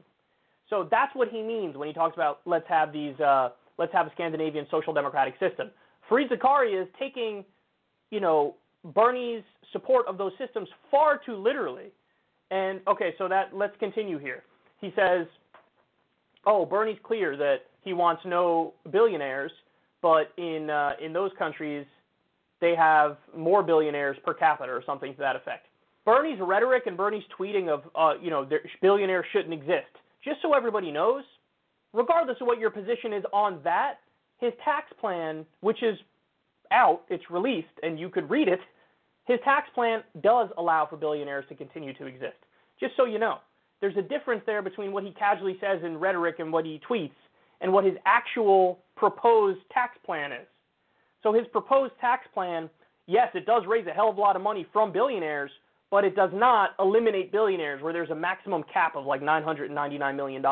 So that's what he means when he talks about let's have these uh, let's have a Scandinavian social democratic system. Fareed Zakaria is taking, you know, Bernie's support of those systems far too literally. And okay, so that let's continue here. He says, "Oh, Bernie's clear that he wants no billionaires, but in uh, in those countries, they have more billionaires per capita or something to that effect." Bernie's rhetoric and Bernie's tweeting of, uh, you know, billionaires shouldn't exist. Just so everybody knows, regardless of what your position is on that, his tax plan, which is out, it's released, and you could read it, his tax plan does allow for billionaires to continue to exist. Just so you know, there's a difference there between what he casually says in rhetoric and what he tweets and what his actual proposed tax plan is. So his proposed tax plan, yes, it does raise a hell of a lot of money from billionaires, but it does not eliminate billionaires where there's a maximum cap of like $999 million.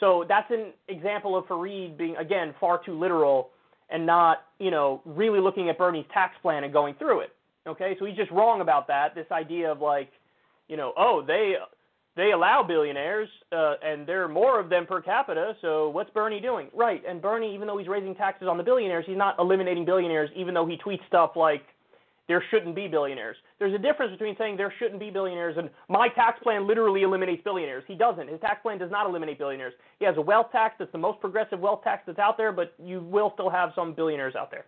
So that's an example of Fareed being, again, far too literal and not, you know, really looking at Bernie's tax plan and going through it. Okay, so he's just wrong about that. This idea of like, you know, oh, they they allow billionaires uh, and there are more of them per capita. So what's Bernie doing? Right, and Bernie, even though he's raising taxes on the billionaires, he's not eliminating billionaires. Even though he tweets stuff like there shouldn't be billionaires. There's a difference between saying there shouldn't be billionaires and my tax plan literally eliminates billionaires. He doesn't. His tax plan does not eliminate billionaires. He has a wealth tax that's the most progressive wealth tax that's out there, but you will still have some billionaires out there.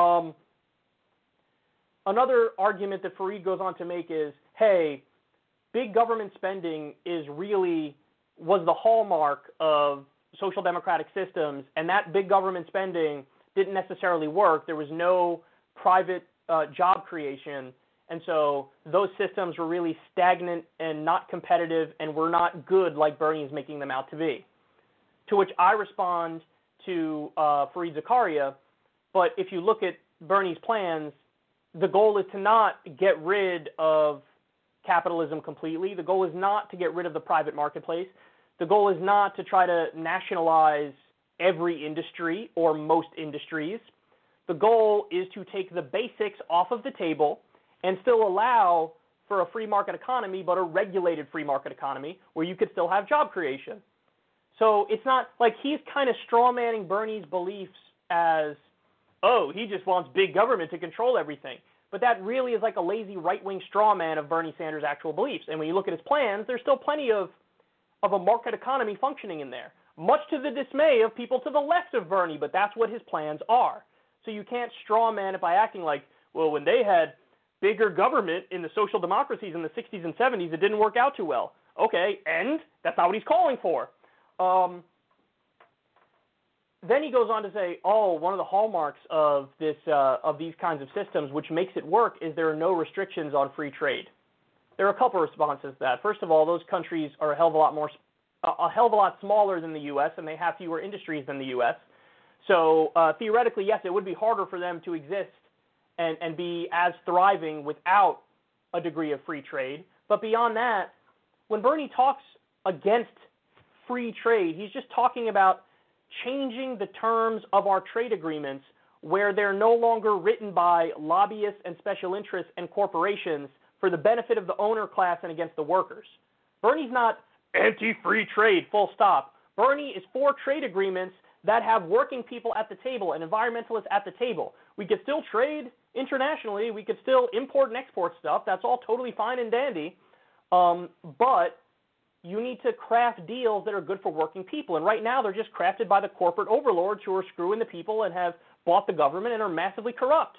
Um, another argument that Fareed goes on to make is, hey, big government spending is really was the hallmark of social democratic systems, and that big government spending didn't necessarily work. There was no private uh, job creation, and so those systems were really stagnant and not competitive and were not good like Bernie is making them out to be. To which I respond to uh, Fareed Zakaria, but if you look at Bernie's plans, the goal is to not get rid of capitalism completely. The goal is not to get rid of the private marketplace. The goal is not to try to nationalize every industry or most industries. The goal is to take the basics off of the table and still allow for a free market economy, but a regulated free market economy where you could still have job creation. So it's not like he's kind of strawmanning Bernie's beliefs as, oh, he just wants big government to control everything. But that really is like a lazy right wing straw man of Bernie Sanders' actual beliefs. And when you look at his plans, there's still plenty of, of a market economy functioning in there, much to the dismay of people to the left of Bernie, but that's what his plans are. So you can't straw man it by acting like, well, when they had bigger government in the social democracies in the 60s and 70s, it didn't work out too well. Okay, and that's not what he's calling for. Um, then he goes on to say, "Oh, one of the hallmarks of this uh, of these kinds of systems, which makes it work, is there are no restrictions on free trade." There are a couple of responses to that. First of all, those countries are a hell of a lot more, a hell of a lot smaller than the U.S. and they have fewer industries than the U.S. So uh, theoretically, yes, it would be harder for them to exist and and be as thriving without a degree of free trade. But beyond that, when Bernie talks against free trade, he's just talking about changing the terms of our trade agreements where they're no longer written by lobbyists and special interests and corporations for the benefit of the owner class and against the workers. Bernie's not anti free trade, full stop. Bernie is for trade agreements that have working people at the table and environmentalists at the table. We could still trade internationally, we could still import and export stuff. That's all totally fine and dandy. Um, but you need to craft deals that are good for working people. And right now, they're just crafted by the corporate overlords who are screwing the people and have bought the government and are massively corrupt.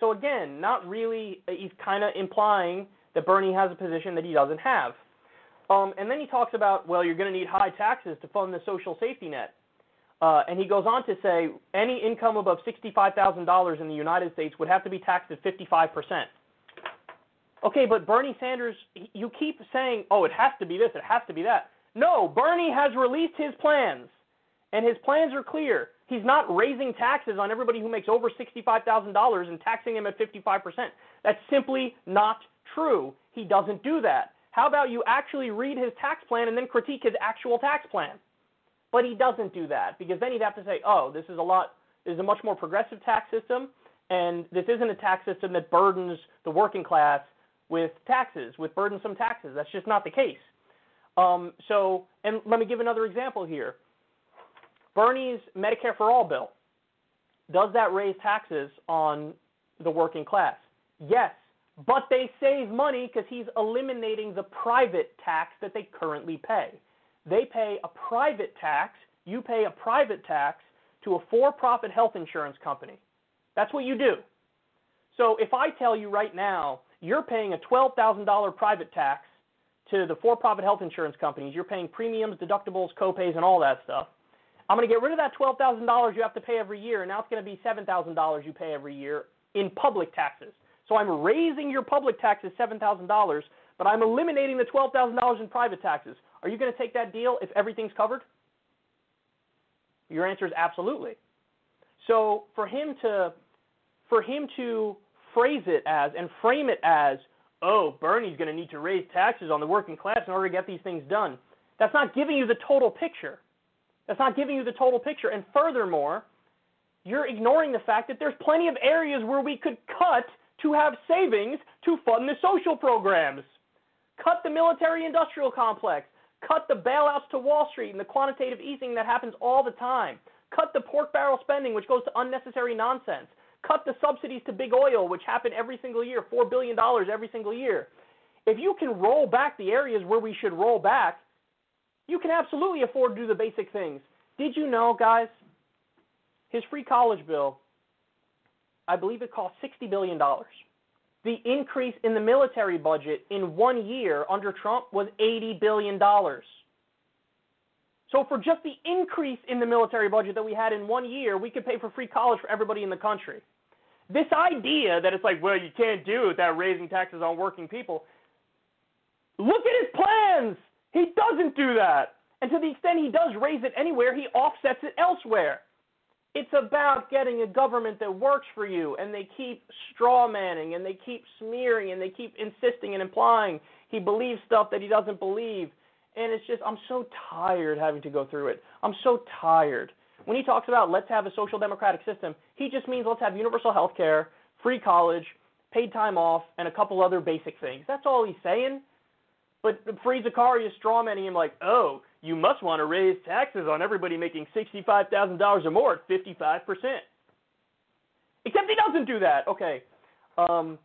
So again, not really. He's kind of implying that Bernie has a position that he doesn't have. Um, and then he talks about, well, you're going to need high taxes to fund the social safety net. Uh, and he goes on to say any income above $65,000 in the United States would have to be taxed at 55 percent. Okay, but Bernie Sanders, you keep saying, oh, it has to be this, it has to be that. No, Bernie has released his plans, and his plans are clear. He's not raising taxes on everybody who makes over $65,000 and taxing them at 55%. That's simply not true. He doesn't do that. How about you actually read his tax plan and then critique his actual tax plan? But he doesn't do that because then he'd have to say, oh, this is a lot, this is a much more progressive tax system, and this isn't a tax system that burdens the working class with taxes, with burdensome taxes. That's just not the case. Um, so, and let me give another example here. Bernie's Medicare for All bill, does that raise taxes on the working class? Yes, but they save money because he's eliminating the private tax that they currently pay. They pay a private tax, you pay a private tax to a for profit health insurance company. That's what you do. So if I tell you right now you're paying a $12,000 private tax to the for-profit health insurance companies. You're paying premiums, deductibles, copays, and all that stuff. I'm going to get rid of that $12,000 you have to pay every year, and now it's going to be $7,000 you pay every year in public taxes. So I'm raising your public taxes $7,000, but I'm eliminating the $12,000 in private taxes. Are you going to take that deal if everything's covered? Your answer is absolutely. So for him to for him to phrase it as and frame it as, oh, Bernie's going to need to raise taxes on the working class in order to get these things done. That's not giving you the total picture. That's not giving you the total picture. And furthermore, you're ignoring the fact that there's plenty of areas where we could cut to have savings to fund the social programs. Cut the military industrial complex. Cut the bailouts to Wall Street and the quantitative easing that happens all the time. Cut the pork barrel spending, which goes to unnecessary nonsense. Cut the subsidies to big oil, which happen every single year, $4 billion every single year. If you can roll back the areas where we should roll back, you can absolutely afford to do the basic things. Did you know, guys, his free college bill, I believe it cost $60 billion. the increase in the military budget in one year under Trump was $80 billion. So, for just the increase in the military budget that we had in one year, we could pay for free college for everybody in the country. This idea that it's like, well, you can't do it without raising taxes on working people. Look at his plans. He doesn't do that. And to the extent he does raise it anywhere, he offsets it elsewhere. It's about getting a government that works for you, and they keep straw manning, and they keep smearing, and they keep insisting and implying he believes stuff that he doesn't believe. And it's just, I'm so tired having to go through it. I'm so tired. When he talks about let's have a social democratic system, he just means let's have universal health care, free college, paid time off, and a couple other basic things. That's all he's saying. But Fareed Zakaria is strawmanning him like, oh, you must want to raise taxes on everybody making $65,000 or more at 55%. Except he doesn't do that. Okay. Um,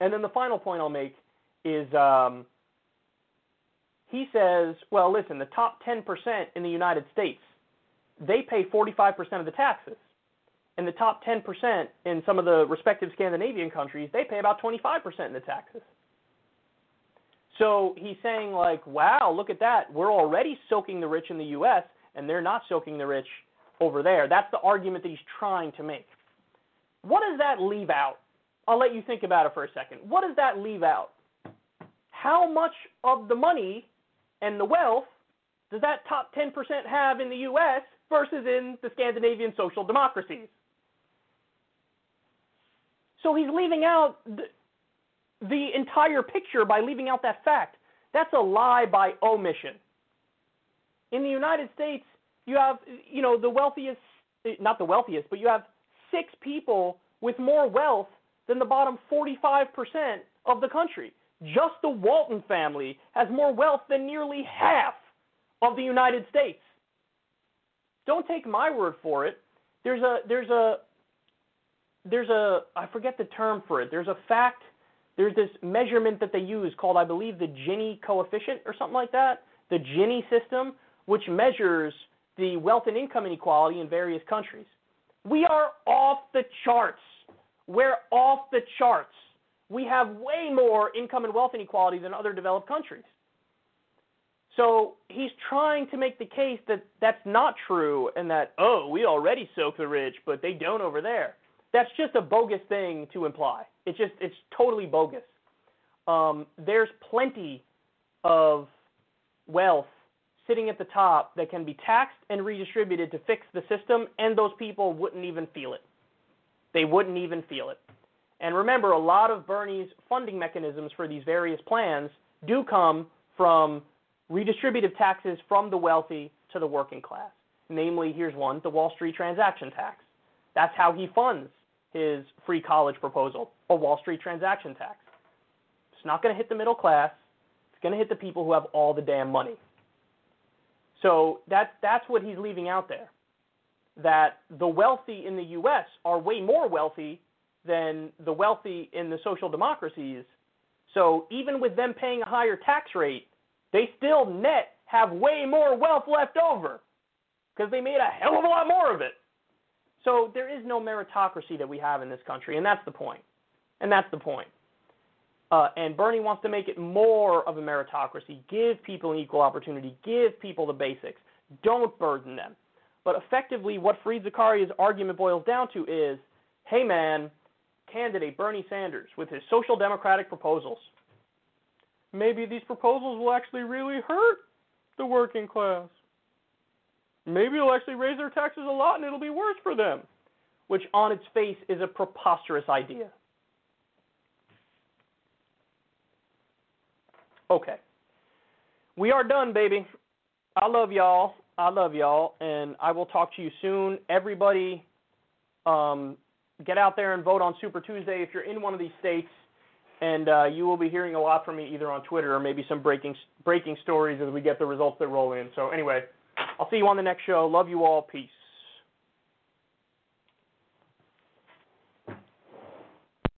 and then the final point I'll make is um, he says, well, listen, the top 10% in the United States, they pay 45% of the taxes. And the top 10% in some of the respective Scandinavian countries, they pay about 25% in the taxes. So he's saying, like, wow, look at that. We're already soaking the rich in the U.S., and they're not soaking the rich over there. That's the argument that he's trying to make. What does that leave out? I'll let you think about it for a second. What does that leave out? How much of the money and the wealth does that top 10% have in the U.S. versus in the Scandinavian social democracies? So he's leaving out the, the entire picture by leaving out that fact. That's a lie by omission. In the United States, you have, you know, the wealthiest, not the wealthiest, but you have six people with more wealth than the bottom 45% of the country. Just the Walton family has more wealth than nearly half of the United States. Don't take my word for it. There's a there's a there's a I forget the term for it. There's a fact there's this measurement that they use called I believe the Gini coefficient or something like that, the Gini system, which measures the wealth and income inequality in various countries. We are off the charts. We're off the charts we have way more income and wealth inequality than other developed countries. So he's trying to make the case that that's not true and that, oh, we already soak the rich, but they don't over there. That's just a bogus thing to imply. It's just, it's totally bogus. Um, there's plenty of wealth sitting at the top that can be taxed and redistributed to fix the system, and those people wouldn't even feel it. They wouldn't even feel it. And remember, a lot of Bernie's funding mechanisms for these various plans do come from redistributive taxes from the wealthy to the working class. Namely, here's one the Wall Street transaction tax. That's how he funds his free college proposal a Wall Street transaction tax. It's not going to hit the middle class, it's going to hit the people who have all the damn money. So that's, that's what he's leaving out there. That the wealthy in the U.S. are way more wealthy than the wealthy in the social democracies. So even with them paying a higher tax rate, they still net have way more wealth left over because they made a hell of a lot more of it. So there is no meritocracy that we have in this country, and that's the point. And that's the point. Uh, and Bernie wants to make it more of a meritocracy. Give people an equal opportunity. Give people the basics. Don't burden them. But effectively, what Fareed Zakaria's argument boils down to is, hey man, candidate Bernie Sanders with his social democratic proposals. Maybe these proposals will actually really hurt the working class. Maybe it'll actually raise their taxes a lot and it'll be worse for them, which on its face is a preposterous idea. Okay. We are done, baby. I love y'all. I love y'all. And I will talk to you soon. Everybody, um, get out there and vote on Super Tuesday if you're in one of these states. And uh, you will be hearing a lot from me either on Twitter or maybe some breaking breaking stories as we get the results that roll in. So anyway, I'll see you on the next show. Love you all. Peace.